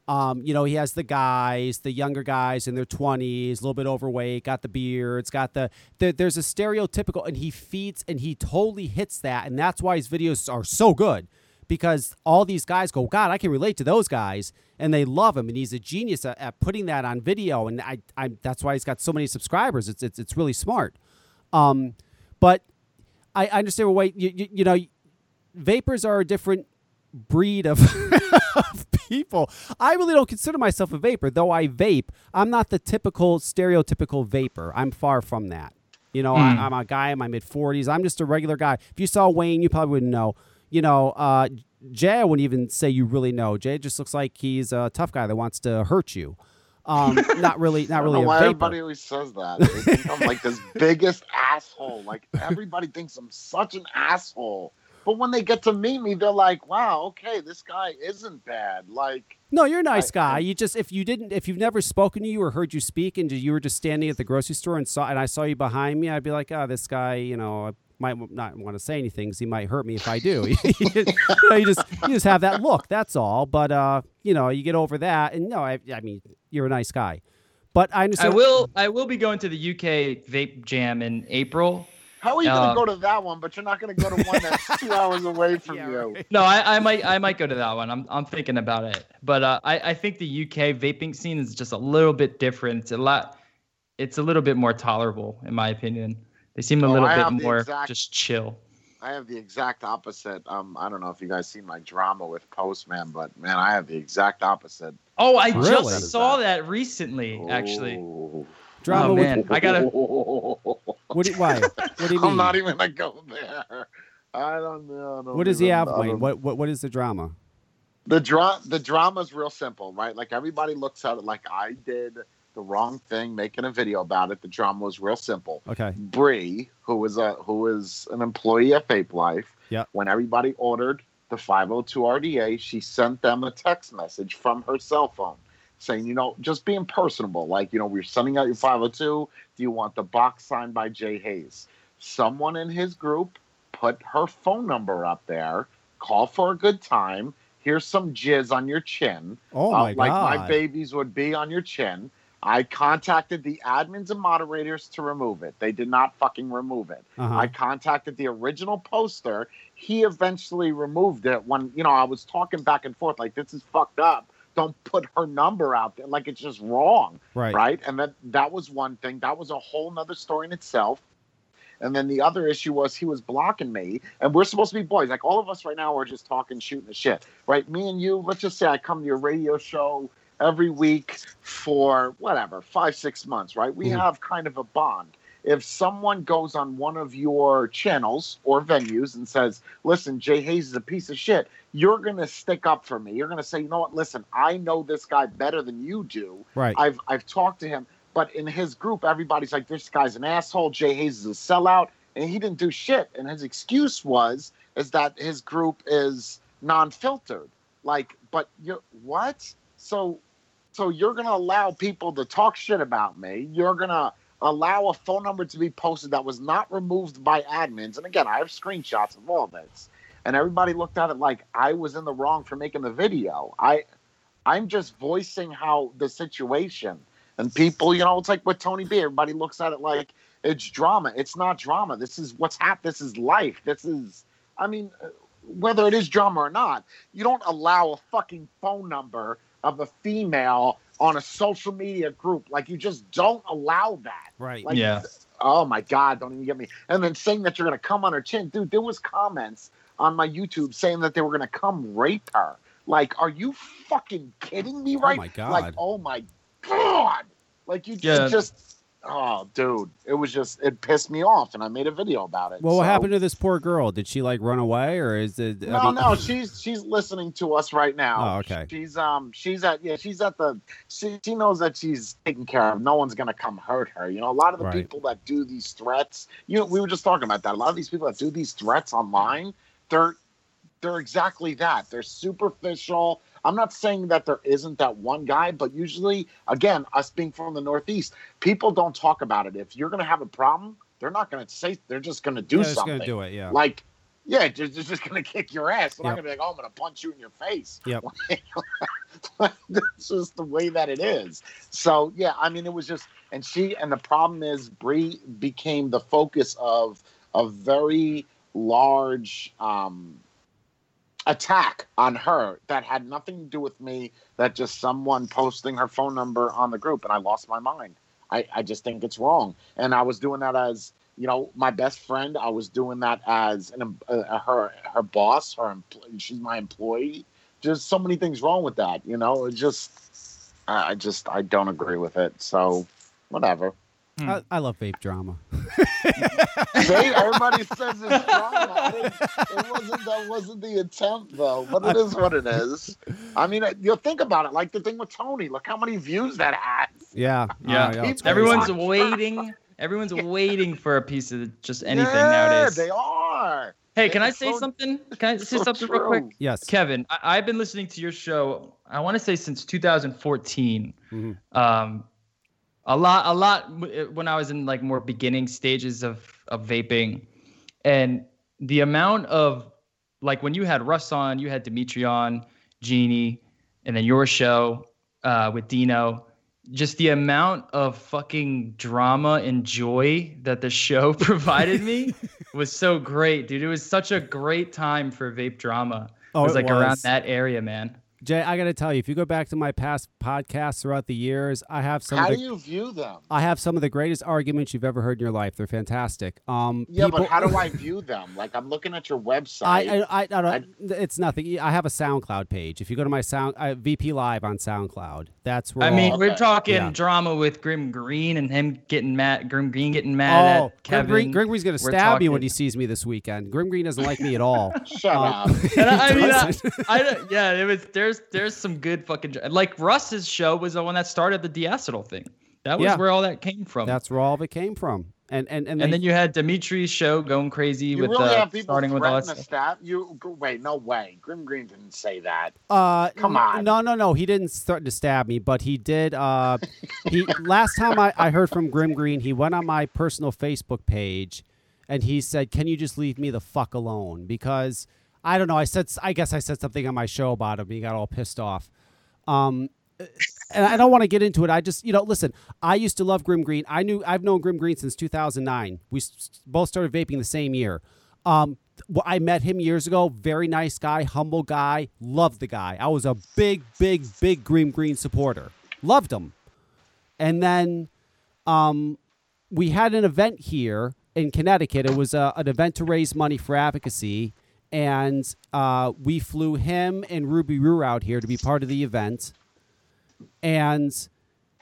Um, you know, he has the guys, the younger guys in their 20s, a little bit overweight, got the beards, got the, the there's a stereotypical and he feeds and he totally hits that and that's why his videos are so good because all these guys go, God, I can relate to those guys, and they love him, and he's a genius at, at putting that on video, and I, I, that's why he's got so many subscribers. It's, it's, it's really smart. Um, but I, I understand. Well, you, you, you know, vapors are a different breed of, of people. I really don't consider myself a vapor, though I vape. I'm not the typical stereotypical vapor. I'm far from that. You know, I, I'm a guy in my mid 40s. I'm just a regular guy. If you saw Wayne, you probably wouldn't know. You know, uh, Jay, I wouldn't even say you really know. Jay just looks like he's a tough guy that wants to hurt you. Um, not really, I not don't really why vapor. everybody always says that. I'm like this biggest asshole. Like everybody thinks I'm such an asshole. But when they get to meet me, they're like, "Wow, okay, this guy isn't bad." Like, No, you're a nice I- guy. I- you just if you didn't if you've never spoken to you or heard you speak and you were just standing at the grocery store and saw and I saw you behind me, I'd be like, oh, this guy, you know, I might not want to say anything because he might hurt me if I do. you, know, you just you just have that look. That's all. But uh, you know, you get over that, and no, I, I mean, you're a nice guy. But I understand. I will I will be going to the UK Vape Jam in April. How are you gonna Um, go to that one, but you're not gonna go to one that's two hours away from Yeah, you? right. No, I, I might I might go to that one. I'm I'm thinking about it, but uh, I I think the UK vaping scene is just a little bit different. It's a lot, it's a little bit more tolerable in my opinion. They seem a Oh, little I bit more exact- just chill. I have the exact opposite. Um, I don't know if you guys seen my drama with Postman, but man, I have the exact opposite. Oh, I Really? just saw that recently, actually. Ooh. Drama Oh, with man. I gotta- what? Do, why? What do you mean? I'm not even gonna go there. I don't know. I don't what does he have, Wayne? What, what what is the drama? the dra- the drama's real simple, right? Like everybody looks at it like I did the wrong thing, making a video about it. The drama was real simple. Okay. Bree, who was a who is an employee at Vape Life, Yeah. when everybody ordered the 502 RDA, she sent them a text message from her cell phone saying, you know, just being personable. Like, you know, we're sending out your 502. Do you want the box signed by Jay Hayes? Someone in his group put her phone number up there, call for a good time. Here's some jizz on your chin Oh uh, my like god. my babies would be on your chin. I contacted the admins and moderators to remove it. They did not fucking remove it. uh-huh. I contacted the original poster. He eventually removed it when, you know, I was talking back and forth like this is fucked up. Don't put her number out there. Like it's just wrong. right. Right. And that that was one thing. That was a whole nother story in itself. And then the other issue was he was blocking me, and we're supposed to be boys. Like all of us right now are just talking, shooting the shit, right? Me and you. Let's just say I come to your radio show every week for whatever five, six months, right? We Mhm. have kind of a bond. If someone goes on one of your channels or venues and says, "Listen, Jay Hayes is a piece of shit," you're gonna stick up for me. You're gonna say, "You know what? Listen, I know this guy better than you do." Right. I've I've talked to him, but in his group, everybody's like, "This guy's an asshole. Jay Hayes is a sellout," and he didn't do shit. And his excuse was is that his group is non-filtered. Like, but you what? So, so you're gonna allow people to talk shit about me? You're gonna allow a phone number to be posted that was not removed by admins? And again, I have screenshots of all this. And everybody looked at it like I was in the wrong for making the video. I I'm just voicing how the situation and people, you know, it's like with Tony B. Everybody looks at it like it's drama. It's not drama. This is what's happened. This is life. This is, I mean, uh, whether it is drama or not, you don't allow a fucking phone number of a female on a social media group. Like you just don't allow that. right. Like, Yeah. Oh my God! Don't even get me. And then saying that you're gonna come on her chin, dude. There was comments on my YouTube saying that they were gonna come rape her. Like, are you fucking kidding me? Oh right? my God. Like, oh my God! Like you Yeah. just. Oh, dude! It was just it pissed me off, and I made a video about it. well, what happened to this poor girl? Did she like run away, or is it? I no, mean- no, she's she's listening to us right now. Oh, okay. She's um she's at yeah she's at the she she knows that she's taken care of. No one's gonna come hurt her. You know, a lot of the Right. people that do these threats. You know, we were just talking about that. A lot of these people that do these threats online, they're they're exactly that. They're superficial. I'm not saying that there isn't that one guy, but usually, again, us being from the Northeast, people don't talk about it. If you're gonna have a problem, they're not gonna say. They're just gonna do Yeah, something. do it. Yeah. Like, yeah, just, just just gonna kick your ass. They're Yep. not gonna be like, oh, I'm gonna punch you in your face. Yep. That's just the way that it is. So yeah, I mean, it was just, and she, and the problem is, Bree became the focus of a very large um, attack on her that had nothing to do with me. That just someone posting her phone number on the group, and I lost my mind. I, I just think it's wrong. And I was doing that as you know my best friend. I was doing that as an uh, her her boss. Her empl- she's my employee. Just so many things wrong with that. You know, it just I just I don't agree with it. So whatever. I, I love vape drama. See, everybody says it's drama. I It wasn't that wasn't the attempt though, but it is what it is. I mean, you'll think about it. Like the thing with Tony. Look how many views that has. Yeah. Yeah. Oh, it's crazy. Everyone's waiting. Everyone's waiting for a piece of just anything yeah, nowadays. they are. hey, can I say so- something? Can I say so something real quick? Yes. Kevin, I- I've been listening to your show. I want to say since 2014. Mhm. Um, a lot, a lot when I was in like more beginning stages of of vaping, and the amount of like when you had Russ on, you had Dimitri on, Jeannie, and then your show uh, with Dino. just the amount of fucking drama and joy that the show provided me was so great, dude. It was such a great time for vape drama. Oh, it was it like around that area, man. Jay, I got to tell you, if you go back to my past podcasts throughout the years, I have some. How of do the, you view them? I have some of the greatest arguments you've ever heard in your life. They're fantastic. Um, Yeah, people- but how do I view them? Like I'm looking at your website. I, I, I, I don't. it's nothing. I have a SoundCloud page. If you go to my sound uh, VP Live on SoundCloud, that's where. I mean, all- we're Okay. talking Yeah. drama with Grimm Green and him getting mad, Grimm Green getting mad oh, at Kevin. Grimm Green, Grimm Green's gonna We're stab me when he sees me this weekend. Grimm Green doesn't like me at all. Shut Um, up. And I, I mean, I. I yeah, it was there's there's some good fucking like Russ's show was the one that started the Diacetyl thing. That was Yeah. where all that came from. that's where all of it came from. And and and, and they- then you had Dimitri's show going crazy You with really the have people starting with all threaten that to stuff. stab you? Wait, no way. Grimm Green didn't say that. Uh, Come n- on. No, no, no. He didn't threaten to stab me, but he did. Uh, he last time I, I heard from Grimm Green, he went on my personal Facebook page, and he said, "Can you just leave me the fuck alone?" Because I don't know. I said I guess I said something on my show about him. He got all pissed off. Um, and I don't want to get into it. I just, you know, listen. I used to love Grimm Green. I knew I've known Grimm Green since 2009. We both started vaping the same year. Um, I met him years ago. Very nice guy, humble guy. Loved the guy. I was a big, big, big Grimm Green supporter. Loved him. And then, um, we had an event here in Connecticut. It was a, an event to raise money for advocacy, and uh, we flew him and Ruby Roo out here to be part of the event. And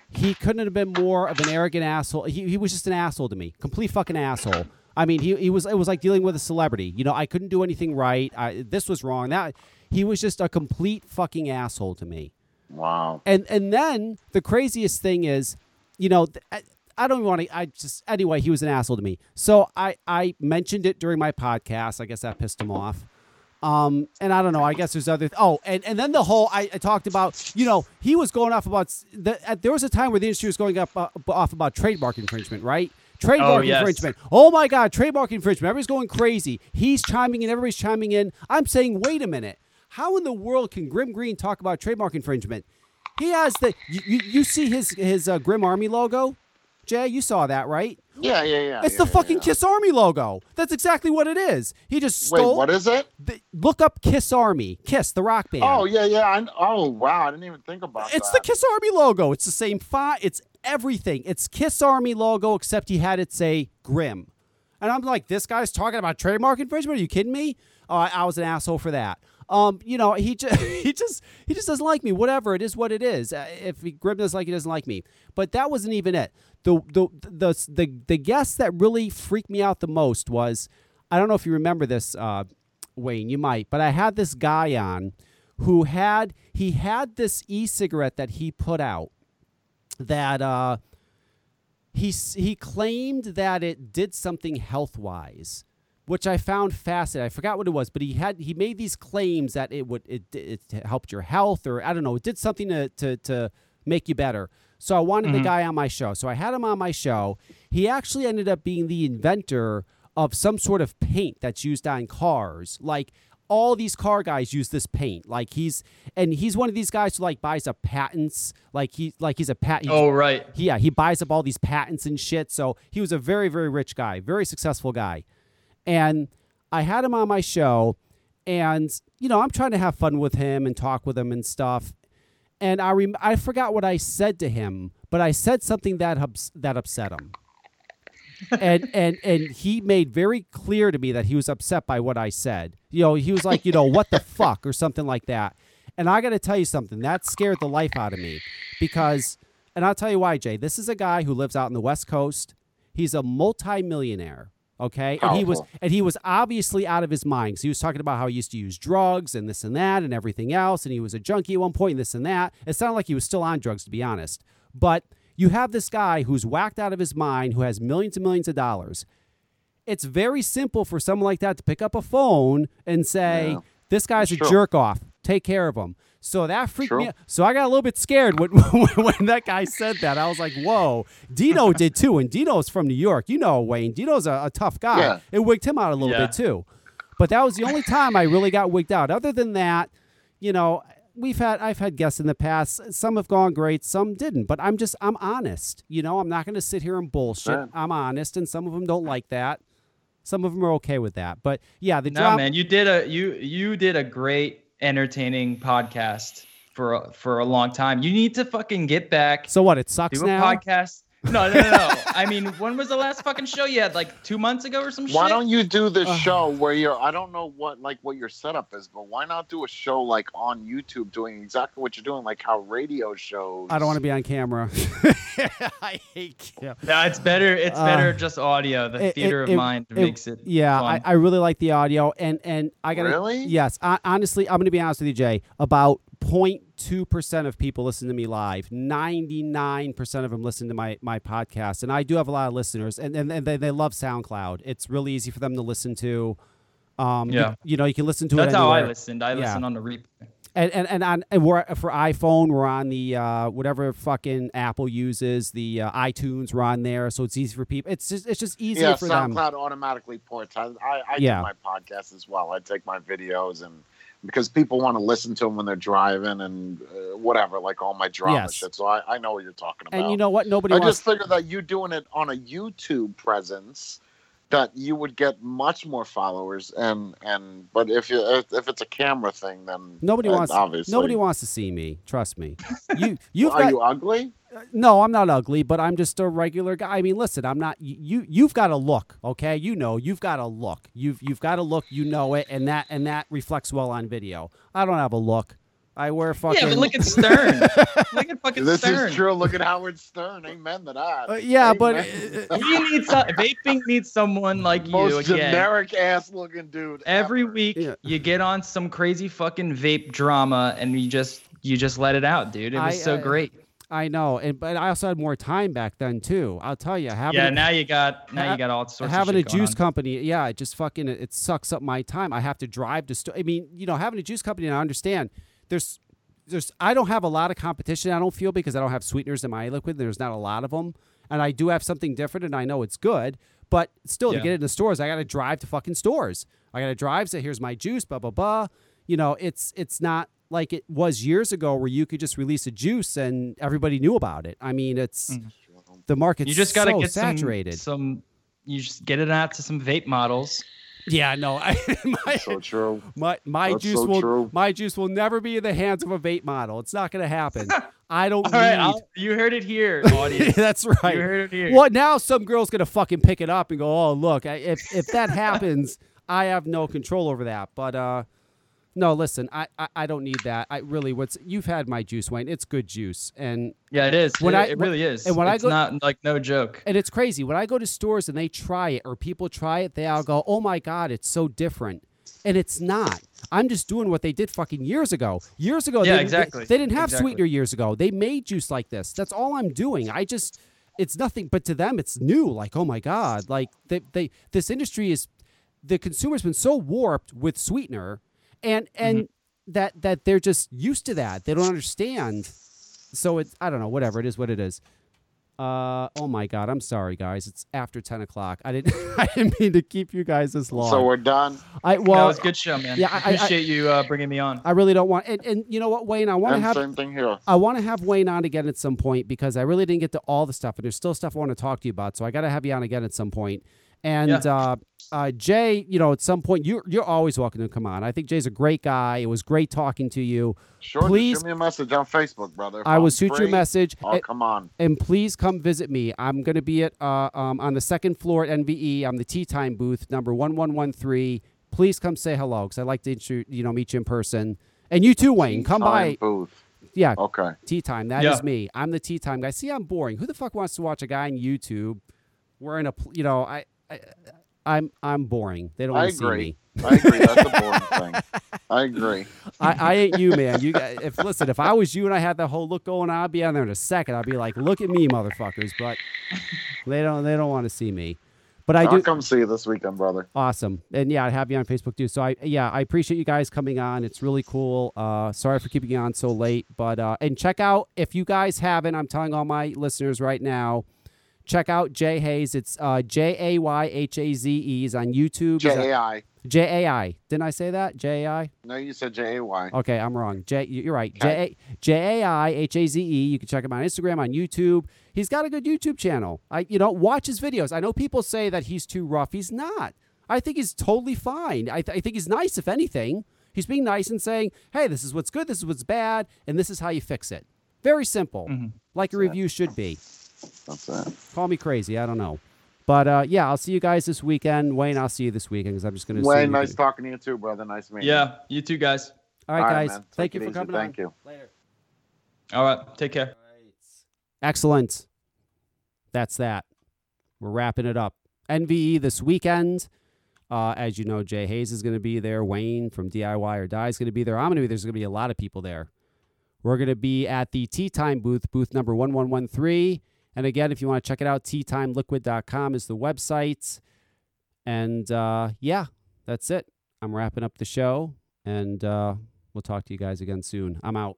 he couldn't have been more of an arrogant asshole. He, he was just an asshole to me, complete fucking asshole. I mean, he, he was it was like dealing with a celebrity. You know, I couldn't do anything right. I, this was wrong. That he was just a complete fucking asshole to me. Wow. And and then the craziest thing is, you know, th- I, don't want to. I just anyway, he was an asshole to me. So I I mentioned it during my podcast. I guess that pissed him off. Um, and I don't know. I guess there's other. oh, and, and then the whole I, I talked about. You know, he was going off about. The, uh, there was a time where the industry was going up uh, off about trademark infringement, right? Trademark Oh, yes. infringement. Oh my God, trademark infringement. Everybody's going crazy. He's chiming in. Everybody's chiming in. I'm saying, wait a minute. How in the world can Grimm Green talk about trademark infringement? He has the. You, you, you see his his uh, Grimm Army logo, Jay. You saw that, right? Yeah, yeah, yeah. It's yeah, the fucking yeah. Kiss Army logo. That's exactly what it is. He just stole. Wait, what is it? the- look up Kiss Army. Kiss the rock band. Oh, yeah, yeah. I, oh, wow. I didn't even think about it. It's the. Kiss Army logo. It's the same font. It's everything. It's Kiss Army logo, except he had it say Grimm. And I'm like, this guy's talking about trademark infringement. Are you kidding me? I, I was an asshole for that. Um, you know, he just he just he just doesn't like me. Whatever it is, what it is. Uh, if he, Grimm doesn't like, he doesn't like me. But that wasn't even it. The the the the the guest that really freaked me out the most was I don't know if you remember this, uh, Wayne. You might, but I had this guy on who had he had this e-cigarette that he put out that uh, he he claimed that it did something health wise, which I found fascinating. I forgot what it was, but he had he made these claims that it would it, it helped your health or I don't know, it did something to to, to make you better. So I wanted the mm-hmm. guy on my show. So I had him on my show. He actually ended up being the inventor of some sort of paint that's used on cars. Like all these car guys use this paint. Like he's and he's one of these guys who like buys up patents. Like he like he's a patent. Oh right. Yeah, he buys up all these patents and shit. So he was a very, very rich guy, very successful guy. And I had him on my show, and you know, I'm trying to have fun with him and talk with him and stuff. And I rem- I forgot what I said to him, but I said something that ups- that upset him. and and and he made very clear to me that he was upset by what I said. You know, he was like, you know, what the fuck or something like that. And I got to tell you something that scared the life out of me because, and I'll tell you why, Jay. This is a guy who lives out in the West Coast. He's a multimillionaire. Okay, and he was and he was obviously out of his mind. 'cause he was talking about how he used to use drugs and this and that and everything else, and he was a junkie at one point and this and that. It sounded like he was still on drugs, to be honest. But you have this guy who's whacked out of his mind, who has millions and millions of dollars. It's very simple for someone like that to pick up a phone and say, Yeah. "This guy's a True. jerk off. Take care of him." So that freaked me out. So I got a little bit scared when, when that guy said that. I was like, "Whoa!" Dino did too, and Dino's from New York. You know, Wayne. Dino's a, a tough guy. Yeah. It wigged him out a little Yeah. bit too. But that was the only time I really got wigged out. Other than that, you know, we've had I've had guests in the past. Some have gone great, some didn't. But I'm just I'm honest. You know, I'm not going to sit here and bullshit. Right. I'm honest, and some of them don't like that. Some of them are okay with that. But yeah, the No, drop. man, you did a you you did a great entertaining podcast for a, for a long time. You need to fucking get back. So what? It sucks do now. podcast. No, no, no, no. I mean, when was the last fucking show you had? Like two months ago or some shit? Why don't you do the show where you're? I don't know what like what your setup is, but why not do a show like on YouTube doing exactly what you're doing, like how radio shows? I don't want to be on camera. I hate camera. No, it's better. It's Uh, better just audio. The it- theater it- of it- mind makes it. Yeah, I. I really like the audio, and and I gotta. Really? Yes, I, honestly, I'm gonna be honest with you, Jay. About 0.2 percent of people listen to me live. 99 percent of them listen to my my podcast, and I do have a lot of listeners, and and, and they, they love SoundCloud. It's really easy for them to listen to. Um, you- Yeah. you, know, you can listen to That's it That's how I listened. I Yeah. listen on the replay. And and and on and we're for iPhone, we're on the uh, whatever fucking Apple uses, the uh, iTunes. We're on there, so it's easy for people. It's just it's just easier Yeah, for them. SoundCloud automatically ports. I I, I Yeah. do my podcast as well. I take my videos and because people want to listen to them when they're driving and uh, whatever, like all my drama Yes. shit. So I, I know what you're talking about. And you know what? Nobody I wants. just figured that you doing it on a YouTube presence, that you would get much more followers. And and but if you if, if it's a camera thing, then Nobody wants. obviously Nobody wants to see me. Trust me. You you've Are got you ugly? No. I'm not ugly, but I'm just a regular guy. I mean, listen, I'm not. You you've got a look, okay? You know, you've got a look. You've you've got a look. You know it, and that and that reflects well on video. I don't have a look. I wear fucking. Yeah, but look at Stern. look at fucking This Stern. is true. Look at Howard Stern. Amen to that. Uh, yeah, but Amen. uh, We need some, vaping needs someone like you most generic ass looking dude. Every ever. week Yeah. you get on some crazy fucking vape drama and you just you just let it out, dude. It was I, so uh, great. I know, and but I also had more time back then too. I'll tell you, having Yeah, now you got now ha- you got all sorts having of a juice on. company, yeah, it just fucking it, sucks up my time. I have to drive to. St- I mean, you know, having a juice company, and I understand there's there's I don't have a lot of competition. I don't feel because I don't have sweeteners in my liquid. There's not a lot of them, and I do have something different, and I know it's good. But still, to get it in the stores, I got to drive to fucking stores. I got to drive. Say, here's my juice. Blah blah blah. You know, it's it's not like it was years ago where you could just release a juice and everybody knew about it. I mean, it's Mhm. the market's You just got to so get saturated. some some you just get it out to some vape models. Yeah, no, I, my, So true. my my That's juice so will true. my juice will never be in the hands of a vape model. It's not going to happen. I don't All right, need. I'll- you heard it here, audience. That's You right. heard it here. Well, now some girl's going to fucking pick it up and go, "Oh, look, I- if if that happens, I have no control over that." But uh no, listen, I, I I don't need that. I really what's you've had my juice, Wayne. It's good juice. And Yeah, it is. When it, I- it really is. and when I it's go- not like no joke. And it's crazy. When I go to stores and they try it or people try it, they all go, oh my God, it's so different. And it's not. I'm just doing what they did fucking years ago. Years ago, Yeah, they, didn't- exactly. They, didn't have Exactly. sweetener years ago. They made juice like this. That's all I'm doing. I just, it's nothing. But to them, it's new. Like, oh my God, like they, they this industry is, the consumer's been so warped with sweetener, and and Mm-hmm. that that they're just used to that. They don't understand. So it's I don't know. Whatever it is, what it is. Uh oh my god, I'm sorry guys. It's after ten o'clock. I didn't I didn't mean to keep you guys this long. So we're done. I Well, well that was a good show, man. yeah, I, I- I- appreciate you uh, bringing me on. I really don't want and, and you know what, Wayne, I want to And have same thing here. I want to have Wayne on again at some point because I really didn't get to all the stuff, and there's still stuff I want to talk to you about. So I got to have you on again at some point. And Yeah. uh, uh, Jay, you know, at some point, you're you're always welcome to come on. I think Jay's a great guy. It was great talking to you. Sure, Please- shoot me a message on Facebook, brother. If I will I'm shoot you a message. Oh, and, come on. and please come visit me. I'm going to be at uh, um, on the second floor at NVE. I'm the Tea Time booth, number one one one three. Please come say hello because I'd like to intro- you know meet you in person. And you too, Wayne. Come by. Booth. Yeah, Okay. Tea time. That is Yeah. me. I'm the tea time guy. See, I'm boring. Who the fuck wants to watch a guy on YouTube wearing a, pl- you know, I, I I'm I'm boring. They don't I want to see me. I agree. That's a boring thing. I agree. I, I ain't you, man. You if listen, if I was you and I had that whole look going on, I'd be on there in a second. I'd be like, look at me, motherfuckers. But they don't they don't want to see me. But I I'll do come see you this weekend, brother. awesome. And yeah, I'd have you on Facebook too. So I yeah, I appreciate you guys coming on. It's really cool. Uh sorry for keeping you on so late. But uh and check out if you guys haven't, I'm telling all my listeners right now, check out Jay Haze. It's uh, J A Y H A Z E. He's on YouTube. He's J A I. J A I. Didn't I say that? J A I. No, you said J A Y. Okay, I'm wrong. J, you're right. Okay. J J A I H A Z E. You can check him on Instagram, on YouTube. He's got a good YouTube channel. I, you know, watch his videos. I know people say that he's too rough. He's not. I think he's totally fine. I, th- I think he's nice. If anything, he's being nice and saying, "Hey, this is what's good. This is what's bad, and this is how you fix it." Very simple, like a review should be. That's it. Call me crazy. I don't know. But uh, yeah, I'll see you guys this weekend. Wayne, I'll see you this weekend because I'm just going to. Wayne, nice talking to you too, brother. Nice meeting you. Yeah, you too, guys. All right, All guys. man. Thank Take you for easy. coming Thank on. you. Later. All right, take care. Excellent. That's that. We're wrapping it up. NVE this weekend. Uh, as you know, Jay Haze is going to be there. Wayne from DIY or Die is going to be there. I'm going to be. There's going to be a lot of people there. We're going to be at the Tea Time booth, booth number 1113. And again, if you want to check it out, teatimeliquid.com is the website. And uh, yeah, that's it. I'm wrapping up the show, and uh, we'll talk to you guys again soon. I'm out.